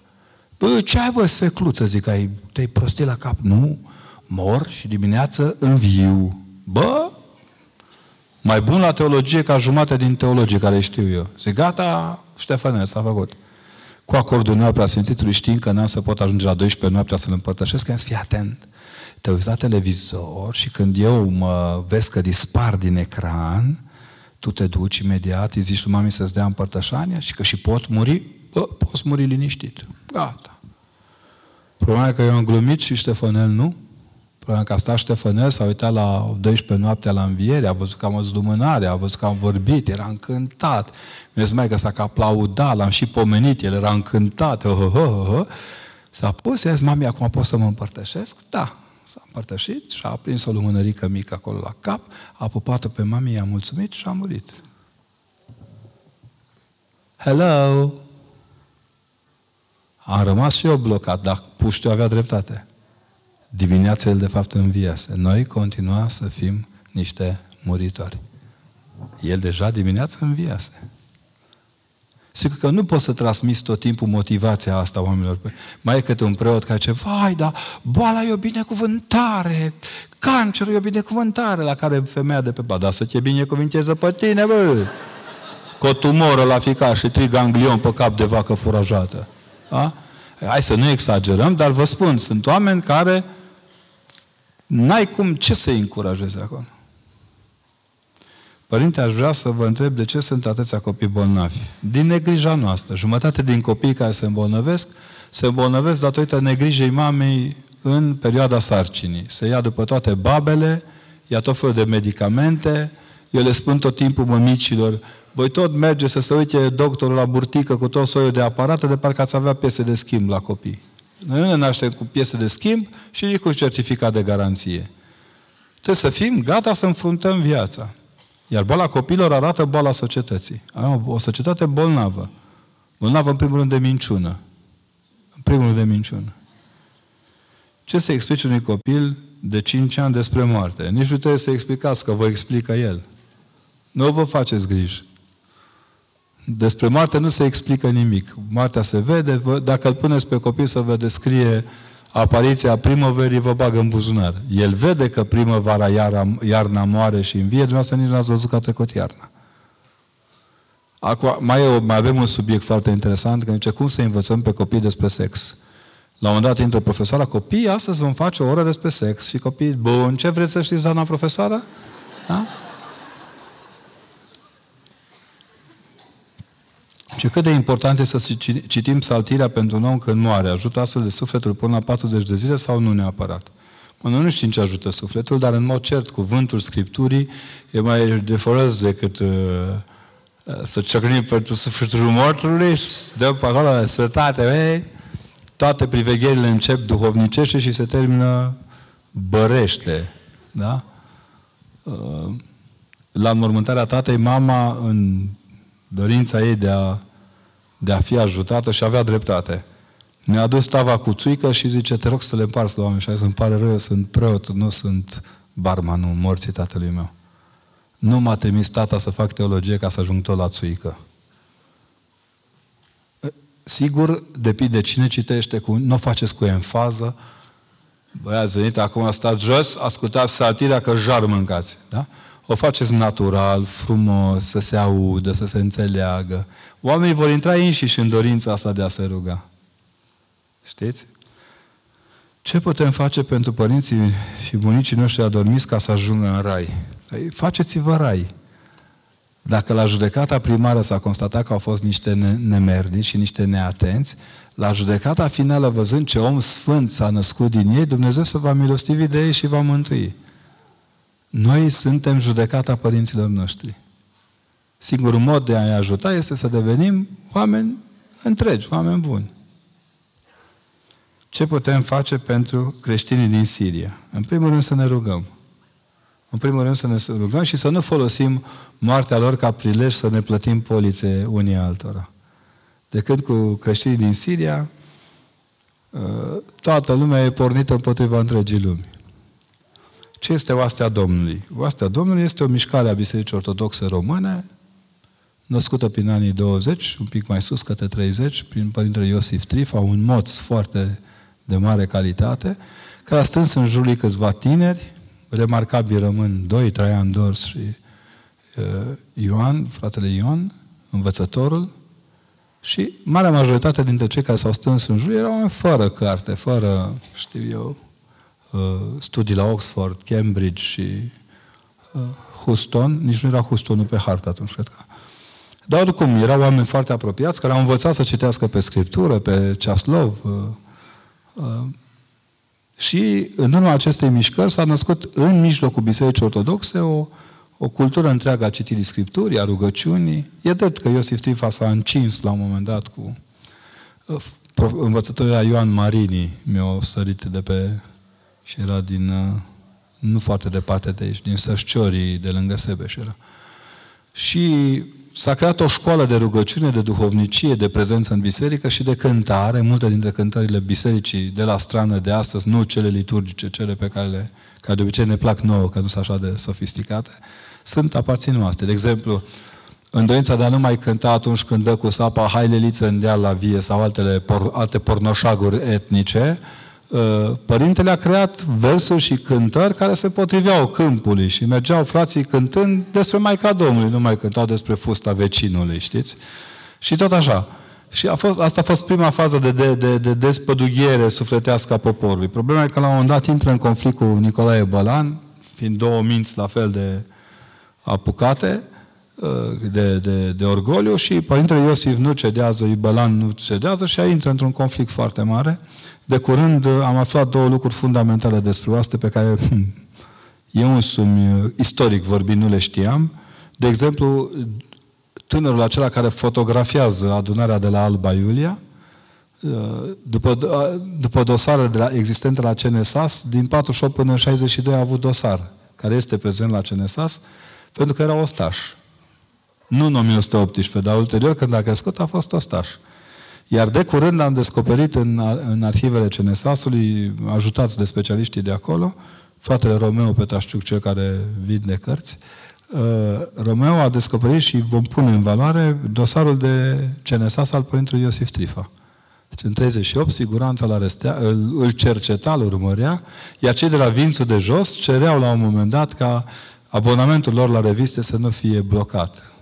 Bă, ce ai bă, sfecluță, zic, ai, te-ai prostit la cap? Nu, mor și dimineață înviu. Bă, mai bun la teologie ca jumate din teologie care știu eu. Zic, gata, Ștefanel, s-a făcut. Cu acordul meu preasfințitului știind că n-am să pot ajunge la 12 noaptea să-l împărtășesc, am să fii atent. Te uiți la televizor și când eu mă vezi că dispar din ecran, tu te duci imediat, îi zici lui mami să-ți dea împărtășania și că și pot muri, bă, poți muri liniștit. Gata. Problema e că eu am glumit și Ștefanel nu. Problema că a stat Ștefanel, s-a uitat la 12 noaptea la înviere, a văzut că am văzut lumânare, a văzut că am vorbit, era încântat. Mi-a mai că s-a aplaudat, l-am și pomenit, el era încântat. Ho, ho, ho, ho. S-a pus, i-a zis, mami, acum pot să mă împărtășesc? Da. S-a împărtășit și a aprins o lumânărică mică acolo la cap, a pupat-o pe mami, i-a mulțumit și a murit. Hello! Am rămas și eu blocat, dar puștiu avea dreptate. Dimineața el de fapt înviase. Noi continua să fim niște muritori. El deja dimineața înviase. Sigur că nu poți să transmiți tot timpul motivația asta oamenilor. Mai e câte un preot care zice, vai, dar boala e o binecuvântare, cancerul e o binecuvântare, la care femeia de pe ba, dar să te binecuvinteze pe tine, bă! Cu o tumoră la ficat și triganglion pe cap de vacă furajată. Da? Hai să nu exagerăm, dar vă spun, sunt oameni care n-ai cum ce să-i încurajeze acolo. Părinte, aș vrea să vă întreb de ce sunt atâția copii bolnavi. Din negrija noastră. Jumătate din copiii care se îmbolnăvesc, se îmbolnăvesc datorită negrijei mamei în perioada sarcinii. Se ia după toate babele, ia tot felul de medicamente, eu le spun tot timpul mămicilor, voi tot merge să se uite doctorul la burtică cu tot soiul de aparate, de parcă ați avea piese de schimb la copii. Noi nu ne naștem cu piese de schimb și cu certificat de garanție. Trebuie să fim gata să înfruntăm viața. Iar boala copilor arată boala societății. O societate bolnavă. Bolnavă în primul rând de minciună. În primul rând de minciună. Ce să explici unui copil de 5 ani despre moarte? Nici nu trebuie să explicați, că vă explică el. Nu vă faceți griji. Despre moarte nu se explică nimic. Moartea se vede, dacă îl puneți pe copil să vă descrie apariția primăverii, vă bagă în buzunar. El vede că primăvara, iarna, iarna moare și învie, dumneavoastră nici n-ați văzut că a trecut iarna. Acum, mai, e, mai avem un subiect foarte interesant, că zice cum să învățăm pe copii despre sex. La un moment dat intră profesoara, copii, astăzi vom face o oră despre sex. Și copiii, bun, ce vreți să știți, doamna profesoară? Da? Și cât de important este să citim saltirea pentru un om când moare. Ajută astfel de sufletul până la 40 de zile sau nu neapărat? Mă, nu știm ce ajută sufletul, dar în mod cert, cuvântul Scripturii e mai de folos decât uh, să ciocnim pentru sufletul mortului, dă pe acolo sătate, vei? toate privegherile încep duhovnicește și se termină bărește. Da? Uh, la mormântarea tatei, mama, în dorința ei de a, de a fi ajutată și avea dreptate. Ne-a adus tava cu țuică și zice, te rog să le împarți la oameni. Și să-mi pare rău, eu sunt preot, nu sunt barmanul morții tatălui meu. Nu m-a trimis tata să fac teologie ca să ajung tot la țuică. Sigur, depinde cine citește, cu, nu o faceți cu enfază. Băi, ați venit acum, stați jos, ascultați satirea că jar mâncați. Da? o faceți natural, frumos, să se audă, să se înțeleagă. Oamenii vor intra înșiși în dorința asta de a se ruga. Știți? Ce putem face pentru părinții și bunicii noștri adormiți ca să ajungă în rai? Păi, faceți-vă rai. Dacă la judecata primară s-a constatat că au fost niște nemernici și niște neatenți, la judecata finală, văzând ce om sfânt s-a născut din ei, Dumnezeu se va milostivi de ei și va mântui. Noi suntem judecata părinților noștri. Singurul mod de a-i ajuta este să devenim oameni întregi, oameni buni. Ce putem face pentru creștinii din Siria? În primul rând să ne rugăm. În primul rând să ne rugăm și să nu folosim moartea lor ca prilej să ne plătim polițe unii altora. Decât cu creștinii din Siria, ă, toată lumea e pornită împotriva întregii lumi. Ce este oastea Domnului? Oastea Domnului este o mișcare a Bisericii Ortodoxe Române, născută prin anii 20, un pic mai sus, către 30, prin Părintele Iosif Trifa, un moț foarte de mare calitate, care a strâns în jurul lui câțiva tineri, remarcabil rămân doi, Traian Dors și uh, Ioan, fratele Ion, învățătorul, și marea majoritate dintre cei care s-au strâns în jur erau fără carte, fără, știu eu, uh, studii la Oxford, Cambridge și uh, Houston, nici nu era Houstonul pe hartă atunci, cred că. Dar oricum, erau oameni foarte apropiați care au învățat să citească pe Scriptură, pe Ceaslov, uh, uh, și în urma acestei mișcări s-a născut în mijlocul Bisericii Ortodoxe o, o cultură întreagă a citirii Scripturii, a rugăciunii. E drept că Iosif Trifa s-a încins la un moment dat cu uh, învățătoria Ioan Marini, mi-a sărit de pe... și era din... Uh, nu foarte departe de aici, din Sășciorii, de lângă Sebeș era. Și S-a creat o școală de rugăciune, de duhovnicie, de prezență în biserică și de cântare. Multe dintre cântările bisericii de la strană de astăzi, nu cele liturgice, cele pe care, le, care de obicei ne plac nouă, că nu sunt așa de sofisticate, sunt aparțin noastre. De exemplu, în dorința de a nu mai cânta atunci când dă cu sapa Hai leliță în deal la vie sau altele, por, alte pornoșaguri etnice, Uh, părintele a creat versuri și cântări care se potriveau câmpului și mergeau frații cântând despre Maica Domnului, nu mai cântau despre fusta vecinului, știți? Și tot așa. Și a fost, asta a fost prima fază de, de, de, de despădughiere sufletească a poporului. Problema e că la un moment dat intră în conflict cu Nicolae Bălan, fiind două minți la fel de apucate, uh, de, de, de orgoliu și Părintele Iosif nu cedează, Ibălan nu cedează și intră într-un conflict foarte mare. De curând uh, am aflat două lucruri fundamentale despre oaste pe care hmm, eu însumi, uh, istoric vorbind, nu le știam. De exemplu, tânărul acela care fotografiază adunarea de la Alba Iulia, uh, după, după dosarele de la, existente la CNSAS, din 48 până în 62 a avut dosar, care este prezent la CNSAS, pentru că era ostaș. Nu în 1918, dar ulterior, când a crescut, a fost ostaș. Iar de curând am descoperit în, în arhivele CNSAS-ului, ajutați de specialiștii de acolo, fratele Romeo Petașciuc, cel care vinde cărți, uh, Romeo a descoperit și vom pune în valoare dosarul de CNSAS al Părintelui Iosif Trifa. Deci în 38, siguranța la restea, îl, îl cerceta, îl urmărea, iar cei de la Vințul de jos cereau la un moment dat ca abonamentul lor la reviste să nu fie blocat.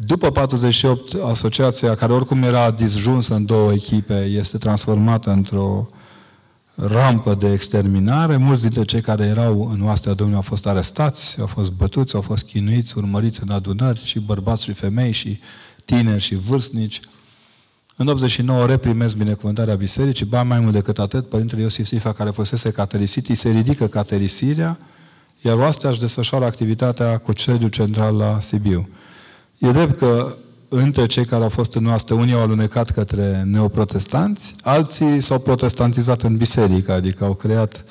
După 48, asociația, care oricum era disjunsă în două echipe, este transformată într-o rampă de exterminare. Mulți dintre cei care erau în oastea Domnului au fost arestați, au fost bătuți, au fost chinuiți, urmăriți în adunări, și bărbați și femei, și tineri și vârstnici. În 89 reprimez binecuvântarea bisericii, ba mai mult decât atât, Părintele Iosif Sifa, care fusese caterisit, îi se ridică caterisirea, iar oastea își desfășoară activitatea cu sediul central la Sibiu. E drept că între cei care au fost în noastră, unii au alunecat către neoprotestanți, alții s-au protestantizat în biserică, adică au creat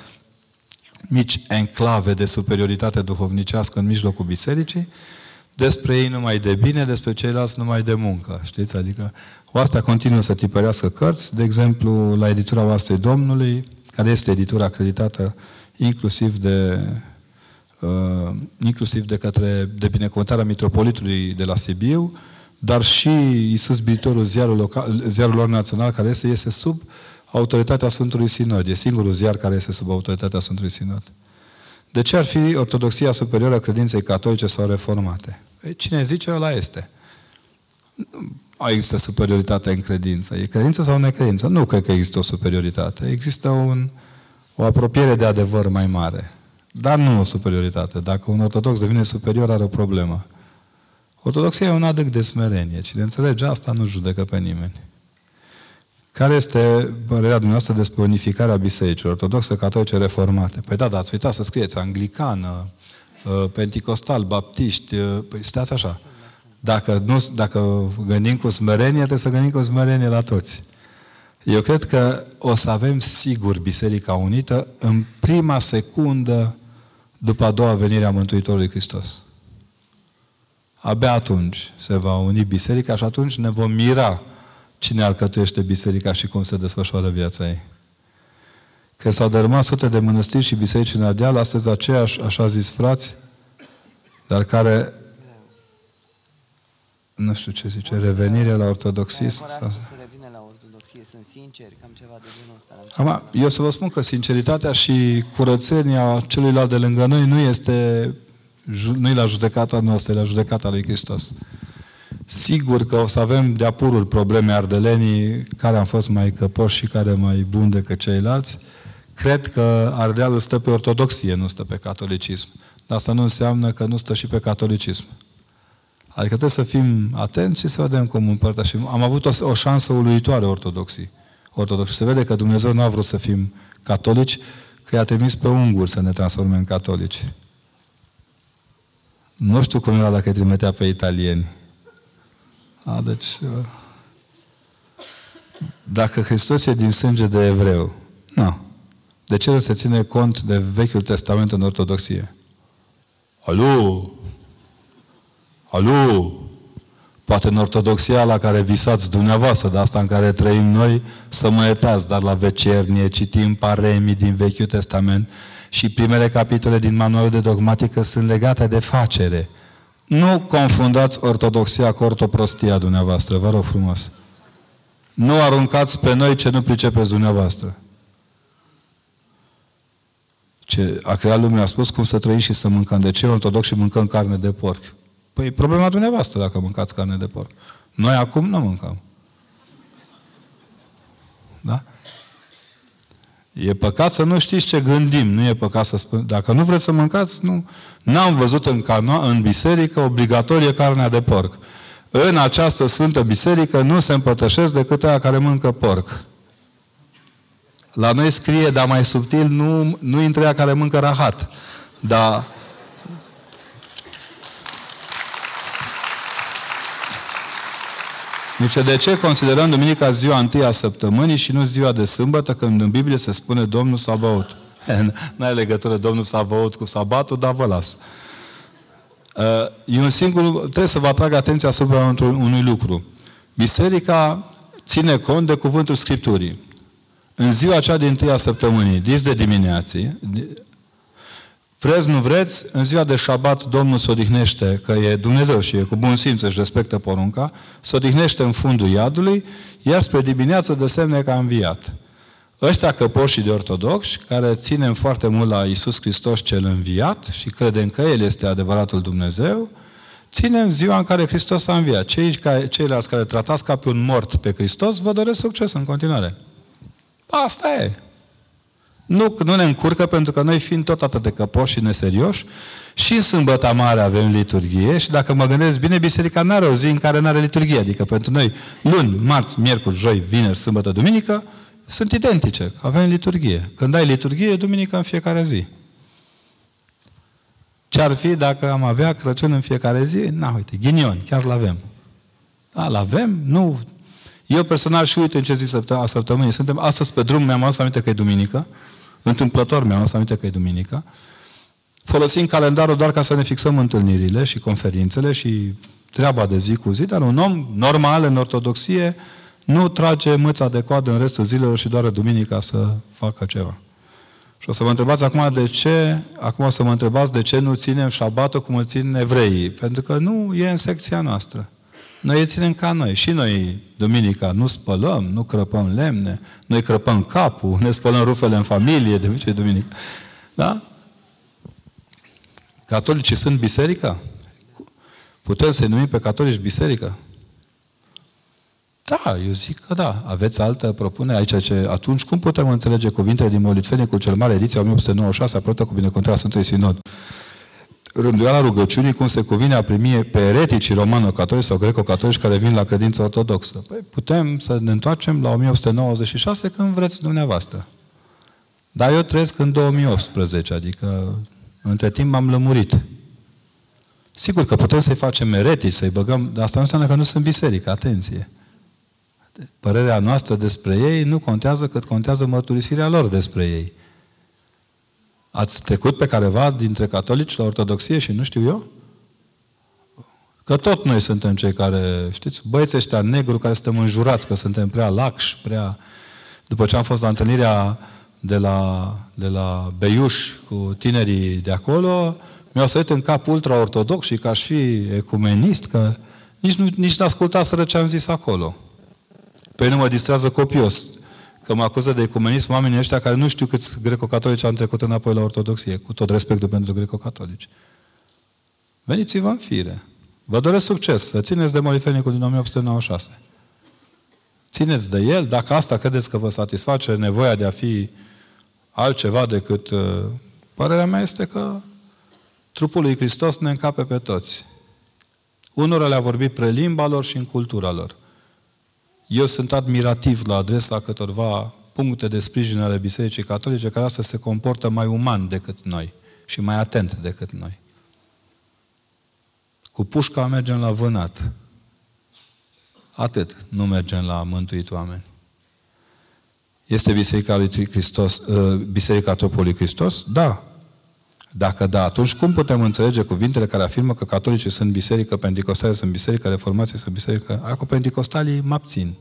mici enclave de superioritate duhovnicească în mijlocul bisericii, despre ei numai de bine, despre ceilalți numai de muncă. Știți? Adică oastea continuă să tipărească cărți, de exemplu, la editura Oastei Domnului, care este editura acreditată inclusiv de uh, inclusiv de către de binecuvântarea mitropolitului de la Sibiu, dar și Iisus Bitorul, ziarul, local, ziarul lor național, care este, este sub autoritatea Sfântului Sinod. E singurul ziar care este sub autoritatea Sfântului Sinod. De ce ar fi ortodoxia superioară a credinței catolice sau reformate? Ei, cine zice, ăla este. Nu există superioritate în credință. E credință sau necredință? Nu cred că există o superioritate. Există un, o apropiere de adevăr mai mare. Dar nu o superioritate. Dacă un ortodox devine superior, are o problemă. Ortodoxia e un adâc de smerenie. Cine înțelege asta, nu judecă pe nimeni. Care este părerea dumneavoastră despre unificarea bisericii ortodoxe, catolice, reformate? Păi da, dar ați uitat să scrieți anglicană, uh, penticostal, baptiști, uh, păi stați așa. Dacă, nu, dacă gândim cu smerenie, trebuie să gândim cu smerenie la toți. Eu cred că o să avem sigur Biserica Unită în prima secundă după a doua venire a Mântuitorului Hristos. Abia atunci se va uni biserica și atunci ne vom mira cine alcătuiește biserica și cum se desfășoară viața ei. Că s-au dărâmat sute de mănăstiri și biserici în Ardeal, astăzi aceiași, așa zis frați, dar care nu știu ce zice, revenire la ortodoxism? Sau... să revină la ortodoxie, sunt sinceri, cam ceva de genul ăsta. Acum, eu să vă spun că sinceritatea și curățenia celuilalt de lângă noi nu este nu e la judecata noastră, e la judecata lui Hristos. Sigur că o să avem de apurul probleme ardelenii, care am fost mai căpoși și care mai buni decât ceilalți. Cred că Ardealul stă pe ortodoxie, nu stă pe catolicism. Dar asta nu înseamnă că nu stă și pe catolicism. Adică trebuie să fim atenți și să vedem cum împărtășim. Am avut o, o șansă uluitoare ortodoxii. Ortodoxi. Se vede că Dumnezeu nu a vrut să fim catolici, că i-a trimis pe unguri să ne transforme în catolici. Nu știu cum era dacă îi trimitea pe italieni. A, deci, uh, dacă Hristos e din sânge de evreu, nu. De ce nu se ține cont de Vechiul Testament în Ortodoxie? Alu! Alu! Poate în ortodoxia la care visați dumneavoastră, de asta în care trăim noi, să mă iertați, dar la vecernie citim paremii din Vechiul Testament și primele capitole din manualul de dogmatică sunt legate de facere. Nu confundați ortodoxia cu ortoprostia dumneavoastră, vă rog frumos. Nu aruncați pe noi ce nu pricepeți dumneavoastră. Ce a creat lumea a spus cum să trăim și să mâncăm. De ce ortodox și mâncăm carne de porc? Păi problema dumneavoastră dacă mâncați carne de porc. Noi acum nu mâncăm. Da? E păcat să nu știți ce gândim, nu e păcat să spun. Dacă nu vreți să mâncați, nu. N-am văzut în, cano- în biserică obligatorie carnea de porc. În această sfântă biserică nu se împărtășesc decât aia care mâncă porc. La noi scrie, dar mai subtil, nu, nu intră aia care mâncă rahat. Dar Zice, de ce considerăm Duminica ziua întâi a săptămânii și nu ziua de sâmbătă, când în Biblie se spune Domnul Sabaot? N-ai legătură Domnul Sabaot cu sabatul, dar vă las. Uh, e un singur, trebuie să vă atrag atenția asupra unui lucru. Biserica ține cont de cuvântul Scripturii. În ziua aceea din întâia săptămânii, dis de dimineață, Vreți, nu vreți, în ziua de șabat Domnul se odihnește, că e Dumnezeu și e cu bun simț, își respectă porunca, se odihnește în fundul iadului, iar spre dimineață de semne că a înviat. Ăștia căpoșii de ortodoxi, care ținem foarte mult la Isus Hristos cel înviat și credem că El este adevăratul Dumnezeu, ținem ziua în care Hristos a înviat. Cei, care, ceilalți care tratați ca pe un mort pe Hristos, vă doresc succes în continuare. Asta e. Nu, nu ne încurcă pentru că noi fiind tot atât de căpoși și neserioși, și în sâmbătă mare avem liturghie și dacă mă gândesc bine, biserica nu are o zi în care nu are liturghie. Adică pentru noi luni, marți, miercuri, joi, vineri, sâmbătă, duminică sunt identice. Avem liturghie. Când ai liturghie, duminică în fiecare zi. Ce ar fi dacă am avea Crăciun în fiecare zi? Na, uite, ghinion, chiar l-avem. Da, l-avem, nu... Eu personal și uite în ce zi a săptămânii suntem. Astăzi pe drum mi-am adus aminte că e duminică. Întâmplător mi-am adus aminte că e duminică. Folosim calendarul doar ca să ne fixăm întâlnirile și conferințele și treaba de zi cu zi, dar un om normal în ortodoxie nu trage mâța de coadă în restul zilelor și doar duminica să facă ceva. Și o să mă întrebați acum de ce, acum o să mă întrebați de ce nu ținem șabatul cum îl țin evreii. Pentru că nu e în secția noastră. Noi îl ținem ca noi. Și noi, duminica, nu spălăm, nu crăpăm lemne, noi crăpăm capul, ne spălăm rufele în familie, de ce duminică. Da? Catolicii sunt biserica? Putem să-i numim pe catolici biserică? Da, eu zic că da. Aveți altă propunere aici? Ce, atunci, cum putem înțelege cuvintele din Molitvenicul cel Mare, ediția 1896, aproape cu binecuvântarea Sfântului Sinod? Rânduiala rugăciunii cum se cuvine a primi pe ereticii romano-catolici sau greco-catolici care vin la credința ortodoxă. Păi putem să ne întoarcem la 1896 când vreți dumneavoastră. Dar eu trăiesc în 2018, adică între timp m-am lămurit. Sigur că putem să-i facem eretici, să-i băgăm, dar asta nu înseamnă că nu sunt biserică, atenție. Părerea noastră despre ei nu contează cât contează mărturisirea lor despre ei. Ați trecut pe careva dintre catolici la ortodoxie și nu știu eu? Că tot noi suntem cei care, știți, băieți ăștia negru care suntem înjurați că suntem prea lax, prea... După ce am fost la întâlnirea de la, de la Beiuș cu tinerii de acolo, mi-au sărit în cap ultra-ortodox și ca și ecumenist, că nici nu nici n-ascultaseră ce am zis acolo. Pe nu mă distrează copios că mă acuză de ecumenism oamenii ăștia care nu știu câți greco-catolici au trecut înapoi la ortodoxie, cu tot respectul pentru greco-catolici. Veniți-vă în fire. Vă doresc succes, să țineți de molifenicul din 1896. Țineți de el, dacă asta credeți că vă satisface nevoia de a fi altceva decât... Uh, părerea mea este că trupul lui Hristos ne încape pe toți. Unora le-a vorbit pre limba lor și în cultura lor. Eu sunt admirativ la adresa câtorva puncte de sprijin ale Bisericii Catolice care astăzi se comportă mai uman decât noi și mai atent decât noi. Cu pușca mergem la vânat. Atât. Nu mergem la mântuit oameni. Este Biserica lui Hristos, uh, Biserica Trupului Hristos? Da. Dacă da, atunci cum putem înțelege cuvintele care afirmă că catolicii sunt biserică, pentecostali sunt biserică, reformații sunt biserică? Acum pentecostalii mă abțin.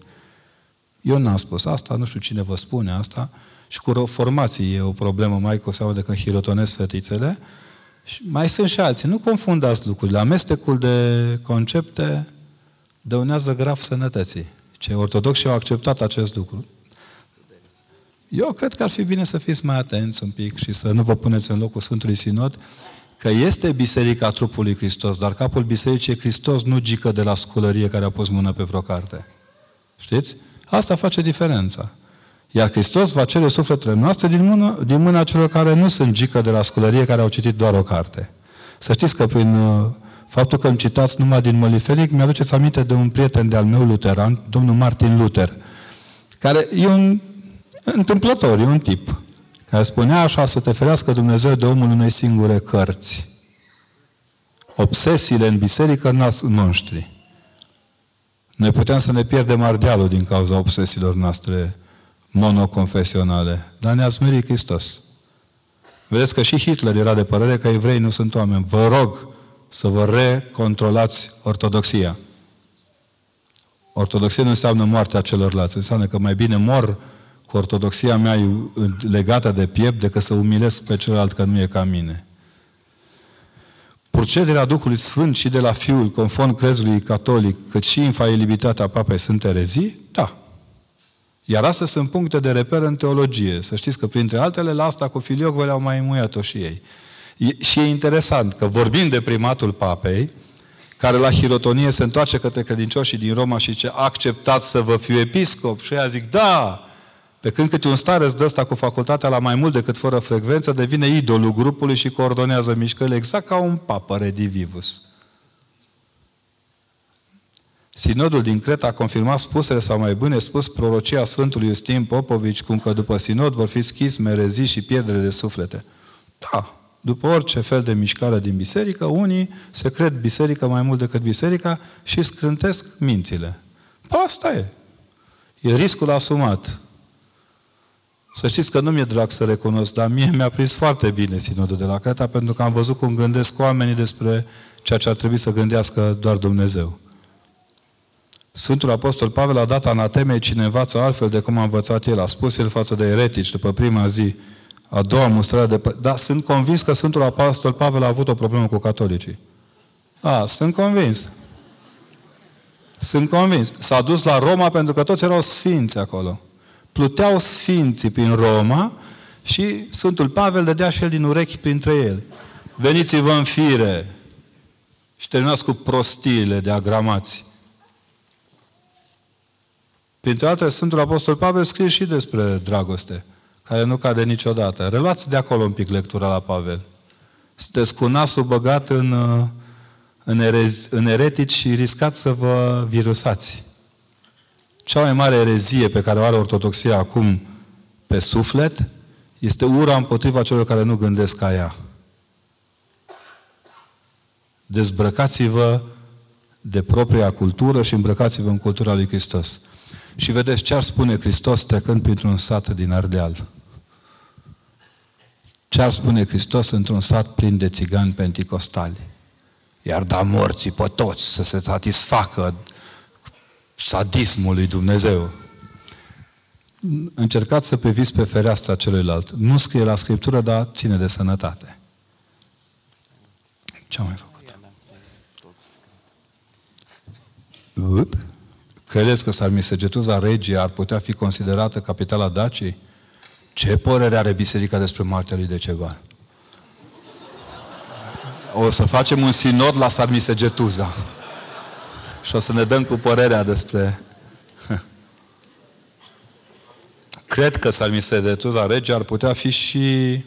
Eu n-am spus asta, nu știu cine vă spune asta. Și cu reformații e o problemă mai cu seamă de când hirotonesc fetițele. Și mai sunt și alții. Nu confundați lucrurile. Amestecul de concepte dăunează grav sănătății. Cei ortodoxi au acceptat acest lucru. Eu cred că ar fi bine să fiți mai atenți un pic și să nu vă puneți în locul Sfântului Sinod, că este biserica trupului Hristos, dar capul bisericii e Hristos, nu gică de la sculărie care a pus mână pe vreo carte. Știți? Asta face diferența. Iar Hristos va cere sufletele noastre din mâna, din mâna celor care nu sunt gică de la sculărie, care au citit doar o carte. Să știți că prin uh, faptul că îmi citați numai din Măliferic, mi-aduceți aminte de un prieten de-al meu luteran, domnul Martin Luther, care e un întâmplător, e un tip, care spunea așa, să te ferească Dumnezeu de omul unei singure cărți. Obsesiile în biserică nas monștri. Noi putem să ne pierdem ardealul din cauza obsesiilor noastre monoconfesionale, dar ne-a smerit Hristos. Vedeți că și Hitler era de părere că evrei nu sunt oameni. Vă rog să vă recontrolați ortodoxia. Ortodoxia nu înseamnă moartea celorlalți, înseamnă că mai bine mor cu ortodoxia mea legată de piept decât să umilesc pe celălalt că nu e ca mine. Procederea Duhului Sfânt și de la Fiul, conform crezului catolic, cât și infailibilitatea Papei sunt erezii? Da. Iar astea sunt puncte de reper în teologie. Să știți că, printre altele, la asta cu Filioc vă le-au mai muiat-o și ei. E, și e interesant că vorbim de primatul Papei, care la hirotonie se întoarce către credincioșii din Roma și ce acceptați să vă fiu episcop. Și ea zic, da, pe când câte un stare de ăsta cu facultatea la mai mult decât fără frecvență devine idolul grupului și coordonează mișcările exact ca un papă redivivus. Sinodul din Creta a confirmat spusele sau mai bine spus prorocia Sfântului Justin Popovici cum că după sinod vor fi schisme, rezii și pierdere de suflete. Da, după orice fel de mișcare din biserică, unii se cred biserică mai mult decât biserica și scrântesc mințile. Asta e. E riscul asumat. Să știți că nu mi-e drag să recunosc, dar mie mi-a prins foarte bine sinodul de la Creta, pentru că am văzut cum gândesc oamenii despre ceea ce ar trebui să gândească doar Dumnezeu. Sfântul Apostol Pavel a dat anatemei cine învață altfel de cum a învățat el. A spus el față de eretici după prima zi, a doua mustrare de... Dar sunt convins că Sfântul Apostol Pavel a avut o problemă cu catolicii. A, sunt convins. Sunt convins. S-a dus la Roma pentru că toți erau sfinți acolo pluteau sfinții prin Roma și Sfântul Pavel dădea și el din urechi printre ele. Veniți-vă în fire și terminați cu prostiile de agramați. Printre altele, Sfântul Apostol Pavel scrie și despre dragoste, care nu cade niciodată. Reluați de acolo un pic lectura la Pavel. Sunteți cu nasul băgat în, în, erez, în eretici și riscați să vă virusați. Cea mai mare erezie pe care o are ortodoxia acum pe suflet este ura împotriva celor care nu gândesc ca ea. Dezbrăcați-vă de propria cultură și îmbrăcați-vă în cultura lui Hristos. Și vedeți ce ar spune Hristos trecând printr-un sat din Ardeal. Ce ar spune Hristos într-un sat plin de țigani penticostali? Iar da morții pe toți să se satisfacă sadismul lui Dumnezeu. Încercați să priviți pe fereastra celuilalt. Nu scrie la Scriptură, dar ține de sănătate. Ce am mai făcut? Up. Credeți că Sarmisegetuza Regia ar putea fi considerată capitala Daciei? Ce părere are biserica despre moartea lui Decebal? O să facem un sinod la Sarmisegetuza. Și o să ne dăm cu părerea despre... Cred că Sarmisegetuza Regia ar putea fi și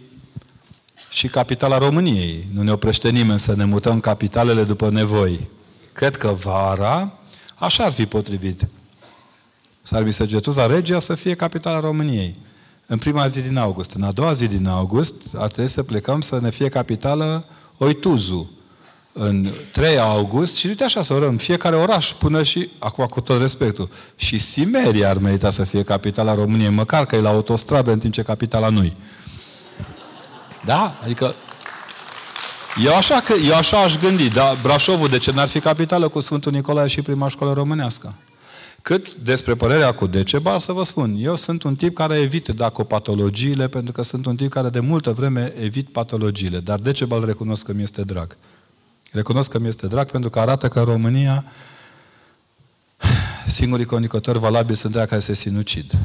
și capitala României. Nu ne oprește nimeni să ne mutăm capitalele după nevoi. Cred că vara Așa ar fi potrivit. S-ar Săgetuza Regia să fie capitala României. În prima zi din august. În a doua zi din august ar trebui să plecăm să ne fie capitală Oituzu. În 3 august și uite așa să orăm fiecare oraș până și, acum cu tot respectul, și Simeria ar merita să fie capitala României, măcar că e la autostradă în timp ce capitala nu Da? Adică eu așa, că, eu așa aș gândi, dar Brașovul de ce n-ar fi capitală cu Sfântul Nicolae și prima școală românească? Cât despre părerea cu Decebal, să vă spun, eu sunt un tip care evit dacopatologiile, pentru că sunt un tip care de multă vreme evit patologiile, dar Decebal recunosc că mi este drag. Recunosc că mi este drag pentru că arată că în România singurii conducători valabili sunt aia care se sinucid.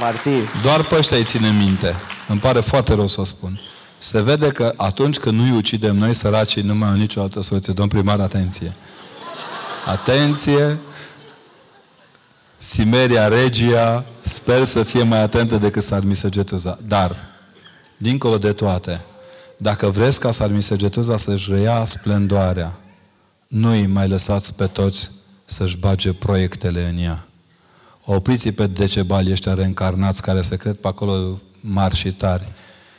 martir. Doar pe ăștia îi ține minte. Îmi pare foarte rău să o spun. Se vede că atunci când nu-i ucidem noi, săracii, nu mai au nicio altă soluție. Domn primar, atenție! Atenție! Simeria Regia, sper să fie mai atentă decât Sarmisegetuza. Dar, dincolo de toate, dacă vreți ca Sarmisegetuza să-și reia splendoarea, nu-i mai lăsați pe toți să-și bage proiectele în ea. Opriți pe decebali ăștia reîncarnați care se cred pe acolo mari și tari.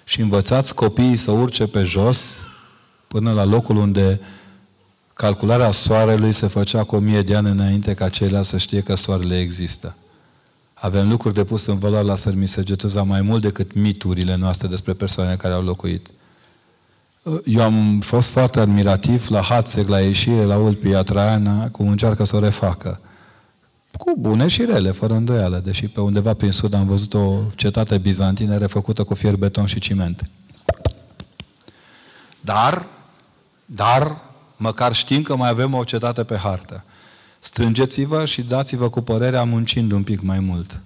Și învățați copiii să urce pe jos până la locul unde calcularea soarelui se făcea cu o mie de ani înainte ca ceilalți să știe că soarele există. Avem lucruri de pus în valoare la Sărmisegetuza mai mult decât miturile noastre despre persoane care au locuit. Eu am fost foarte admirativ la Hatzeg, la ieșire, la Ulpia Traiana, cum încearcă să o refacă. Cu bune și rele, fără îndoială, deși pe undeva prin sud am văzut o cetate bizantină refăcută cu fier, beton și ciment. Dar, dar, măcar știm că mai avem o cetate pe hartă. Strângeți-vă și dați-vă cu părerea muncind un pic mai mult.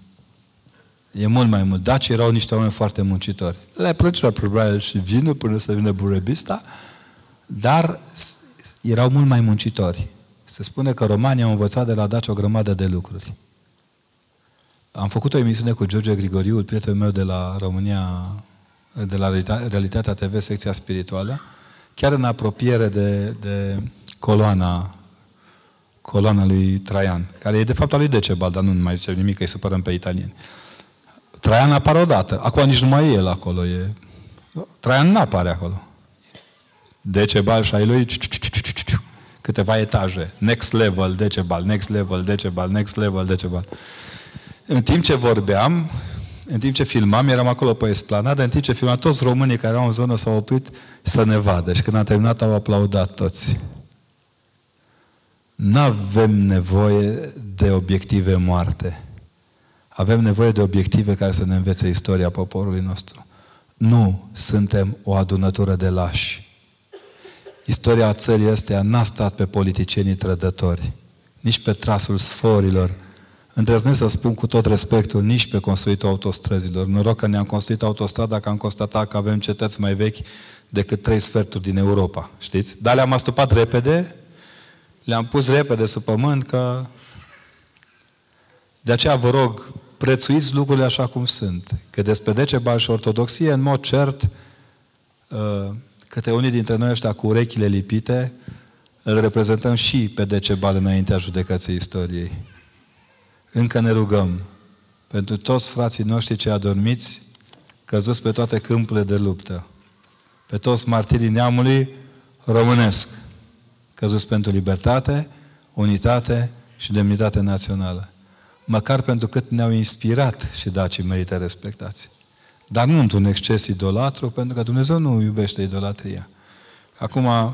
E mult mai mult. Daci erau niște oameni foarte muncitori. Le plăcea probabil și vinul până să vină burebista, dar erau mult mai muncitori. Se spune că romanii au învățat de la Daci o grămadă de lucruri. Am făcut o emisiune cu George Grigoriu, prietenul meu de la România, de la Realitatea TV, secția spirituală, chiar în apropiere de, de coloana, coloana lui Traian, care e de fapt al lui Decebal, dar nu mai zice nimic, că îi supărăm pe italieni. Traian apare odată. Acum nici nu mai e el acolo. E... Traian nu apare acolo. Decebal și ai lui câteva etaje. Next level, decebal, next level, decebal, next level, decebal. În timp ce vorbeam, în timp ce filmam, eram acolo pe esplanadă, în timp ce filmam, toți românii care erau în zonă s-au oprit să ne vadă. Și când am terminat, au aplaudat toți. Nu avem nevoie de obiective moarte. Avem nevoie de obiective care să ne învețe istoria poporului nostru. Nu suntem o adunătură de lași. Istoria țării astea n-a stat pe politicienii trădători, nici pe trasul sforilor. Îndrăznesc să spun cu tot respectul, nici pe construitul autostrăzilor. Noroc că ne-am construit autostrada, că am constatat că avem cetăți mai vechi decât trei sferturi din Europa. Știți? Dar le-am astupat repede, le-am pus repede sub pământ, că de aceea vă rog, prețuiți lucrurile așa cum sunt. Că despre Decebal și Ortodoxie, în mod cert, uh, câte unii dintre noi ăștia cu urechile lipite, îl reprezentăm și pe Decebal înaintea judecății istoriei. Încă ne rugăm pentru toți frații noștri cei adormiți, căzuți pe toate câmpurile de luptă, pe toți martirii neamului românesc, căzuți pentru libertate, unitate și demnitate națională. Măcar pentru cât ne-au inspirat și dacii merită respectați. Dar nu într-un exces idolatru, pentru că Dumnezeu nu iubește idolatria. Acum, uh,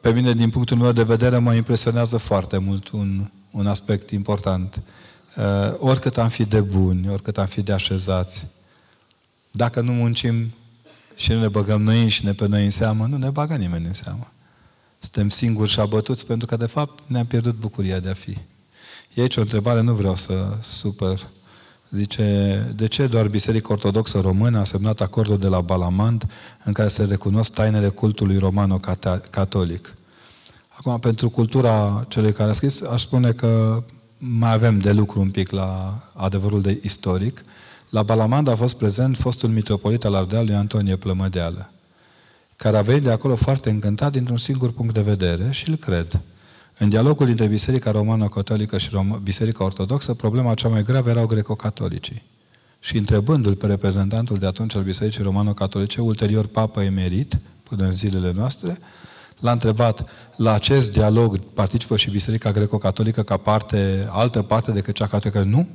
pe mine, din punctul meu de vedere, mă impresionează foarte mult un, un aspect important. Uh, oricât am fi de buni, oricât am fi de așezați, dacă nu muncim și nu ne băgăm noi și ne pe noi în seamă, nu ne bagă nimeni în seamă. Suntem singuri și abătuți pentru că, de fapt, ne-am pierdut bucuria de a fi. E aici o întrebare, nu vreau să supăr. Zice, de ce doar Biserica Ortodoxă Română a semnat acordul de la Balamand în care se recunosc tainele cultului romano-catolic? Acum, pentru cultura celui care a scris, aș spune că mai avem de lucru un pic la adevărul de istoric. La Balamand a fost prezent fostul mitropolit al Ardealului Antonie Plămădeală, care a venit de acolo foarte încântat dintr-un singur punct de vedere și îl cred. În dialogul dintre Biserica Romano-Catolică și Biserica Ortodoxă, problema cea mai gravă erau greco-catolicii. Și întrebându-l pe reprezentantul de atunci al Bisericii Romano-Catolice, ulterior papă emerit, până în zilele noastre, l-a întrebat, la acest dialog participă și Biserica Greco-Catolică ca parte, altă parte decât cea catolică? Nu.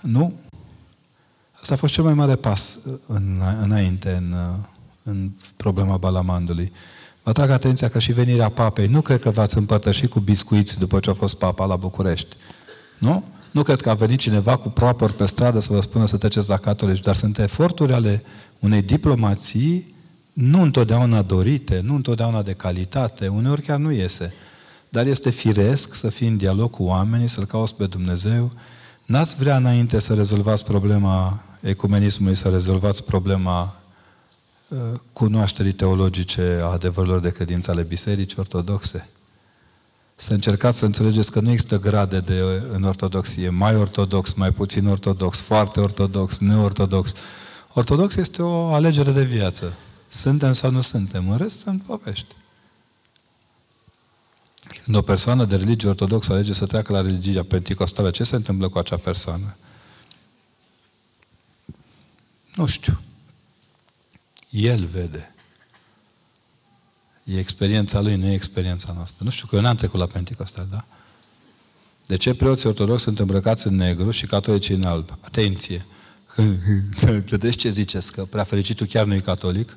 Nu. Asta a fost cel mai mare pas în, înainte în, în problema Balamandului. Vă trag atenția că și venirea papei, nu cred că v-ați împărtășit cu biscuiți după ce a fost papa la București. Nu? Nu cred că a venit cineva cu proper pe stradă să vă spună să treceți la catolici, dar sunt eforturi ale unei diplomații nu întotdeauna dorite, nu întotdeauna de calitate, uneori chiar nu iese. Dar este firesc să fii în dialog cu oamenii, să-L cauți pe Dumnezeu. N-ați vrea înainte să rezolvați problema ecumenismului, să rezolvați problema uh, cunoașterii teologice a adevărurilor de credință ale bisericii ortodoxe? Să încercați să înțelegeți că nu există grade de, în ortodoxie, mai ortodox, mai puțin ortodox, foarte ortodox, neortodox. Ortodox este o alegere de viață. Suntem sau nu suntem? În rest sunt povești. Când o persoană de religie ortodoxă alege să treacă la religia penticostală, ce se întâmplă cu acea persoană? Nu știu. El vede. E experiența lui, nu e experiența noastră. Nu știu că eu n-am trecut la Pentecostal, da? De ce preoții ortodoxi sunt îmbrăcați în negru și catolicii în alb? Atenție! Vedeți ce ziceți? Că prea fericitul chiar nu e catolic?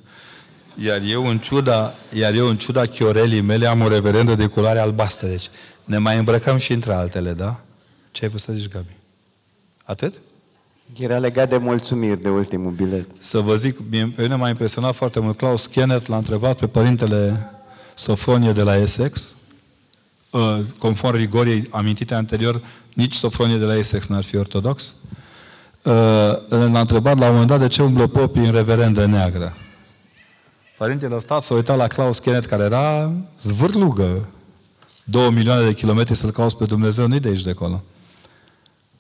Iar eu, în ciuda, iar eu, în ciuda chiorelii mele, am o reverendă de culoare albastră. Deci ne mai îmbrăcăm și între altele, da? Ce ai vrut să zici, Gabi? Atât? Era legat de mulțumiri de ultimul bilet. Să vă zic, pe mine m-a impresionat foarte mult. Klaus Kenneth l-a întrebat pe părintele Sofronie de la Essex, ă, conform rigoriei amintite anterior, nici Sofronie de la Essex n-ar fi ortodox. Ă, l-a întrebat la un moment dat de ce umblă popii în reverendă neagră. Părintele a stat, s-a uitat la Klaus Kenneth, care era zvârlugă. Două milioane de kilometri să-L cauți pe Dumnezeu, nu de aici de acolo.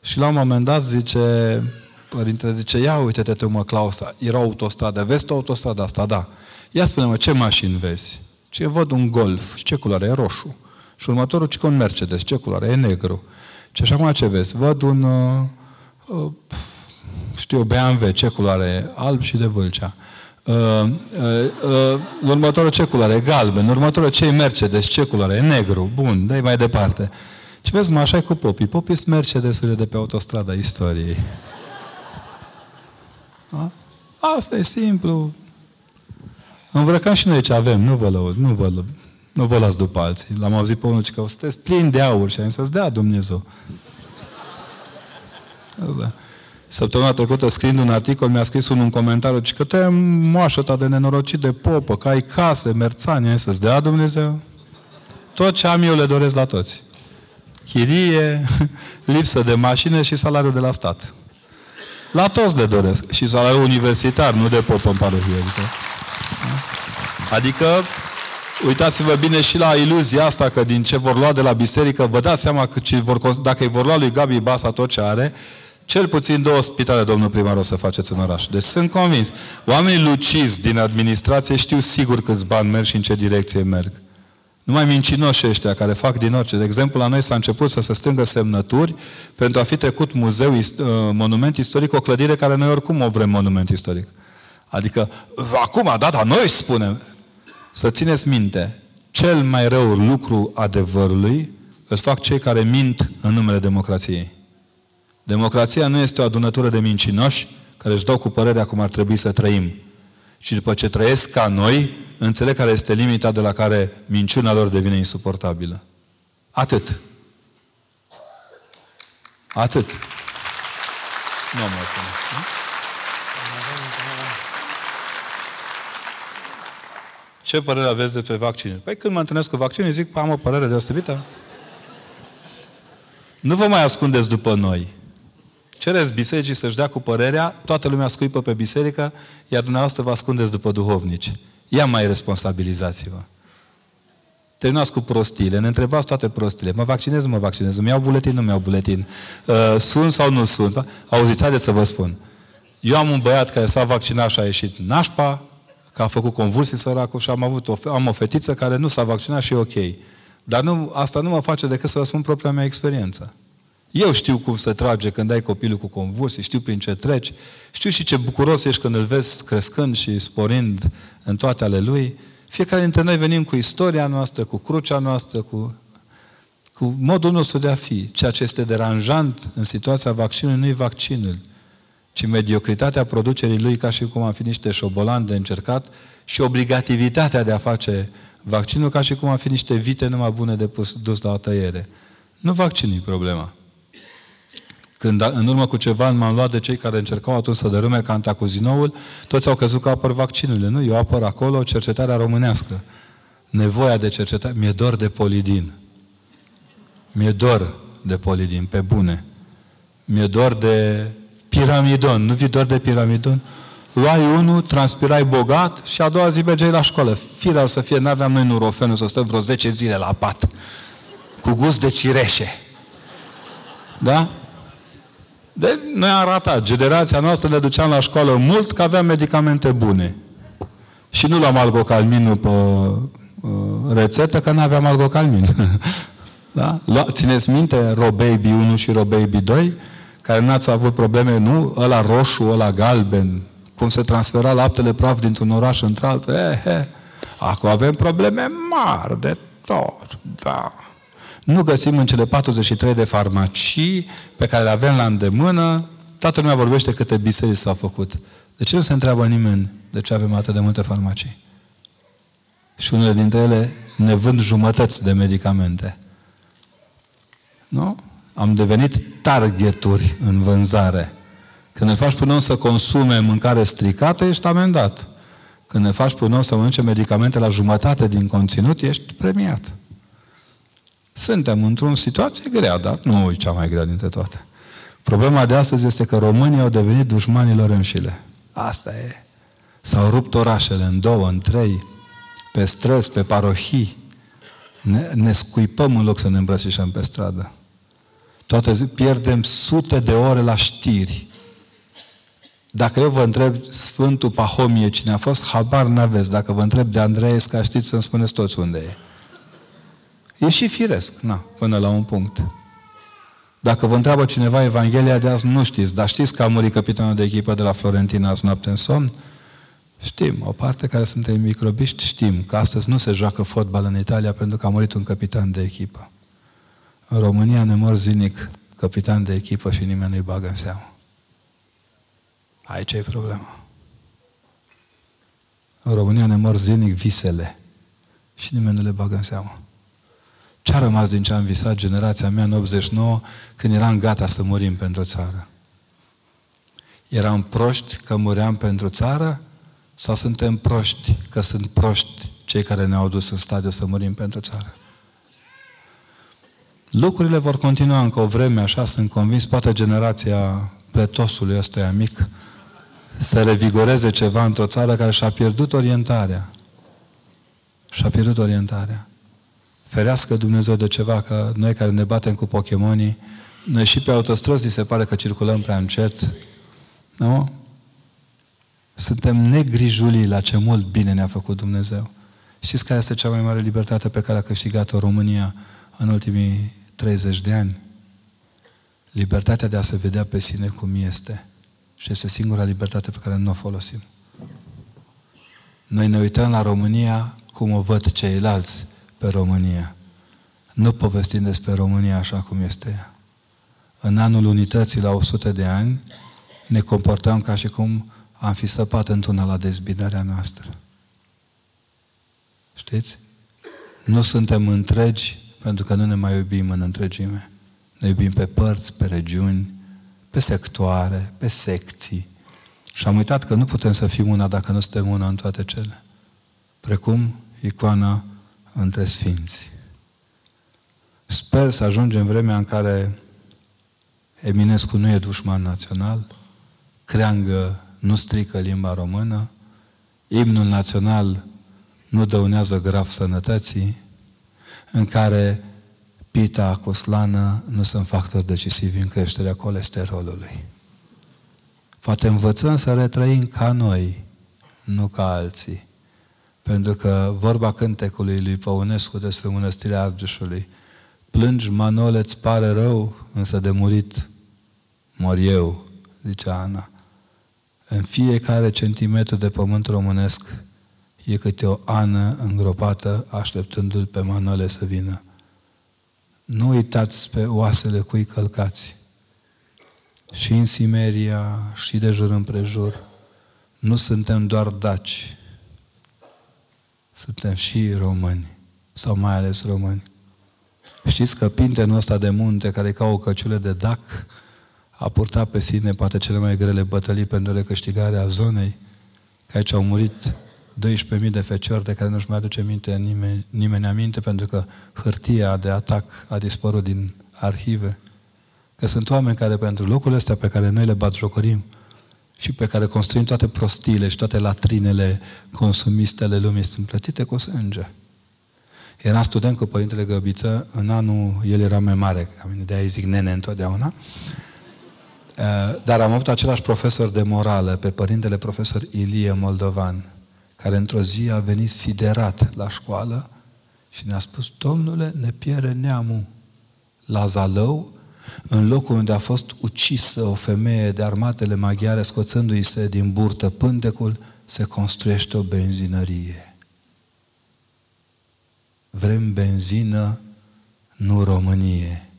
Și la un moment dat zice, părintele zice, ia uite-te tu mă, Klaus, era autostradă, vezi tu autostrada asta? Da. Ia spune-mă, ce mașini vezi? Ce văd un Golf, ce culoare e roșu. Și următorul, ce un Mercedes, ce culoare e negru. Ce așa acum ce vezi? Văd un, uh, uh, știu, BMW, ce culoare e? Alb și de vâlcea. Uh, uh, uh, următorul ce culoare? E galben. Următorul ce e Mercedes? Ce culoare? E negru. Bun, dai mai departe. Și vezi, mă, așa e cu popii. Popii sunt Mercedesurile de pe autostrada istoriei. A? Asta e simplu. Îmbrăcăm și noi ce avem, nu vă lăud, nu vă, nu vă las după alții. L-am auzit pe unul că sunteți plini de aur și am să-ți dea Dumnezeu. Da. Săptămâna trecută, scriind un articol, mi-a scris un, un comentariu, că te moașă ta de nenorocit de popă, că ai case, merțani, să-ți dea Dumnezeu? Tot ce am eu le doresc la toți. Chirie, lipsă de mașină și salariul de la stat. La toți le doresc. Și salariul universitar, nu de popă în parohie. Adică, adică Uitați-vă bine și la iluzia asta că din ce vor lua de la biserică, vă dați seama că ce vor, dacă îi vor lua lui Gabi Basa tot ce are, cel puțin două spitale, domnul primar, o să faceți în oraș. Deci sunt convins. Oamenii lucizi din administrație știu sigur câți bani merg și în ce direcție merg. Numai mincinoși ăștia care fac din orice. De exemplu, la noi s-a început să se strângă semnături pentru a fi trecut muzeu, uh, monument istoric, o clădire care noi oricum o vrem monument istoric. Adică, acum, da, da, noi spunem. Să țineți minte, cel mai rău lucru adevărului îl fac cei care mint în numele democrației. Democrația nu este o adunătură de mincinoși care își dau cu părerea cum ar trebui să trăim. Și după ce trăiesc ca noi, înțeleg care este limita de la care minciuna lor devine insuportabilă. Atât. Atât. Nu am mai Ce părere aveți despre vaccin? Păi când mă întâlnesc cu vaccinul, zic, am o părere deosebită. Nu vă mai ascundeți după noi. Cereți bisericii să-și dea cu părerea, toată lumea scuipă pe biserică, iar dumneavoastră vă ascundeți după duhovnici. Ia mai responsabilizați-vă. Terminați cu prostiile, ne întrebați toate prostiile. Mă vaccinez, nu mă vaccinez, îmi iau buletin, nu mi iau buletin. Uh, sunt sau nu sunt? Auziți, haideți să vă spun. Eu am un băiat care s-a vaccinat și a ieșit nașpa, că a făcut convulsii săracul și am avut o, am o fetiță care nu s-a vaccinat și e ok. Dar nu, asta nu mă face decât să vă spun propria mea experiență. Eu știu cum să trage când ai copilul cu convulsii, știu prin ce treci, știu și ce bucuros ești când îl vezi crescând și sporind în toate ale lui. Fiecare dintre noi venim cu istoria noastră, cu crucea noastră, cu, cu modul nostru de a fi. Ceea ce este deranjant în situația vaccinului nu e vaccinul, ci mediocritatea producerii lui ca și cum am fi niște șobolani de încercat și obligativitatea de a face vaccinul ca și cum am fi niște vite numai bune de pus, dus la o tăiere. Nu vaccinul e problema. Când în urmă cu ceva m-am luat de cei care încercau atunci să dărâme cantacuzinoul, toți au crezut că apăr vaccinurile. Nu, eu apăr acolo cercetarea românească. Nevoia de cercetare. Mi-e dor de polidin. Mi-e dor de polidin, pe bune. Mi-e dor de piramidon. Nu vi dor de piramidon? Luai unul, transpirai bogat și a doua zi mergeai la școală. Firea să fie, n-aveam noi nurofenul să stăm vreo 10 zile la pat. Cu gust de cireșe. Da? De, noi am ratat. Generația noastră le duceam la școală mult că aveam medicamente bune. Și nu luam algocalminul pe uh, rețetă, că nu aveam algocalmin. da? Țineți minte Robaby 1 și Robaby 2? Care n-ați avut probleme, nu? Ăla roșu, ăla galben, cum se transfera laptele praf dintr-un oraș într-altul. Eh, eh. Acum avem probleme mari de tot, da. Nu găsim în cele 43 de farmacii pe care le avem la îndemână, toată lumea vorbește câte biserici s-au făcut. De ce nu se întreabă nimeni de ce avem atât de multe farmacii? Și unele dintre ele ne vând jumătăți de medicamente. Nu? Am devenit targeturi în vânzare. Când îl faci pe un om să consume mâncare stricată, ești amendat. Când îl faci pe un om să mănânce medicamente la jumătate din conținut, ești premiat. Suntem într-o situație grea, dar nu e cea mai grea dintre toate. Problema de astăzi este că românii au devenit dușmanilor înșile. Asta e. S-au rupt orașele în două, în trei, pe străzi, pe parohii. Ne, ne scuipăm în loc să ne îmbrățișăm pe stradă. Toate zi, pierdem sute de ore la știri. Dacă eu vă întreb Sfântul Pahomie cine a fost, habar n-aveți. Dacă vă întreb de Andreesca, știți să-mi spuneți toți unde e. E și firesc, na, până la un punct. Dacă vă întreabă cineva Evanghelia de azi, nu știți, dar știți că a murit capitanul de echipă de la Florentina azi noapte în somn? Știm, o parte care suntem microbiști știm că astăzi nu se joacă fotbal în Italia pentru că a murit un capitan de echipă. În România ne mor zinic capitan de echipă și nimeni nu-i bagă în seamă. Aici e problema. În România ne mor zilnic visele și nimeni nu le bagă în seamă. Ce a rămas din ce am visat generația mea în 89 când eram gata să murim pentru țară? Eram proști că muream pentru țară sau suntem proști că sunt proști cei care ne-au dus în stadiu să murim pentru țară? Lucrurile vor continua încă o vreme, așa sunt convins, poate generația pletosului ăsta mic să revigoreze ceva într-o țară care și-a pierdut orientarea. și a pierdut orientarea. Ferească Dumnezeu de ceva, că noi care ne batem cu Pokémonii, noi și pe autostrăzi se pare că circulăm prea încet. Nu? Suntem negrijulii la ce mult bine ne-a făcut Dumnezeu. Știți care este cea mai mare libertate pe care a câștigat-o România în ultimii 30 de ani? Libertatea de a se vedea pe sine cum este. Și este singura libertate pe care nu o folosim. Noi ne uităm la România cum o văd ceilalți pe România. Nu povestim despre România așa cum este ea. În anul unității, la 100 de ani, ne comportăm ca și cum am fi săpat într-una la dezbinarea noastră. Știți? Nu suntem întregi pentru că nu ne mai iubim în întregime. Ne iubim pe părți, pe regiuni, pe sectoare, pe secții. Și am uitat că nu putem să fim una dacă nu suntem una în toate cele. Precum icoana între sfinți. Sper să ajungem vremea în care Eminescu nu e dușman național, Creangă nu strică limba română, imnul național nu dăunează grav sănătății, în care pita cu slană nu sunt factori decisivi în creșterea colesterolului. Poate învățăm să retrăim ca noi, nu ca alții. Pentru că vorba cântecului lui Păunescu despre mănăstirea Argeșului, plângi, Manole, îți pare rău, însă de murit mor eu, zicea Ana. În fiecare centimetru de pământ românesc e câte o ană îngropată așteptându-l pe Manole să vină. Nu uitați pe oasele cui călcați. Și în Simeria, și de jur împrejur, nu suntem doar daci, suntem și români, sau mai ales români. Știți că pintenul ăsta de munte, care e ca o căciulă de dac, a purtat pe sine poate cele mai grele bătălii pentru recâștigarea zonei, că aici au murit 12.000 de feciori de care nu-și mai aduce minte nimeni, nimeni aminte, pentru că hârtia de atac a dispărut din arhive. Că sunt oameni care pentru locurile astea pe care noi le batjocorim și pe care construim toate prostiile și toate latrinele consumistele lumii sunt plătite cu sânge. Era student cu Părintele Găbiță, în anul, el era mai mare ca mine, de-aia zic nene întotdeauna, Eh, dar am avut același profesor de morală, pe părintele profesor Ilie Moldovan, care într-o zi a venit siderat la școală și ne-a spus, Domnule, ne pierde neamul la Zalău, în locul unde a fost ucisă o femeie de armatele maghiare, scoțându-i se din burtă pântecul, se construiește o benzinărie. Vrem benzină, nu Românie.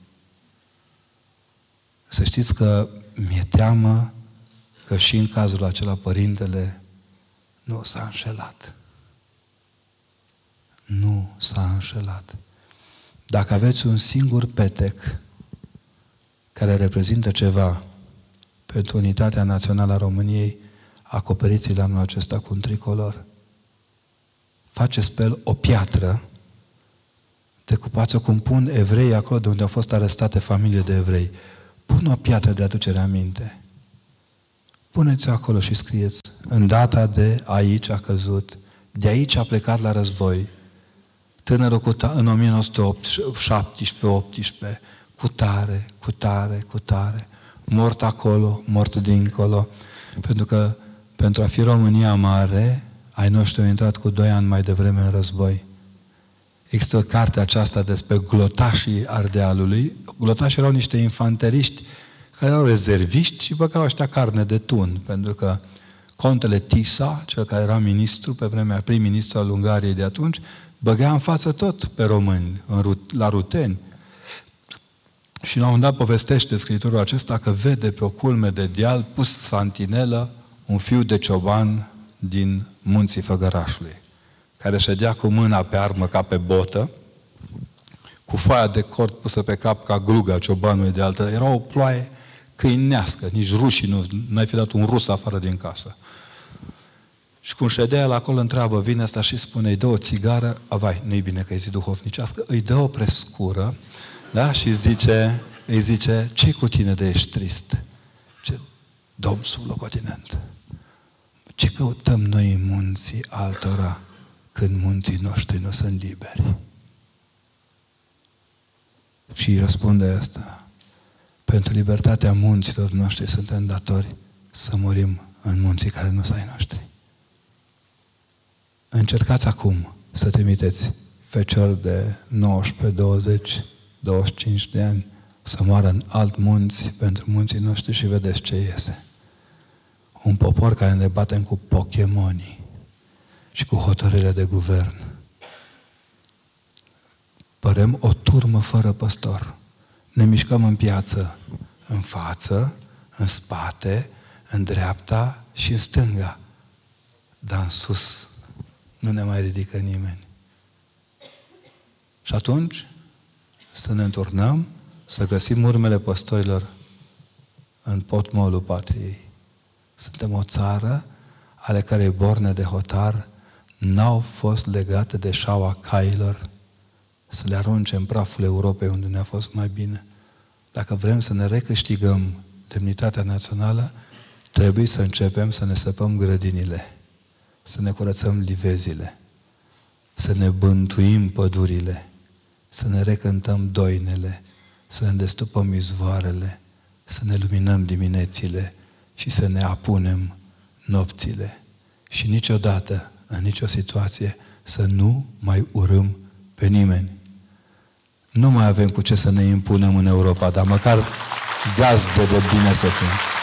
Să știți că mi-e teamă că și în cazul acela părintele nu s-a înșelat. Nu s-a înșelat. Dacă aveți un singur petec care reprezintă ceva pentru unitatea națională a României, acoperiți-l anul acesta cu un tricolor. Faceți pe el o piatră, decupați-o cum pun evrei acolo de unde au fost arestate familie de evrei. Pun o piatră de aducere aminte. Puneți acolo și scrieți, în data de aici a căzut, de aici a plecat la război, tânărul cu ta- în 1917-18, cu tare, cu tare, cu tare, mort acolo, mort dincolo, pentru că pentru a fi România mare, ai noștri au intrat cu doi ani mai devreme în război. Există cartea aceasta despre glotașii Ardealului. Glotașii erau niște infanteriști care erau rezerviști și băgau ăștia carne de tun, pentru că contele Tisa, cel care era ministru pe vremea prim-ministru al Ungariei de atunci, băgea în față tot pe români, în, la ruteni. Și la un moment dat povestește scriitorul acesta că vede pe o culme de deal pus santinelă un fiu de cioban din munții Făgărașului care ședea cu mâna pe armă ca pe botă, cu foaia de cord pusă pe cap ca gluga ciobanului de altă. Era o ploaie câinească, nici rușii nu, n-ai fi dat un rus afară din casă. Și cum ședea el acolo, întreabă, vine asta și spune, îi dă o țigară, a, vai, nu-i bine că e zi duhovnicească, îi dă o prescură, da? Și zice, îi zice, ce cu tine de ești trist? Ce, domn sublocotinent, ce căutăm noi în munții altora? când munții noștri nu sunt liberi? Și răspunde asta. Pentru libertatea munților noștri suntem datori să murim în munții care nu sunt ai noștri. Încercați acum să trimiteți feciori de 19, 20, 25 de ani să moară în alt munți pentru munții noștri și vedeți ce iese. Un popor care ne batem cu Pokémonii și cu hotărârile de guvern. Părem o turmă fără păstor. Ne mișcăm în piață, în față, în spate, în dreapta și în stânga. Dar în sus nu ne mai ridică nimeni. Și atunci să ne înturnăm, să găsim urmele păstorilor în potmolul patriei. Suntem o țară ale cărei borne de hotar n-au fost legate de șaua cailor să le arunce în praful Europei unde ne-a fost mai bine. Dacă vrem să ne recâștigăm demnitatea națională, trebuie să începem să ne săpăm grădinile, să ne curățăm livezile, să ne bântuim pădurile, să ne recântăm doinele, să ne destupăm izvoarele, să ne luminăm diminețile și să ne apunem nopțile. Și niciodată, în nicio situație, să nu mai urâm pe nimeni. Nu mai avem cu ce să ne impunem în Europa, dar măcar gazde de bine să fim.